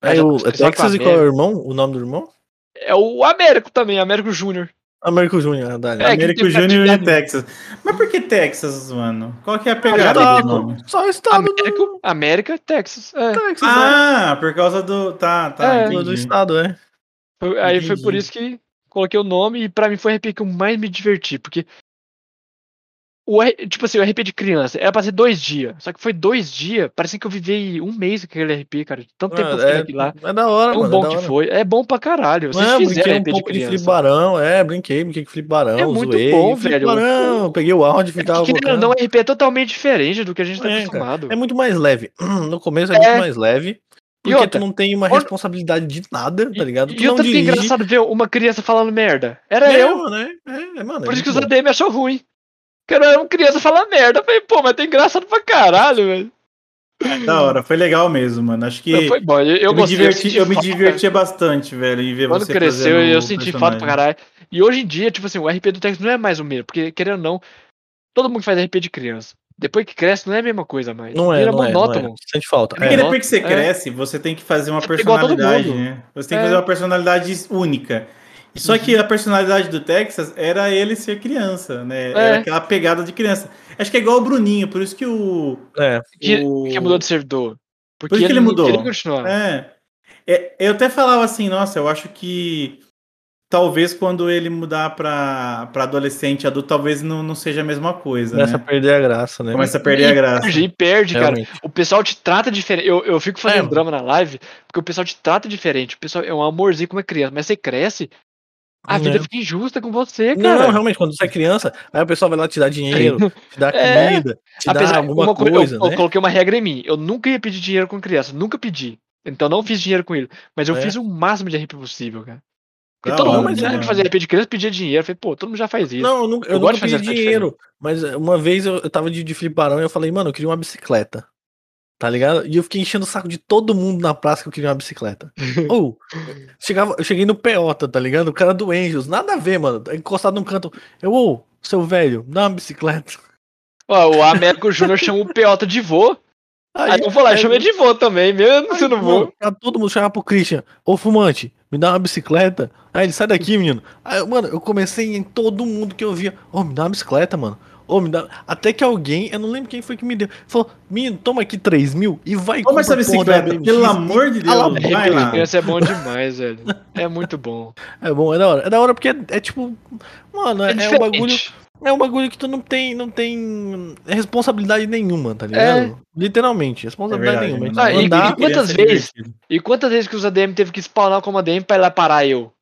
Aí o, é Texas e qual é o irmão? O nome do irmão? É o Américo também, Américo Júnior. Américo Júnior, Dali. É, Américo Júnior e Texas. Mas por que Texas, mano? Qual que é a pegada ah, do nome? Só o estado América, do... América Texas. É. Texas, ah, é. por causa do... Tá, tá. É, do estado, é. Aí entendi. foi por isso que coloquei o nome e pra mim foi o RP que eu mais me diverti, porque o, tipo assim, o RP de criança era pra ser dois dias. Só que foi dois dias. Parecia que eu vivi um mês com aquele RP, cara. Tanto tempo que eu fiquei é, lá. É da hora, Tão mano. bom é que foi. É bom pra caralho. Vocês é, fizeram RP um de criança. De flibarão, é, brinquei, brinquei com flibarão. É muito zoei, bom, velho. Flibarão, peguei o áudio e tava é Não, o RP é totalmente diferente do que a gente tá é, acostumado. Cara, é muito mais leve. No começo é, muito é. mais leve. Porque outra, tu não tem uma responsabilidade de nada, tá ligado? Tu e outra dirige. engraçado ver uma criança falando merda. Era é, eu. Né? É, mano, Por isso que os ADM achou ruim. Cara, era uma criança falar merda. Eu falei, pô, mas tem engraçado pra caralho, velho. É, da hora, foi legal mesmo, mano. Acho que. Foi bom. Eu, eu, me, diverti, eu me divertia bastante, velho, em ver Quando você. Quando cresceu, eu senti falta pra caralho. E hoje em dia, tipo assim, o RP do Tex não é mais o mesmo, porque, querendo ou não, todo mundo faz RP de criança. Depois que cresce, não é a mesma coisa mais. Não é, Vira não monótono. É, não é. Sente falta. É porque depois que você é. cresce, você tem que fazer uma personalidade, né? Você tem que fazer uma personalidade única. Só que a personalidade do Texas era ele ser criança, né? É. Era aquela pegada de criança. Acho que é igual o Bruninho, por isso que o. É. Que, o... que mudou de servidor. Porque por isso que ele mudou. É. é. Eu até falava assim, nossa, eu acho que talvez quando ele mudar pra, pra adolescente, adulto, talvez não, não seja a mesma coisa. Começa né? a perder a graça, né? Começa a perder e a graça. Perde, e perde, Realmente. cara. O pessoal te trata diferente. Eu, eu fico fazendo é. drama na live, porque o pessoal te trata diferente. O pessoal é um amorzinho como é criança, mas você cresce, a vida não. fica injusta com você, cara. Não, realmente, quando você é criança, aí o pessoal vai lá te dar dinheiro, te dar é, comida, te Apesar, dar alguma coisa. Eu, né? eu, coloquei uma regra em mim. Eu nunca ia pedir dinheiro com criança, nunca pedi. Então não fiz dinheiro com ele. Mas eu é. fiz o máximo de RP possível, cara. Porque não, todo mundo já que fazia RP de criança pedia dinheiro. Eu falei, pô, todo mundo já faz isso. Não, eu nunca, eu eu nunca pedi dinheiro. Mas uma vez eu, eu tava de, de fliparão e eu falei, mano, eu queria uma bicicleta. Tá ligado? E eu fiquei enchendo o saco de todo mundo na praça que eu queria uma bicicleta. Ou, chegava, eu cheguei no Peota, tá ligado? O cara do Angels, nada a ver, mano. Encostado num canto. Eu, ô, seu velho, dá uma bicicleta. Ó, o Américo Júnior chamou o Peota de vô. Aí, aí eu vou lá, chamei de vô também, mesmo se não vou. Todo mundo chamava pro Christian, ô fumante, me dá uma bicicleta. Aí ele sai daqui, menino. Aí, mano, eu comecei em todo mundo que eu via, ô, me dá uma bicicleta, mano. Ô, me dá... Até que alguém, eu não lembro quem foi que me deu, falou, menino, toma aqui 3 mil e vai Toma essa bicicleta, pelo amor de Deus. vai lá. Esse é bom demais, velho. É muito bom. É bom, é da hora. É da hora porque é, é tipo, mano, é, é um bagulho é um bagulho que tu não tem, não tem responsabilidade nenhuma, tá ligado? É. Literalmente, responsabilidade é nenhuma. Ah, e, e, quantas vezes? E quantas vezes que os ADM teve que spawnar como ADM pra ir lá parar eu?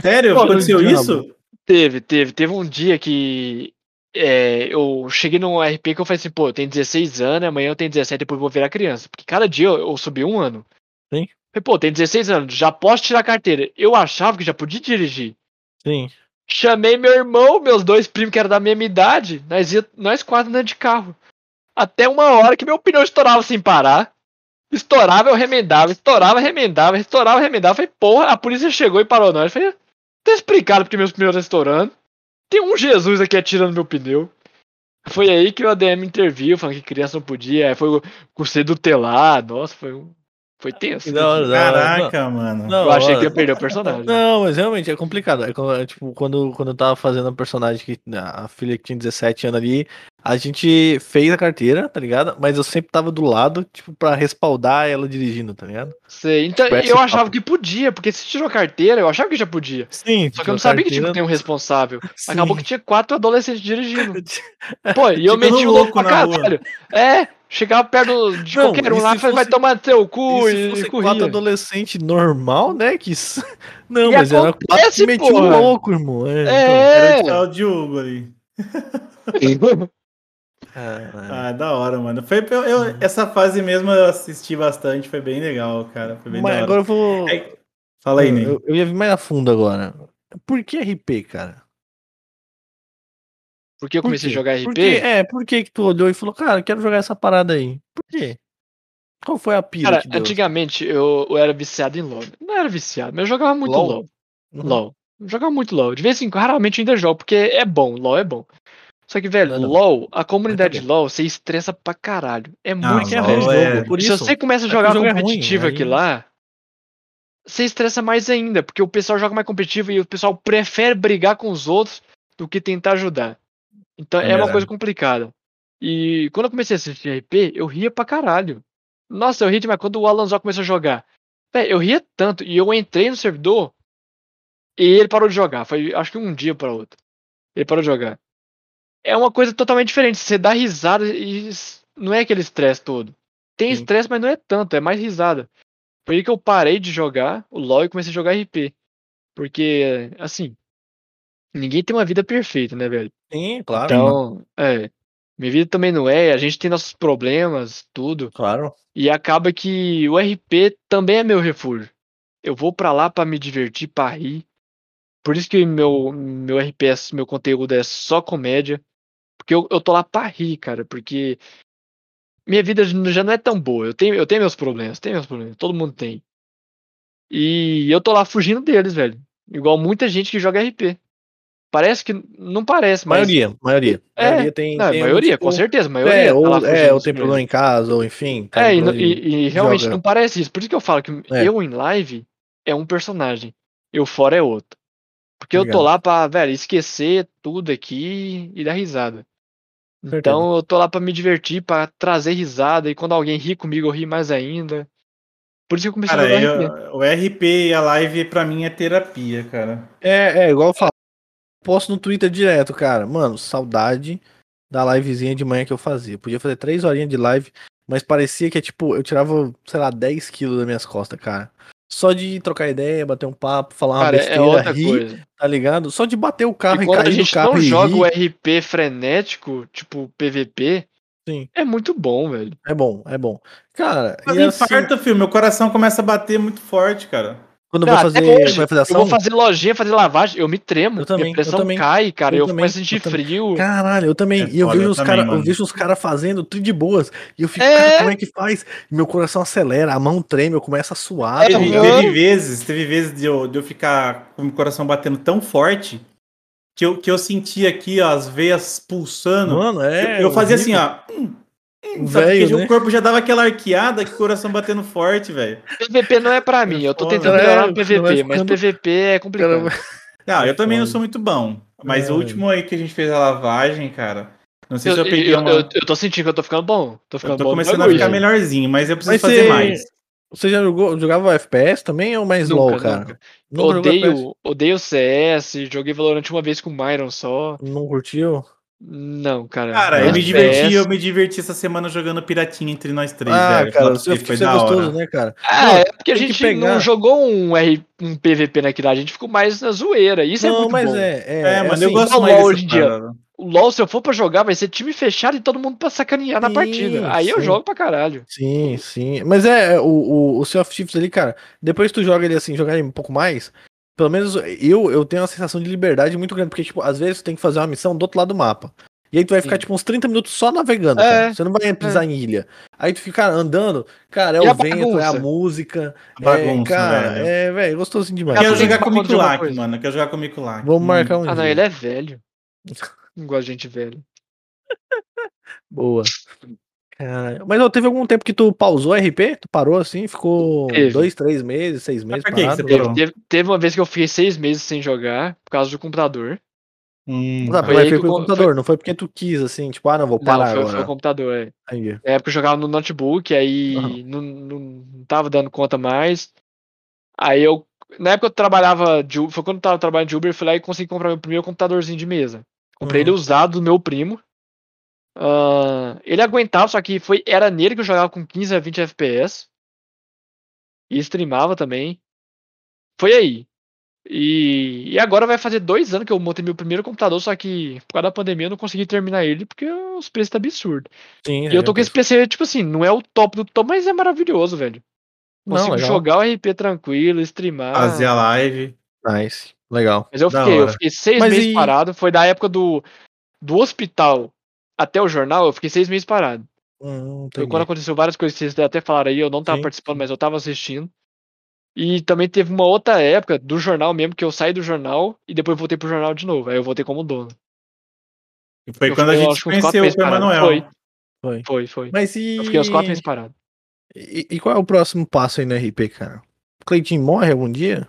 Sério? Pô, aconteceu isso? Teve, teve. Teve um dia que é, eu cheguei num RP que eu falei assim, pô, eu tenho 16 anos, amanhã eu tenho 17, depois vou virar criança. Porque cada dia eu, eu subi um ano. Sim. Falei, pô, tem 16 anos, já posso tirar a carteira. Eu achava que já podia dirigir. Sim. Chamei meu irmão, meus dois primos que eram da mesma idade, nós, ia, nós quatro andando de carro. Até uma hora que meu pneu estourava sem parar. Estourava, eu remendava, estourava, remendava, estourava, remendava. Falei, porra, a polícia chegou e parou nós. Falei, tá explicado porque meus pneus estourando. Tem um Jesus aqui atirando meu pneu. Foi aí que o ADM interviu, falando que criança não podia. Foi o conselho telar. Nossa, foi um foi tenso. Não, Caraca, não, mano. Não, eu achei que ia perder o personagem. Não, mas realmente é complicado. É, é, tipo, quando, quando eu tava fazendo a personagem que a filha que tinha 17 anos ali, a gente fez a carteira, tá ligado? Mas eu sempre tava do lado, tipo, pra respaldar ela dirigindo, tá ligado? Sei. Então, tipo, eu achava papo. que podia, porque se tirou a carteira, eu achava que já podia. Sim. Só que eu não sabia carteira... que tipo, tem um responsável. Sim. Acabou que tinha quatro adolescentes dirigindo. Pô, e eu meti o louco pra caralho. É, Chegava perto de não, qualquer um lá e fosse... vai tomar teu cu e, e corria. quatro adolescente normal, né? Que... Não, e mas era quatro que metia um louco, irmão. É, é. Então, era o Diogo aí. ah, da hora, mano. Foi, eu, eu, essa fase mesmo eu assisti bastante, foi bem legal, cara. Foi bem mas agora eu vou. Fala aí, Ney. Eu, eu ia vir mais a fundo agora. Por que RP, cara? Porque eu comecei a jogar RP? Porque, é, por que que tu olhou e falou, cara, quero jogar essa parada aí? Por quê? Qual foi a pira Cara, antigamente eu, eu, era viciado em LoL. Não era viciado, mas eu jogava muito LoL. LoL. Uhum. LoL. Jogava muito LoL. De vez em quando, raramente ainda jogo, porque é bom, LoL é bom. Só que, velho, não, LoL, a comunidade de LoL, você estressa pra caralho. É muito é ruim. É... Por isso, Se você começa a é jogar é competitivo ruim, aqui aí... lá, você estressa mais ainda, porque o pessoal joga mais competitivo e o pessoal prefere brigar com os outros do que tentar ajudar. Então é, é uma coisa complicada. E quando eu comecei a assistir RP, eu ria pra caralho. Nossa, eu ria demais. Quando o Alanzó começou a jogar, eu ria tanto. E eu entrei no servidor e ele parou de jogar. Foi acho que um dia para outro. Ele parou de jogar. É uma coisa totalmente diferente. Você dá risada e não é aquele estresse todo. Tem estresse, mas não é tanto, é mais risada. Foi aí que eu parei de jogar o LoL e comecei a jogar RP. Porque, assim, ninguém tem uma vida perfeita, né, velho? Sim, claro. Então, é. Minha vida também não é, a gente tem nossos problemas, tudo. Claro. E acaba que o RP também é meu refúgio. Eu vou para lá para me divertir, para rir. Por isso que meu meu RPS, meu conteúdo é só comédia. Porque eu, eu tô lá pra rir, cara. Porque minha vida já não é tão boa. Eu tenho, eu tenho meus problemas, tenho meus problemas. Todo mundo tem. E eu tô lá fugindo deles, velho. Igual muita gente que joga RP. Parece que. Não parece, mas. Maioria, maioria. É, maioria tem. Não, tem maioria, um, com certeza. Maioria é, ou, tá é, ou tem problema em casa, ou enfim. É, e, e, e, realmente joga. não parece isso. Por isso que eu falo que é. eu em live é um personagem, eu fora é outro. Porque Obrigado. eu tô lá pra, velho, esquecer tudo aqui e dar risada. Então eu tô lá pra me divertir, pra trazer risada, e quando alguém ri comigo, eu ri mais ainda. Por isso que eu comecei cara, a jogar eu, RP. O RP e a live pra mim é terapia, cara. É, é igual eu falo posto no Twitter direto, cara. Mano, saudade da livezinha de manhã que eu fazia. Podia fazer três horinhas de live, mas parecia que, tipo, eu tirava, sei lá, 10 quilos das minhas costas, cara. Só de trocar ideia, bater um papo, falar cara, uma é besteira, é rir, coisa. tá ligado? Só de bater o carro e, e cair a gente carro não joga rir. o RP frenético, tipo PVP, Sim. É muito bom, velho. É bom, é bom. Cara, Mas e infarta, assim... filho, meu coração começa a bater muito forte, cara. Quando não, vai fazer, hoje, vai fazer ação? Eu vou fazer lojinha, fazer lavagem, eu me tremo. Eu também, minha pressão eu também, cai, cara. Eu, eu começo a sentir frio. Caralho, eu também. É, e eu, vejo os cara, eu vejo os caras fazendo tudo de boas. E eu fico, é... cara, como é que faz? Meu coração acelera, a mão treme, eu começo a suar. É, teve, teve, vezes, teve vezes de eu, de eu ficar com o coração batendo tão forte que eu, que eu sentia aqui ó, as veias pulsando. Mano, é. Eu, eu fazia assim, ó. Hum, Velho, né? o corpo já dava aquela arqueada que o coração batendo forte, velho. PVP não é pra mim, eu tô tentando melhorar no PVP, mas PVP é complicado. Não, eu também não sou muito bom. Mas é. o último aí que a gente fez a lavagem, cara. Não sei eu, se eu peguei eu, uma. Eu, eu, tô sentindo que eu tô ficando bom. Tô ficando eu tô bom começando a ficar melhorzinho, mas eu preciso mas fazer você... mais. Você já jogou, jogava FPS também ou mais nunca, LOL, cara? Nunca. Odeio, odeio CS, joguei Valorant uma vez com o Myron só. Não curtiu? Não, cara. Cara, eu me diverti, eu me diverti essa semana jogando Piratinha entre nós três, ah, velho. cara, você foi da gostoso, hora. né, cara? Ah, é porque a gente pegar... não jogou um, R, um PVP naquilo, a gente ficou mais na zoeira. Isso é não, é muito mas bom. é, é, é, mano, assim, eu gosto mais hoje em dia. O LoL, se eu for pra jogar, vai ser time fechado e todo mundo pra sacanear sim, na partida. Aí sim. eu jogo pra caralho. Sim, sim. Mas é, é, o, o, o Sea of Chiefs ali, cara, depois tu joga ele assim, jogar ele um pouco mais, pelo menos eu, eu tenho uma sensação de liberdade muito grande, porque, tipo, às vezes tu tem que fazer uma missão do outro lado do mapa. E aí tu vai ficar, Sim. tipo, uns 30 minutos só navegando, é, Você não vai pisar é. em ilha. Aí tu fica andando, cara, é e o vento, bagunça? é a música. A bagunça, é, cara, velho. é, velho, gostosinho demais. Quero jogar com o Mikulak, mano. Quero jogar com o Mikulak. Vamos marcar um Ah, não, ele é velho. Não gosto de gente velho. Boa. Cara, mas ó, teve algum tempo que tu pausou RP? Tu parou assim? Ficou teve. dois, três meses, seis meses? Parado, teve, teve, teve, uma vez que eu fiquei seis meses sem jogar por causa do computador. Hum, não, foi, foi pelo computador, foi... não foi porque tu quis, assim, tipo, ah, não, vou parar não, foi, agora. Foi o computador, é. Aí. É época eu jogava no notebook, aí uhum. não, não tava dando conta mais. Aí eu, na época eu trabalhava, de, foi quando eu tava trabalhando de Uber, eu fui lá e consegui comprar meu primeiro computadorzinho de mesa. Comprei uhum. ele usado do meu primo. Uh, ele aguentava, só que foi, era nele que eu jogava com 15 a 20 FPS. E streamava também. Foi aí. E, e, agora vai fazer dois anos que eu montei meu primeiro computador, só que por causa da pandemia eu não consegui terminar ele porque os preços tá absurdo. Sim, e é, eu tô com esse PC, tipo assim, não é o top do top, mas é maravilhoso, velho. Consigo não, jogar o RP tranquilo, streamar. Fazer a live. Nice. Legal. Mas eu fiquei, eu fiquei seis mas meses e... parado. Foi da época do, do hospital até o jornal, eu fiquei seis meses parado. Hum, quando aconteceu várias coisas que vocês até falaram aí, eu não tava Sim. participando, mas eu tava assistindo. E também teve uma outra época do jornal mesmo, que eu saí do jornal e depois voltei pro jornal de novo. Aí eu voltei como dono. E foi eu quando fiquei, a gente conheceu o Emanuel. Foi. foi. Foi, foi. Mas e... Eu fiquei uns quatro meses parado. E, e, qual é o próximo passo aí no RP, cara? O Cleitinho morre algum dia?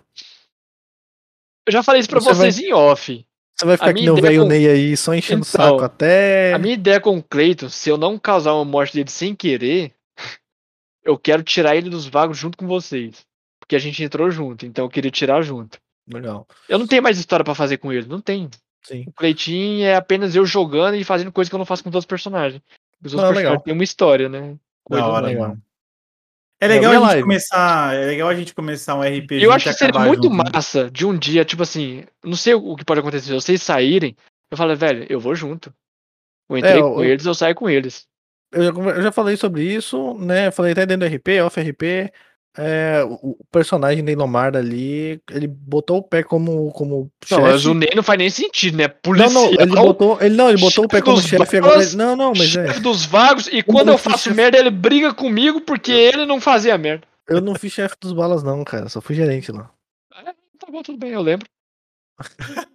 Eu já falei isso pra você vocês vai... em off. Você vai ficar que nem o velho com... Ney aí, só enchendo o então, saco até. A minha ideia com o Cleiton, se eu não causar uma morte dele sem querer, eu quero tirar ele dos vagos junto com vocês porque a gente entrou junto, então eu queria tirar junto. Legal. Eu não tenho mais história para fazer com ele, não tenho. Sim. O Cleitinho é apenas eu jogando e fazendo coisa que eu não faço com todos os personagens. Os outros personagens têm uma história, né? Coisa da hora, legal. É legal, a gente começar, é legal a gente começar um RPG. Eu acho que seria muito junto. Né? massa de um dia, tipo assim, não sei o que pode acontecer, se vocês saírem, eu falo, velho, eu vou junto. Eu entrei é, com eu, eles, eu saio com eles. Eu já, eu já, falei sobre isso, né? Falei até dentro do RP, off RP. É, o personagem Neymar ali, ele botou o pé como, como não, Mas o Ney não faz nem sentido, né? Policial, não, não, ele botou, ele, não, ele botou o pé como chefe agora. Não, não, mas é. dos vagos, e quando eu faço chefe... merda, ele briga comigo porque ele não fazia merda. Eu não fui chefe dos balas, não, cara. Só fui gerente lá. É, tá bom, tudo bem, eu lembro.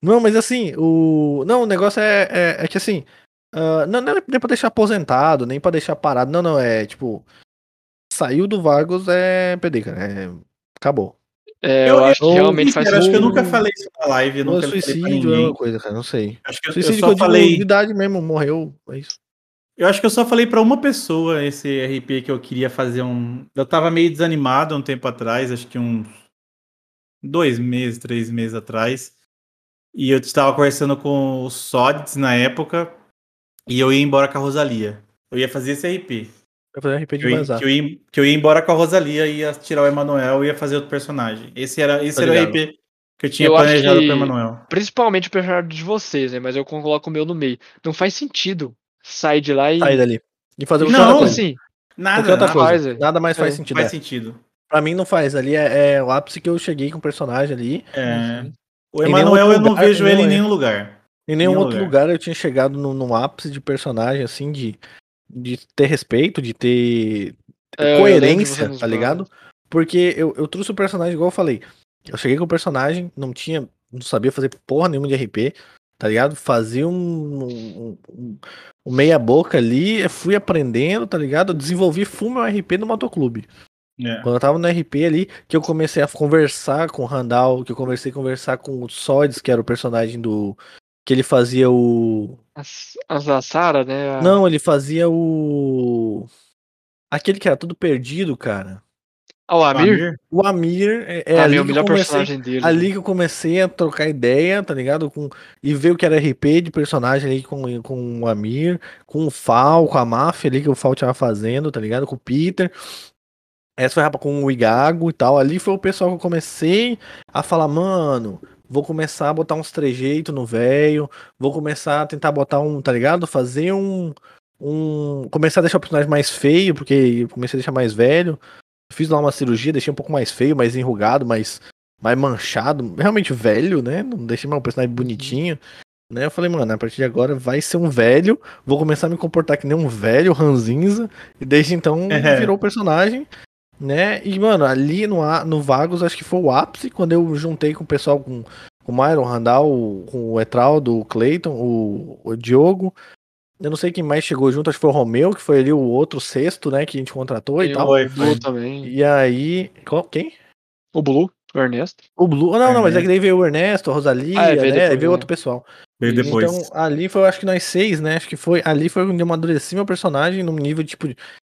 não, mas assim, o. Não, o negócio é, é, é que assim. Uh, não, não é nem pra deixar aposentado, nem pra deixar parado. Não, não, é tipo saiu do Vagos é PD, cara. É... Acabou. É, eu, eu, acho que realmente faz Acho que eu nunca falei isso na live. Eu nunca suicídio é uma coisa, cara. Não sei. Acho que suicídio eu só falei. De idade mesmo, morreu. É isso. Eu acho que eu só falei para uma pessoa esse RP que eu queria fazer um. Eu tava meio desanimado um tempo atrás, acho que uns dois meses, três meses atrás. E eu estava conversando com o Sods na época. E eu ia embora com a Rosalia. Eu ia fazer esse RP. Pra fazer RP de que eu, ia, que, eu ia, que eu ia embora com a Rosalia, ia tirar o Emanuel e ia fazer outro personagem. Esse era, esse era o RP que eu tinha eu planejado pro Emanuel. Principalmente o personagem de vocês, né? Mas eu coloco o meu no meio. Não faz sentido sair de lá e. Sair dali. E fazer não, assim. Nada, outra nada, coisa. nada mais faz é, sentido. Faz é. sentido. Pra mim não faz. Ali é, é, o ápice que eu cheguei com o personagem ali. É. O Emanuel eu não vejo ele em nenhum lugar. Em nenhum, nenhum outro lugar. lugar. eu tinha chegado no, no, ápice de personagem, assim, de, de ter respeito, de ter é, coerência, tá ligado? Porque eu, eu trouxe o personagem, igual eu falei. Eu cheguei com o personagem, não tinha. Não sabia fazer porra nenhuma de RP, tá ligado? Fazia um, um, um, um meia boca ali, fui aprendendo, tá ligado? Eu desenvolvi full meu RP no motoclube. É. Quando eu tava no RP ali, que eu comecei a conversar com o Randall, que eu comecei a conversar com o Sods, que era o personagem do. Que ele fazia o. As, as da Sarah, né? A... Não, ele fazia o. Aquele que era tudo perdido, cara. Ah, o Amir? O Amir é, é ali, o melhor comecei, personagem dele. ali que eu comecei a trocar ideia, tá ligado? Com, e ver o que era RP de personagem ali com, com o Amir, com o Fal, com a máfia ali que o Fal tava fazendo, tá ligado? Com o Peter. Essa foi com o Igago e tal. Ali foi o pessoal que eu comecei a falar, mano, vou começar a botar uns trejeitos no velho, vou começar a tentar botar um, tá ligado? Fazer um. um começar a deixar o personagem mais feio, porque eu comecei a deixar mais velho. Fiz lá uma cirurgia, deixei um pouco mais feio, mais enrugado, mais, mais manchado. Realmente velho, né? Não deixei mais um personagem uhum. bonitinho. Né? Eu falei, mano, a partir de agora vai ser um velho, vou começar a me comportar que nem um velho ranzinza, e desde então é. virou o personagem né? E, mano, ali no, no Vagos, acho que foi o ápice, quando eu juntei com o pessoal, com, com o Myron, Randall, com o Etraldo, o Clayton, o, o Diogo. Eu não sei quem mais chegou junto, acho que foi o Romeu, que foi ali o outro sexto, né, que a gente contratou e, e tal. O Blue também. E aí. Quem? O Blue, o Ernesto. O Blue. Não, não, mas é que daí veio o Ernesto, a Rosalia, ah, é, veio né? Depois, veio outro pessoal. Veio depois. Então, ali foi, acho que nós seis, né? Acho que foi. Ali foi onde eu amadureci meu personagem num nível, tipo,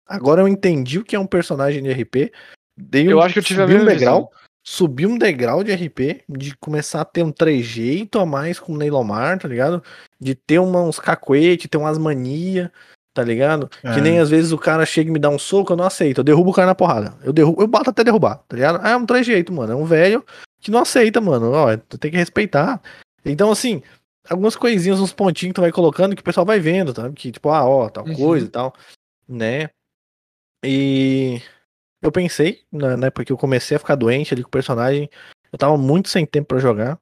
Agora eu entendi o que é um personagem de RP. Dei um, eu acho que eu tive a mesma um degrau, Subi um degrau de RP, de começar a ter um trejeito a mais com o Neilomar, tá ligado? De ter uma, uns cacuete, ter umas mania, tá ligado? É. Que nem às vezes o cara chega e me dá um soco, eu não aceito. Eu derrubo o cara na porrada. Eu derrubo, eu bato até derrubar, tá ligado? Ah, é um trejeito, mano. É um velho que não aceita, mano. Ó, tu tem que respeitar. Então, assim, algumas coisinhas, uns pontinhos que tu vai colocando que o pessoal vai vendo, tá? Que tipo, ah, ó, tal uhum. coisa e tal, né? E eu pensei, na, na época que eu comecei a ficar doente ali com o personagem, eu tava muito sem tempo para jogar.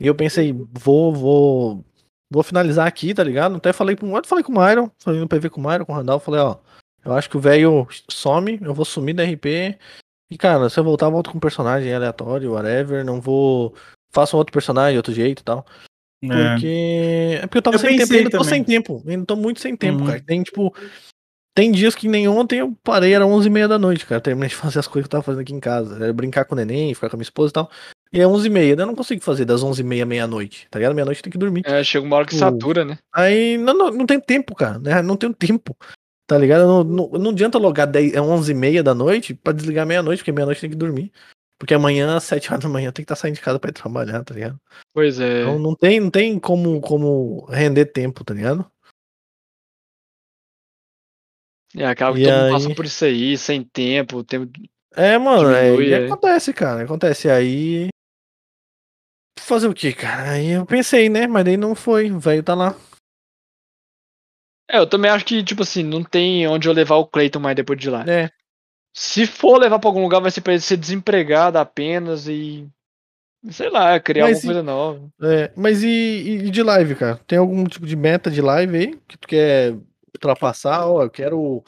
E eu pensei, vou, vou, vou finalizar aqui, tá ligado? Até falei com, eu falei com o Myron, falei no PV com o Myron, com o Randall, falei, ó, eu acho que o velho some, eu vou sumir da RP. E cara, se eu voltar, eu volto com um personagem aleatório, whatever, não vou. Faço um outro personagem outro jeito e tal. É. Porque. É porque eu tava eu sem tempo, ainda tô sem tempo. Ainda tô muito sem tempo, uhum. cara. Tem, tipo, tem dias que nem ontem eu parei, era 11 e meia da noite, cara. Terminei de fazer as coisas que eu tava fazendo aqui em casa. Era brincar com o neném, ficar com a minha esposa e tal. E é 11 e meia, eu não consigo fazer das 11 e meia meia-noite, tá ligado? Meia-noite tem que dormir. É, chega uma hora que satura, né? Aí, não, não, não tem tempo, cara, né? Não tenho tempo, tá ligado? Não, não, não adianta logar 10, é 11 e meia da noite pra desligar meia-noite, porque meia-noite tem que dormir. Porque amanhã, às 7 horas da manhã, tem que estar tá saindo de casa pra ir trabalhar, tá ligado? Pois é. Então não tem, não tem como, como render tempo, tá ligado? É, acaba que todo mundo passa por isso aí, sem tempo, tempo. É, mano, é, acontece, cara. Acontece. Aí. Fazer o que, cara? Aí eu pensei, né? Mas daí não foi. O velho tá lá. É, eu também acho que, tipo assim, não tem onde eu levar o Clayton mais depois de lá. É. Se for levar pra algum lugar, vai ser pra ele ser desempregado apenas e. Sei lá, criar mas alguma e, coisa nova. É, mas e, e de live, cara? Tem algum tipo de meta de live aí que tu quer ultrapassar, ó, eu quero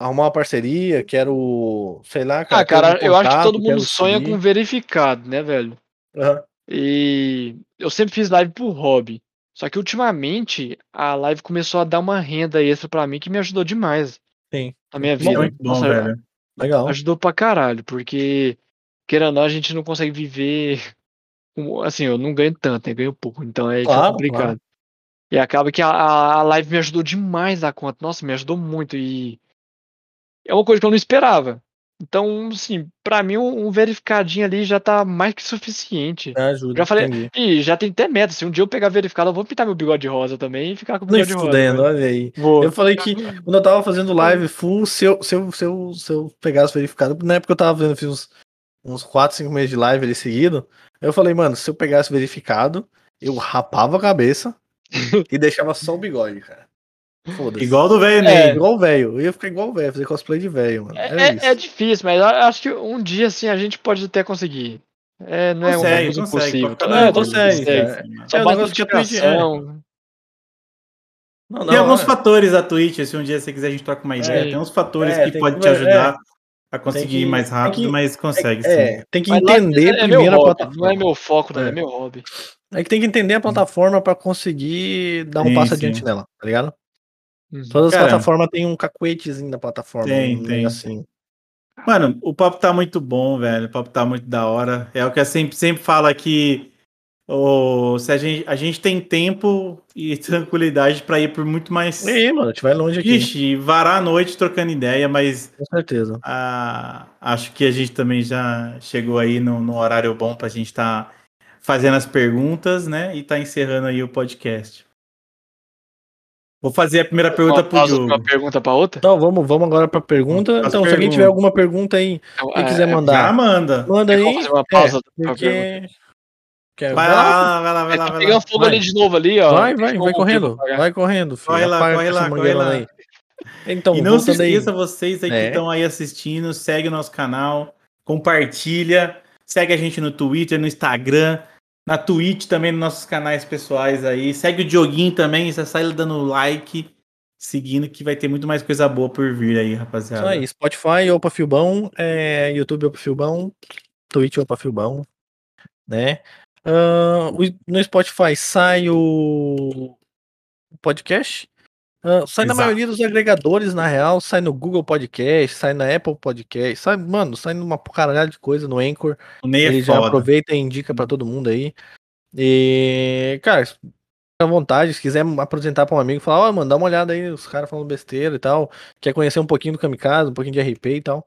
arrumar uma parceria, quero, sei lá, cara. Ah, cara, um contato, eu acho que todo mundo sonha subir. com verificado, né, velho? Uhum. E eu sempre fiz live por hobby. Só que ultimamente a live começou a dar uma renda extra para mim que me ajudou demais. Sim. Na minha vida. Muito bom, Nossa, velho. Legal. Ajudou pra caralho, porque querendo ou não, a gente não consegue viver. Assim, eu não ganho tanto, né? Ganho pouco, então é claro, complicado. Claro. E acaba que a, a live me ajudou demais a conta. Nossa, me ajudou muito. E é uma coisa que eu não esperava. Então, assim, pra mim, um, verificadinho ali já tá mais que suficiente. Ajuda, já falei, entendi. e já tem até meta. Se um dia eu pegar verificado, eu vou pintar meu bigode rosa também e ficar com o bigode rosa. Né? olha aí. Vou. Eu falei que quando eu tava fazendo live full, se eu, se eu, se eu, se eu pegasse verificado, na época eu tava vendo, fiz uns, uns 4, 5 meses de live ali seguido. Eu falei, mano, se eu pegasse verificado, eu rapava a cabeça, e deixava só o bigode, cara. Foda-se. Igual do velho, né? É, igual o velho. Eu ia ficar igual o velho, fazer cosplay de velho, mano. É, é, é, difícil, mas acho que um dia assim a gente pode até conseguir. É, não consegue, é um coisa impossível. É, consegue. consegue. Só é. Não, não, tem alguns é. fatores da Twitch, se um dia você quiser a gente troca uma ideia, é, tem uns fatores é, que pode te ajudar é. a conseguir que, mais rápido, que, mas consegue é, tem que entender primeiro a plataforma. Não é meu foco, não é, meu hobby. É que tem que entender a plataforma para conseguir dar um sim, passo sim. adiante nela, tá ligado? Uhum. Todas as plataformas têm um cacuetezinho da plataforma. Tem, tem. Assim. Mano, o papo tá muito bom, velho. O papo tá muito da hora. É o que eu sempre, sempre falo aqui ou se a gente, a gente tem tempo e tranquilidade para ir por muito mais. É, mano, a gente vai longe aqui. Ixi, varar a noite trocando ideia, mas. Com certeza. A, acho que a gente também já chegou aí no, no horário bom para a gente estar tá fazendo as perguntas, né? E tá encerrando aí o podcast. Vou fazer a primeira pergunta para o Diogo. Uma pergunta para outra? Então, vamos, vamos agora para a pergunta. então, pergunta. se alguém tiver alguma pergunta aí, então, quem é, quiser mandar. Já manda. Manda aí. fazer uma pausa é, porque... Quer... Vai, lá, vai lá, vai lá, vai lá. Pegar fogo vai. ali de novo ali, ó. Vai, vai, vai correndo. Vai correndo, filho. Corre lá, corre lá, corre lá. Aí. Então, e não se esqueça, aí. vocês aí é. que estão aí assistindo, segue o nosso canal, compartilha, segue a gente no Twitter, no Instagram, na Twitch também, nos nossos canais pessoais aí. Segue o Dioguinho também, você sai dando like, seguindo, que vai ter muito mais coisa boa por vir aí, rapaziada. Isso aí, Spotify, Opa Filbão, é, YouTube Opa Filbão, Twitch Opa Filbão, né? Uh, no Spotify sai o, podcast. Uh, sai Exato. na maioria dos agregadores, na real. Sai no Google Podcast, sai na Apple Podcast. Sai, mano, sai numa caralhada de coisa no Anchor. Nem é Ele já aproveita e indica para todo mundo aí. E, cara, à vontade, se quiser apresentar para um amigo, falar, ó, oh, mano, dá uma olhada aí, os caras falando besteira e tal. Quer conhecer um pouquinho do Kamikaze, um pouquinho de RP e tal.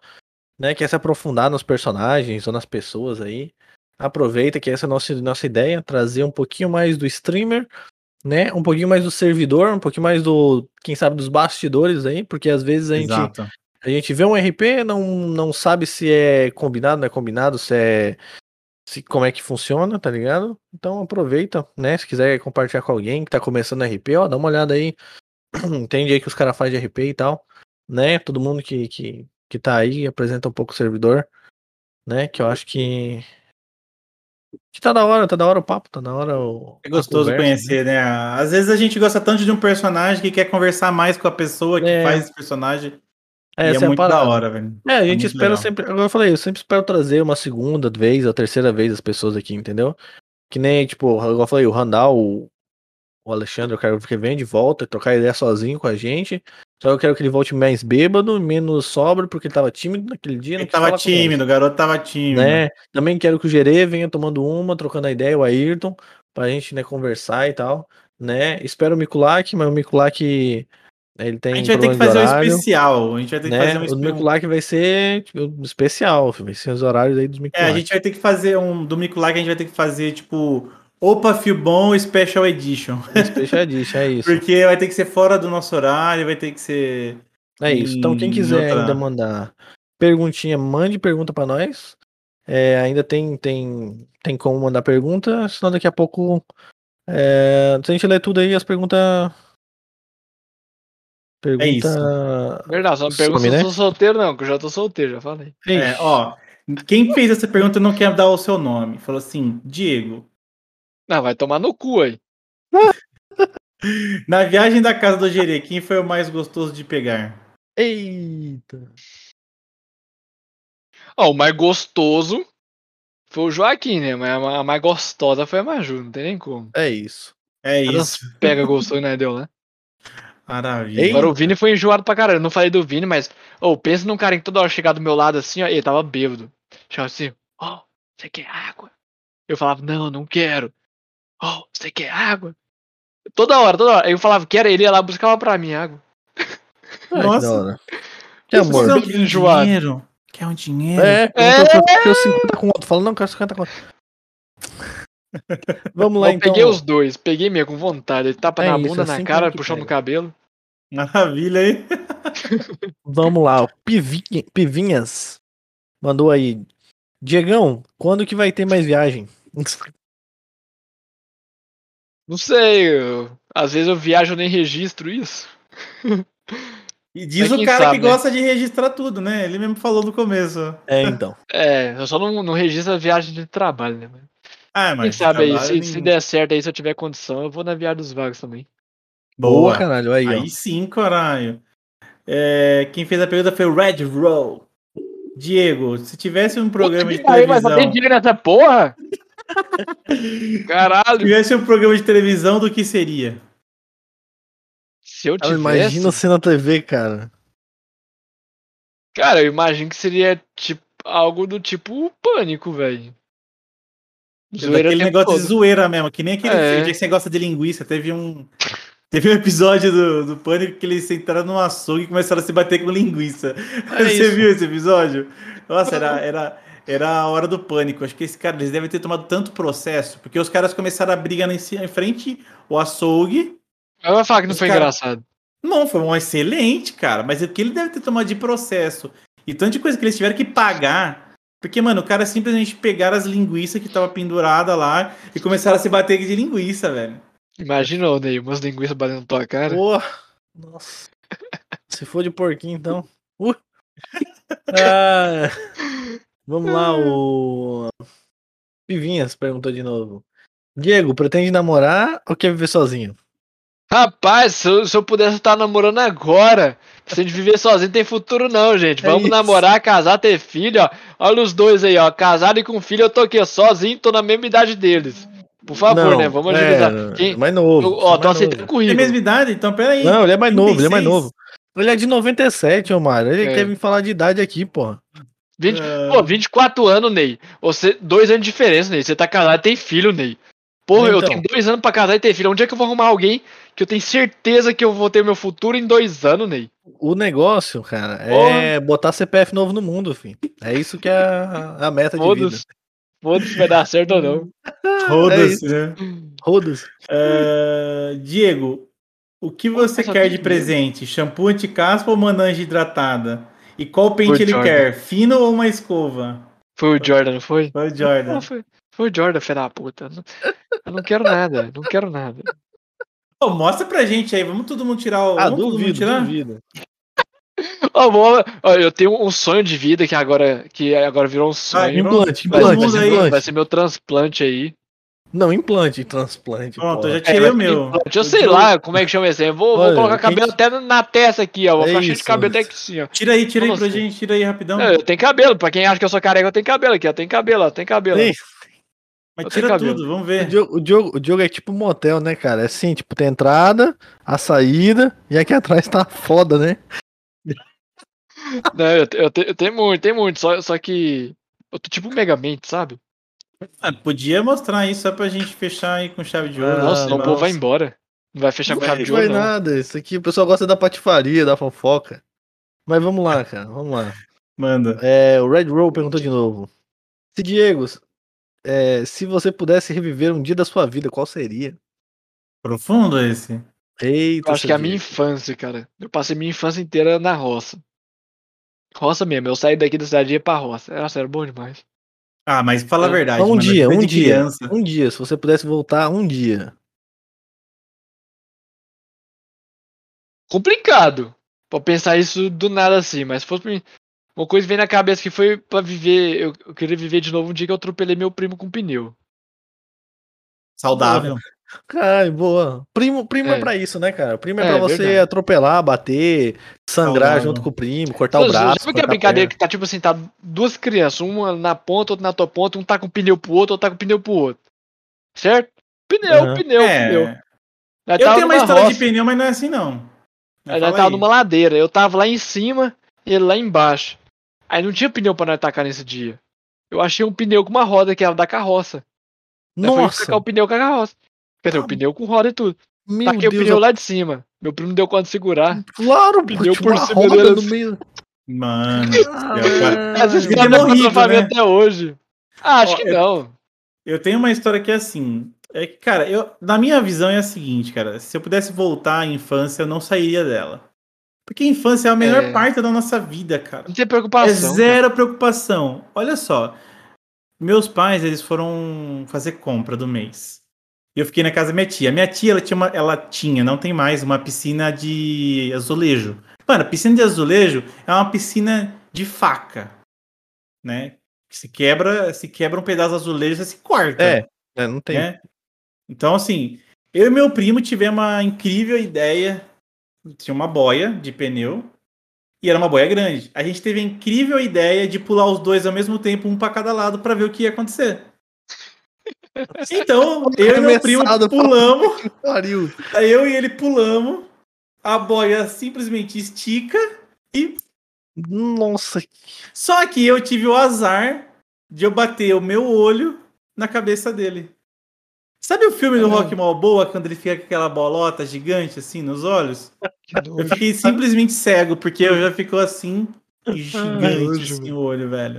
Né? Quer se aprofundar nos personagens ou nas pessoas aí aproveita que essa é a nossa, nossa ideia, trazer um pouquinho mais do streamer, né? Um pouquinho mais do servidor, um pouquinho mais do, quem sabe, dos bastidores aí, porque às vezes a gente, a gente vê um RP, não, não sabe se é combinado, não é combinado, se é. Se, como é que funciona, tá ligado? Então aproveita, né? Se quiser compartilhar com alguém que tá começando RP, ó, dá uma olhada aí. Entende aí que os caras fazem de RP e tal, né? Todo mundo que, que, que tá aí apresenta um pouco o servidor, né? Que eu acho que que tá da hora, tá da hora o papo, tá da hora o. É gostoso conversa, conhecer, né? né? Às vezes a gente gosta tanto de um personagem que quer conversar mais com a pessoa que é. faz esse personagem. É, e é, é muito da hora, velho. É, a é gente é espera legal. sempre. Agora eu falei, eu sempre espero trazer uma segunda vez, a terceira vez as pessoas aqui, entendeu? Que nem, tipo, igual eu falei, o Randall, o, o Alexandre, eu quero que venha de volta, trocar ideia sozinho com a gente. Só eu quero que ele volte mais bêbado, menos sóbrio, porque ele tava tímido naquele dia. Ele tava tímido, o garoto tava tímido. Né? Também quero que o Gerê venha tomando uma, trocando a ideia, o Ayrton, pra gente né, conversar e tal. Né? Espero o Mikulak, mas o Mikulak. Ele tem a gente vai ter que fazer um especial. A gente vai ter que né? fazer um especial. O Mikulak vai ser tipo, especial, vai ser os horários aí dos Mikulak. É, a gente vai ter que fazer um. Do Mikulak a gente vai ter que fazer, tipo, Opa Filbon Special Edition. Special Edition, é isso. Porque vai ter que ser fora do nosso horário, vai ter que ser. É isso. Então, quem quiser outra... ainda mandar perguntinha, mande pergunta para nós. É, ainda tem, tem, tem como mandar pergunta, senão daqui a pouco. É, se a gente ler tudo aí, as perguntas. Pergunta. É isso. Verdade, só pergunta se eu né? sou solteiro, não, que eu já tô solteiro, já falei. É, ó. Quem fez essa pergunta não quer dar o seu nome. Falou assim, Diego, não, vai tomar no cu aí. Na viagem da casa do Jerê, quem foi o mais gostoso de pegar? Eita. Ó, o mais gostoso foi o Joaquim, né? Mas a mais gostosa foi a Maju, não tem nem como. É isso. É isso. Pega gostoso, né? Deu, né? Maravilha. Agora o Vini foi enjoado pra caralho. Eu não falei do Vini, mas. Ô, oh, pensa num cara que toda hora chegar do meu lado assim, ó. Ele tava bêbado. Chegava assim, ó, oh, você quer água? Eu falava, não, não quero. Oh, você quer água? Toda hora, toda hora. Aí eu falava que era ele ia lá buscar pra mim água. Nossa. Que amor. Não, quer um dinheiro. Quer um dinheiro? É, é. eu quero 50 conto. Fala, não, quero 50 conto. Vamos lá, eu então. peguei os dois, peguei mesmo com vontade. Ele tapa é na bunda, assim na cara, puxando no cabelo. Maravilha, hein? Vamos lá, Pivinha, Pivinhas mandou aí. Diegão, quando que vai ter mais viagem? Não sei, eu, às vezes eu viajo nem registro isso. E diz o cara sabe, que né? gosta de registrar tudo, né? Ele mesmo falou no começo. É, então. É, eu só não, não registro a viagem de trabalho, né? Ah, mas Quem sabe aí, se, se, der certo aí, se eu tiver condição, eu vou na viagem dos vagos também. Boa, Boa caralho, aí. Aí ó. sim, caralho. É, quem fez a pergunta foi o Red Roll. Diego, se tivesse um programa de televisão. Mas só tem Diego nessa porra? Caralho. Se tivesse um programa de televisão, do que seria? Se eu tivesse. Imagina você na TV, cara. Cara, eu imagino que seria tipo algo do tipo pânico, velho. Zoeira aquele negócio todo. de zoeira mesmo, que nem aquele é. dia que você gosta de linguiça. Teve um. Teve um episódio do, do Pânico que eles entraram num açougue e começaram a se bater com linguiça. É você isso. viu esse episódio? Nossa, era, era, era a hora do pânico. Acho que esse cara, eles devem ter tomado tanto processo, porque os caras começaram a brigar em, frente o açougue. Eu vou falar que não foi cara... engraçado. Não, foi um excelente, cara. Mas é porque ele deve ter tomado de processo. E tanto de coisa que eles tiveram que pagar. Porque, mano, o cara simplesmente pegaram as linguiças que tava pendurada lá e começaram a se bater de linguiça, velho. Imagina, Ney, umas linguiças batendo na tua cara. Porra! Nossa. Se for de porquinho, então. Uh. Ah, vamos lá, o. Pivinhas perguntou de novo. Diego, pretende namorar ou quer viver sozinho? Rapaz, se eu, se eu pudesse estar namorando agora, se a gente viver sozinho tem futuro não, gente. É Vamos é namorar, casar, ter filho, ó. Olha os dois aí, ó. Casado e com filho, eu tô aqui, ó, sozinho, tô na mesma idade deles. Por favor, não, né? Vamos agilizar. É, Quem... Mais novo. Eu, ó, tô aceitando currículo. Tem mesma idade, então peraí. Não, ele é mais 36. novo, ele é mais novo. Ele é de 97, Omar. Ele é. quer me falar de idade aqui, pô. 20, é... Pô, 24 anos, Ney. Você, dois anos de diferença, Ney. Você tá casado e tem filho, Ney. Porra, então. eu tenho dois anos pra casar e ter filho. Onde é que eu vou arrumar alguém que eu tenho certeza que eu vou ter meu futuro em dois anos, Ney? O negócio, cara, é botar CPF novo no mundo, filho. É isso que é a, a meta de vida. Foda-se, vai dar certo ou não. Roda-se, é né? Roda-se. Uh, Diego, o que você quer de presente? Shampoo anti-caspa ou mananja hidratada? E qual pente foi ele Jordan. quer? Fino ou uma escova? Foi o Jordan, não foi? Foi o Jordan. Não, foi, foi o Jordan, filho da puta. Eu não quero nada, não quero nada. Oh, mostra pra gente aí, vamos todo mundo tirar o. Ah, duvido, tirar? duvido. Oh, eu tenho um sonho de vida que agora, que agora virou um sonho. Ah, implante, implante, vai, ser, implante. vai ser meu transplante aí. Não, implante, transplante. Pronto, eu já tirei é, o meu. Implante, eu sei lá como é que chama esse. Eu vou, Olha, vou colocar cabelo gente... até na testa aqui, ó. Vou é ficar cheio de cabelo até aqui assim, ó. Tira aí, tira aí pra gente, tira aí rapidão. É, eu tenho cabelo, pra quem acha que eu sou careca, eu tenho cabelo aqui, ó. Tem cabelo, ó. Tem cabelo. Tem. Mas eu tira tudo, vamos ver. O Diogo, o, Diogo, o Diogo é tipo um motel, né, cara? É assim, tipo, tem a entrada, a saída, e aqui atrás tá foda, né? Não, eu, eu, eu tenho muito, tem muito, só, só que eu tô tipo Megamente, sabe? Ah, podia mostrar isso só pra gente fechar aí com chave de ouro. Ah, nossa, o povo vai embora. Não vai fechar não com chave de ouro. Não vai nada, isso aqui o pessoal gosta da patifaria, da fofoca. Mas vamos lá, cara, vamos lá. Manda. É, o Red Roll perguntou de novo. Se Diego, é, se você pudesse reviver um dia da sua vida, qual seria? Profundo esse. Eita, eu acho que é a minha infância, cara. Eu passei minha infância inteira na roça. Roça mesmo, eu saí daqui da cidade e ia pra roça. Nossa, era bom demais. Ah, mas fala a verdade. Um mano, dia, um dia. Criança. Um dia, se você pudesse voltar um dia. Complicado. Pra pensar isso do nada assim, mas se fosse uma coisa que vem na cabeça que foi pra viver. Eu, eu queria viver de novo um dia que eu atropelei meu primo com pneu. Saudável. Cara, boa. Primo, primo é. é pra isso, né, cara? Primo é, é pra você verdade. atropelar, bater, sangrar não, junto com o primo, cortar Pô, o braço. Sabe que é brincadeira que tá tipo assim, tá duas crianças, uma na ponta, outra na tua ponta, um tá com pneu pro outro, outro tá com pneu pro outro. Certo? Pneu, uhum. pneu, é. pneu. Eu tenho uma história roça. de pneu, mas não é assim não. Aí nós tava aí. numa ladeira, eu tava lá em cima e ele lá embaixo. Aí não tinha pneu pra nós atacar nesse dia. Eu achei um pneu com uma roda que era da carroça. Nossa! Aí o pneu com a carroça. Quer dizer, o pneu com roda e tudo. Meu Taquei Deus, o pneu eu... lá de cima. Meu primo deu conta de segurar. Claro, o pneu por cima dele. No meio. Mano. Ah, Essa história é né? até hoje. Ah, acho Ó, que eu, não. Eu tenho uma história que é assim. É que, cara, eu, na minha visão é a seguinte, cara. Se eu pudesse voltar à infância, eu não sairia dela. Porque a infância é a melhor é... parte da nossa vida, cara. Não tem preocupação. É zero cara. preocupação. Olha só. Meus pais, eles foram fazer compra do mês. E eu fiquei na casa da minha tia. Minha tia, ela tinha, uma, ela tinha, não tem mais, uma piscina de azulejo. Mano, piscina de azulejo é uma piscina de faca, né? Se quebra, se quebra um pedaço de azulejo, você se corta. É, é não tem. Né? Então, assim, eu e meu primo tivemos uma incrível ideia. Tinha uma boia de pneu e era uma boia grande. A gente teve a incrível ideia de pular os dois ao mesmo tempo, um para cada lado, para ver o que ia acontecer. Então, eu e meu primo pulamos. Aí eu e ele pulamos. A boia simplesmente estica e. Nossa. Só que eu tive o azar de eu bater o meu olho na cabeça dele. Sabe o filme do Rock Balboa, quando ele fica com aquela bolota gigante assim nos olhos? Eu fiquei simplesmente cego, porque eu já ficou assim, gigante assim o olho, velho.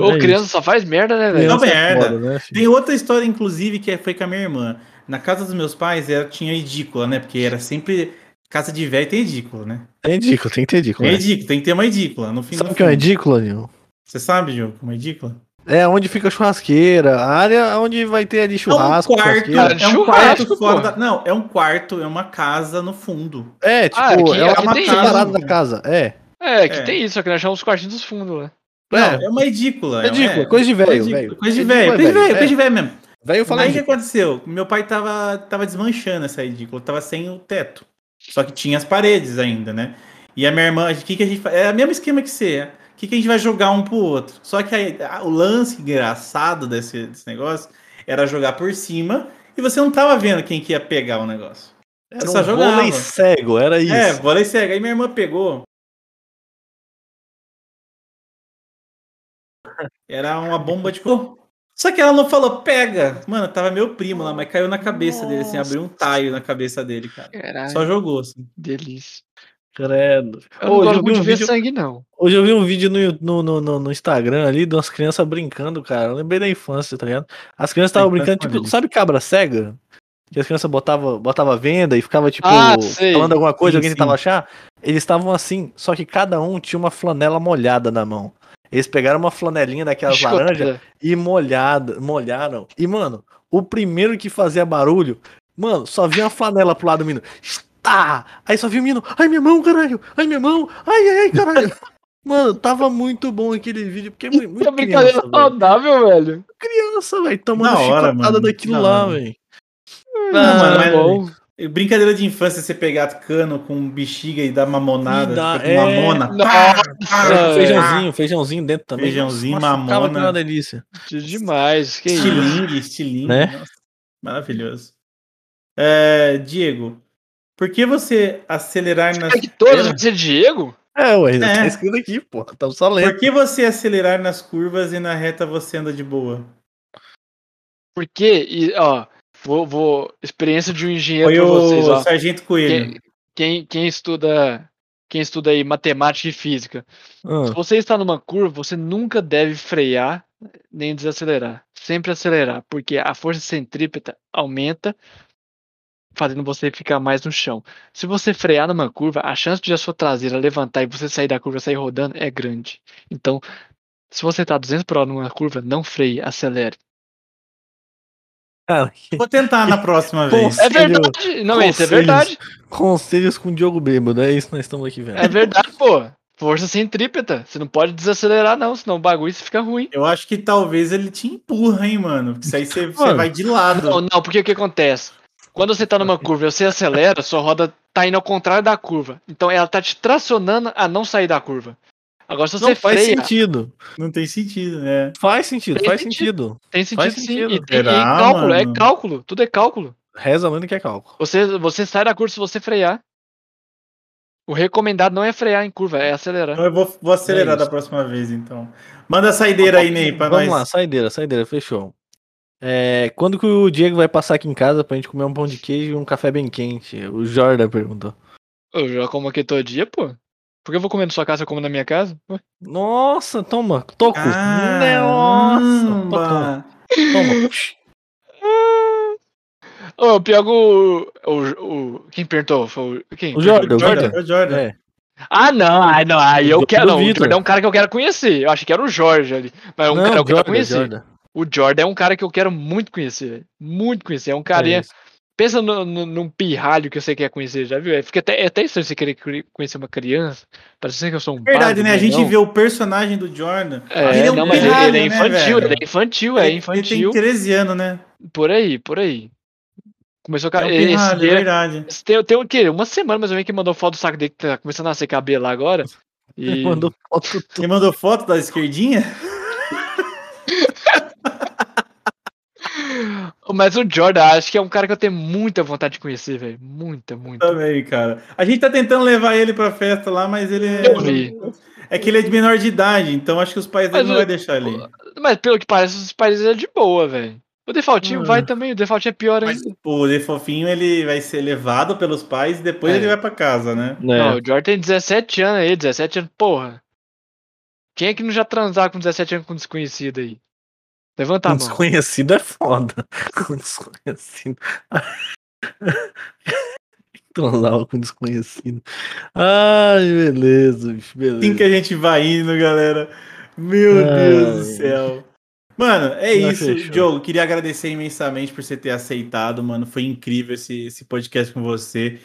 Ô, é criança só faz merda, né, velho? Não, merda. Foda, né, Tem outra história, inclusive, que foi com a minha irmã. Na casa dos meus pais, ela tinha edícula, né? Porque era sempre. Casa de velho tem edícula, né? Tem edícula, tem que ter edícula. Tem né? edícula, tem que ter uma edícula. No fim, sabe o que é uma edícula, Nil? Você sabe, Diogo, uma edícula? É, onde fica a churrasqueira, a área onde vai ter ali churrasco. É um quarto, é um quarto fora da... Não, é um quarto, é uma casa no fundo. É, tipo, ah, aqui, é uma separada da casa, é. É, que é. tem isso, só que nós chamamos os quartinhos dos fundos, né? Não, é, é uma edícula. É edícula, é, coisa de velho, velho. Coisa de velho, coisa de velho, coisa de velho mesmo. Velho falando. Aí o que aconteceu? Meu pai tava, tava desmanchando essa edícula, tava sem o teto. Só que tinha as paredes ainda, né? E a minha irmã, o que, que a gente faz? É o mesmo esquema que você que, que a gente vai jogar um pro outro? Só que aí, o lance engraçado desse, desse negócio era jogar por cima e você não tava vendo quem que ia pegar o negócio. Era você um só vôlei cego, era é, isso. É, vôlei cego. Aí minha irmã pegou. Era uma bomba de cor. Só que ela não falou, pega. Mano, tava meu primo lá, mas caiu na cabeça Nossa. dele, assim, abriu um taio na cabeça dele, cara. Caralho. Só jogou, assim. Delícia. Credo. Eu não hoje eu vi um vídeo... sangue, não. Hoje eu vi um vídeo no, no, no, no Instagram ali de umas crianças brincando, cara. Eu lembrei da infância, tá ligado? As crianças estavam brincando, tipo, sabe cabra cega? Que as crianças botavam botava venda e ficava, tipo, ah, falando alguma coisa, sim, alguém sim. tentava achar. Eles estavam assim, só que cada um tinha uma flanela molhada na mão. Eles pegaram uma flanelinha daquelas laranjas e molhada, molharam. E, mano, o primeiro que fazia barulho, mano, só vinha uma flanela pro lado do menino tá! Aí só vi o menino, ai minha mão, caralho! Ai minha mão! Ai, ai, ai, caralho! Mano, tava muito bom aquele vídeo, porque é muito, muito brincadeira criança, saudável, velho. Criança, velho, tomando hora, chicotada daquilo lá, velho. Mano, é bom. Brincadeira de infância você pegar cano com bexiga e dar mamonada. Dá, é... Mamona. Nossa, feijãozinho, feijãozinho dentro também. Feijãozinho, Nossa, mamona. uma delícia. Demais. Que estilingue, estilingue. Né? Maravilhoso. É, Diego, por que você acelerar nas. Que todos vão ser Diego? É, ué, é. tá escrito aqui, pô. Tá só lendo. Por que você acelerar nas curvas e na reta você anda de boa? Porque, e, ó, vou, vou. Experiência de um engenheiro Foi pra vocês, ó. Sargento Coelho. Quem, quem, quem, estuda. Quem estuda aí matemática e física. Ah. Se você está numa curva, você nunca deve frear nem desacelerar. Sempre acelerar, porque a força centrípeta aumenta fazendo você ficar mais no chão. Se você frear numa curva, a chance de a sua traseira levantar e você sair da curva sair rodando é grande. Então, se você está 200 por hora numa curva, não freie, acelere. Cara, Vou tentar na próxima vez. É verdade. Não, isso é verdade. Conselhos com o Diogo Bêbado, é isso que nós estamos aqui vendo. É verdade, pô. Força centrípeta. Você não pode desacelerar, não, senão o bagulho fica ruim. Eu acho que talvez ele te empurra, hein, mano. Porque isso aí você, você vai de lado. Não, não, porque o que acontece? Quando você tá numa curva e você acelera, sua roda tá indo ao contrário da curva. Então ela tá te tracionando a não sair da curva. Agora se você não faz freia, sentido. Não tem sentido, né? Faz sentido, tem faz sentido. sentido. Tem sentido faz sim. Sentido. E, tem, e cálculo, é cálculo. Tudo é cálculo. Reza lendo que é cálculo. Você, você sai da curva se você frear. O recomendado não é frear em curva, é acelerar. Eu vou, vou acelerar é da próxima vez, então. Manda a saideira aí, Ney, pra Vamos nós. lá, saideira, saideira, fechou. É, quando que o Diego vai passar aqui em casa pra gente comer um pão de queijo e um café bem quente? O Jordan perguntou. Eu já como aqui todo dia, pô. Por que eu vou comer na sua casa, eu como na minha casa? Nossa, toma, toco. Nossa, toma. Toma. Oh, pior o, o, o. Quem perguntou? Foi o, quem? O Jordan. O Jordan. O Jordan. É. Ah, não, ah, não, aí eu quero. Não, o Jordan é um cara que eu quero conhecer. Eu achei que era o Jorge ali. Mas é um não, cara que eu quero conhecer. Jordan. O Jordan é um cara que eu quero muito conhecer, muito conhecer. É um carinha. É pensa no, no, num pirralho que você quer conhecer, já viu? É, fica até, é até estranho você querer conhecer uma criança. Parece que eu sou um Verdade, né? A gente vê o personagem do Jordan. É, ele é, um não, pirralho, ele é né, infantil, né, ele é infantil, é infantil. Ele tem 13 anos, né? Por aí, por aí. Começou a. É um pirralho, é verdade. Tem, tem o quê? Uma semana mais ou menos que mandou foto do saco dele que tá começando a nascer cabelo lá agora. E... Ele mandou foto. Ele mandou foto da esquerdinha? Mas o Jordan, acho que é um cara que eu tenho muita vontade de conhecer, velho. Muita, muita. Também, cara. A gente tá tentando levar ele pra festa lá, mas ele é. Eu vi. É que ele é de menor de idade, então acho que os pais dele não vai deixar ele. Mas pelo que parece, os pais dele é de boa, velho. O Defaultinho vai também, o Defaultinho é pior ainda. Mas, o Defofinho ele vai ser levado pelos pais e depois é. ele vai pra casa, né? Não, é. o Jordan tem 17 anos aí, 17 anos, porra. Quem é que não já transar com 17 anos com desconhecido aí? Levanta a mão. Desconhecido é foda. Com desconhecido. Transava com desconhecido. Ai, beleza, beleza. Assim que a gente vai indo, galera. Meu Ai. Deus do céu. Mano, é Não isso, fechou. Diogo. Queria agradecer imensamente por você ter aceitado, mano. Foi incrível esse, esse podcast com você.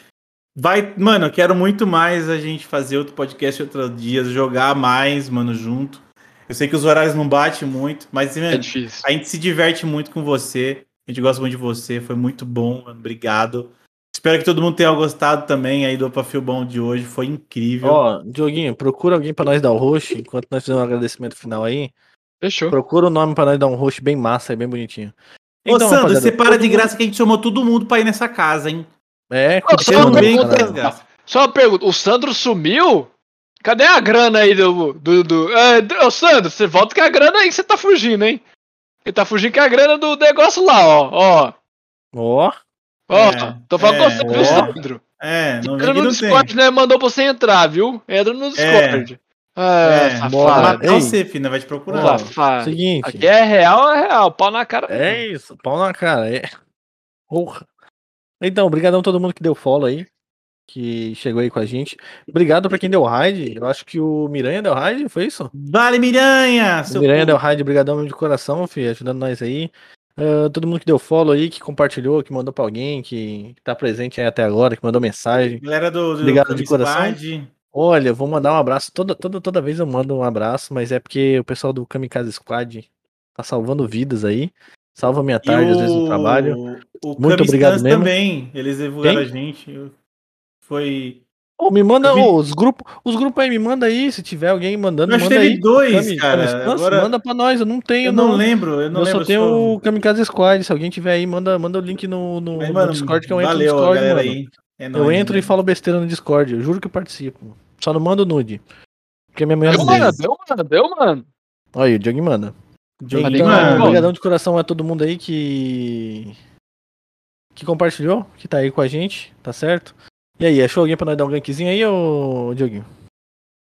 Vai, mano, eu quero muito mais a gente fazer outro podcast outros dias, jogar mais, mano, junto. Eu sei que os horários não batem muito, mas é difícil. a gente se diverte muito com você. A gente gosta muito de você. Foi muito bom, mano. Obrigado. Espero que todo mundo tenha gostado também aí do Opa Bom de hoje. Foi incrível. Ó, Dioguinho, procura alguém para nós dar o roxo enquanto nós fizemos um agradecimento final aí. Fechou. Procura o um nome para nós dar um roxo bem massa e bem bonitinho. Ô, então, Sandro, você para de graça que a gente chamou todo mundo para ir nessa casa, hein? É, só, uma pergunta, só uma pergunta, o Sandro sumiu? Cadê a grana aí do. do, do... É, ô, Sandro, você volta com a grana aí que você tá fugindo, hein? Ele tá fugindo com a grana do negócio lá, ó. Ó. Ó. Ó, é, tô falando é, com você, viu, Sandro? É, não Entra no Discord, tem. né? Mandou pra você entrar, viu? Entra no Discord. É, é safado. Ei, você, filho, vai te procurar. Safado. Seguinte. Aqui é real, é real. Pau na cara. É isso, pau na cara. É. Porra. Então, obrigadão a todo mundo que deu follow aí que chegou aí com a gente. Obrigado para quem deu raid. Eu acho que o Miranha deu raid, foi isso? Vale, Miranha! O Miranha deu raid, brigadão de coração, filho, ajudando nós aí. Uh, todo mundo que deu follow aí, que compartilhou, que mandou pra alguém, que, tá presente aí até agora, que mandou mensagem. Galera do, do Obrigado de coração. Squad. Olha, vou mandar um abraço. Toda, toda, toda vez eu mando um abraço, mas é porque o pessoal do Kamikaze Squad tá salvando vidas aí. Salva minha tarde, o... às vezes, no trabalho. O Muito obrigado mesmo. também. Eles divulgaram Quem? a gente. Foi. Oh, me manda vi... oh, os grupos, os grupos aí, me manda aí, se tiver alguém mandando, Nós manda teve aí. dois, Kami, cara. Agora... Manda pra nós, eu não tenho. Eu não, não lembro, eu não eu lembro. só tenho só... o Kamikaze Squad, se alguém tiver aí, manda, manda o link no, no, Mas, mano, no Discord que eu entro valeu, no Discord, mano. Aí. É nóis, eu entro né? e falo besteira no Discord, eu juro que eu participo. Só não mando nude. Porque minha mulher deu, mano, deu, mano, deu, mano. Olha aí, o Diogo manda. Então, obrigadão de coração a todo mundo aí que que compartilhou, que tá aí com a gente, tá certo? E aí, achou alguém pra nós dar um gankzinho aí, ô Dioguinho?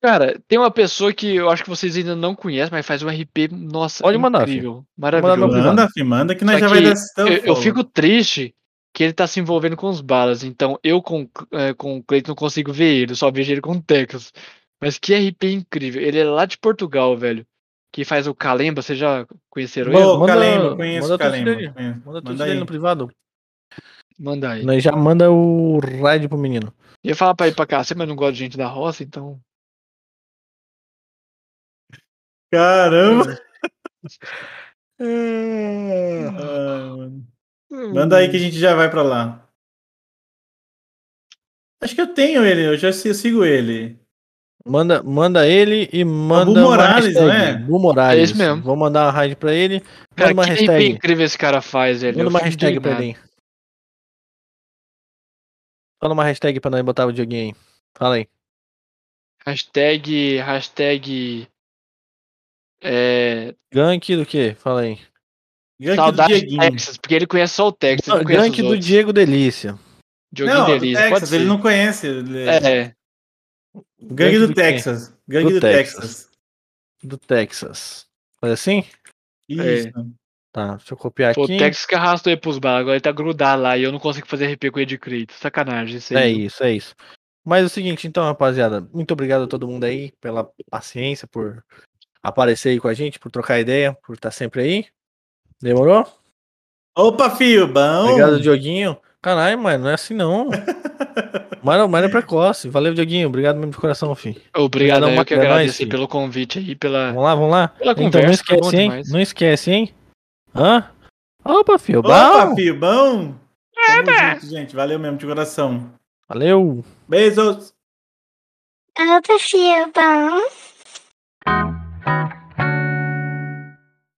Cara, tem uma pessoa que eu acho que vocês ainda não conhecem, mas faz um RP, nossa, Pode mandar, incrível, filho. maravilhoso. Manda, filho, manda que nós Só já vai dar eu, eu fico triste que ele tá se envolvendo com os balas, então eu com, é, com o Cleiton não consigo ver ele, eu só vejo ele com o Texas. Mas que RP incrível, ele é lá de Portugal, velho. Que faz o Calemba, vocês já conheceram Boa, ele? Manda, Calemba, conheço o Calemba. Manda tudo dele no privado. Manda aí. Nós já manda o raid pro menino. Ia falar pra ir pra cá, mas não gosto de gente da roça, então. Caramba! ah, manda aí que a gente já vai pra lá. Acho que eu tenho ele, eu já sigo ele. Manda, manda ele e manda. Bu Morales, não é? Bu Morales. É esse mesmo. Vou mandar uma raid pra ele. Cara, uma que hashtag. incrível esse cara faz, ele. Manda uma hashtag pra ele. Fala uma hashtag pra nós botar o joguinho aí. Fala aí. Hashtag. Hashtag. É. Gank do que? Fala aí. Gank Saudade do Texas, porque ele conhece só o Texas. Não, gank do Diego Delícia. Dioguinho não, Delícia. Texas, pode ser. ele não conhece. É. Gangue do, do Texas. Gangue do, do Texas. Texas. Do Texas. Foi assim? Isso. É. Tá, deixa eu copiar Pô, aqui. O Tex que arrastou ele pros balas, agora ele tá grudado lá e eu não consigo fazer RP com ele de crédito. Sacanagem, isso aí. É isso, é isso. Mas é o seguinte, então, rapaziada, muito obrigado a todo mundo aí pela paciência, por aparecer aí com a gente, por trocar ideia, por estar sempre aí. Demorou? Opa, fio, bom! Obrigado, Dioguinho. Caralho, mano, não é assim não. mano mano é precoce. Valeu, Dioguinho. Obrigado mesmo de coração, filho. Obrigado, Obrigado eu que é agradeço pelo convite aí, pela. Vamos lá, vamos lá. Pela então, conversa, não esquece, hein? Demais. Não esquece, hein? Hã? Opa, fio, bom? Opa, fio, bom? É, Tamo junto, gente. Valeu mesmo, de coração. Valeu. Beijos. Opa, fio, bom?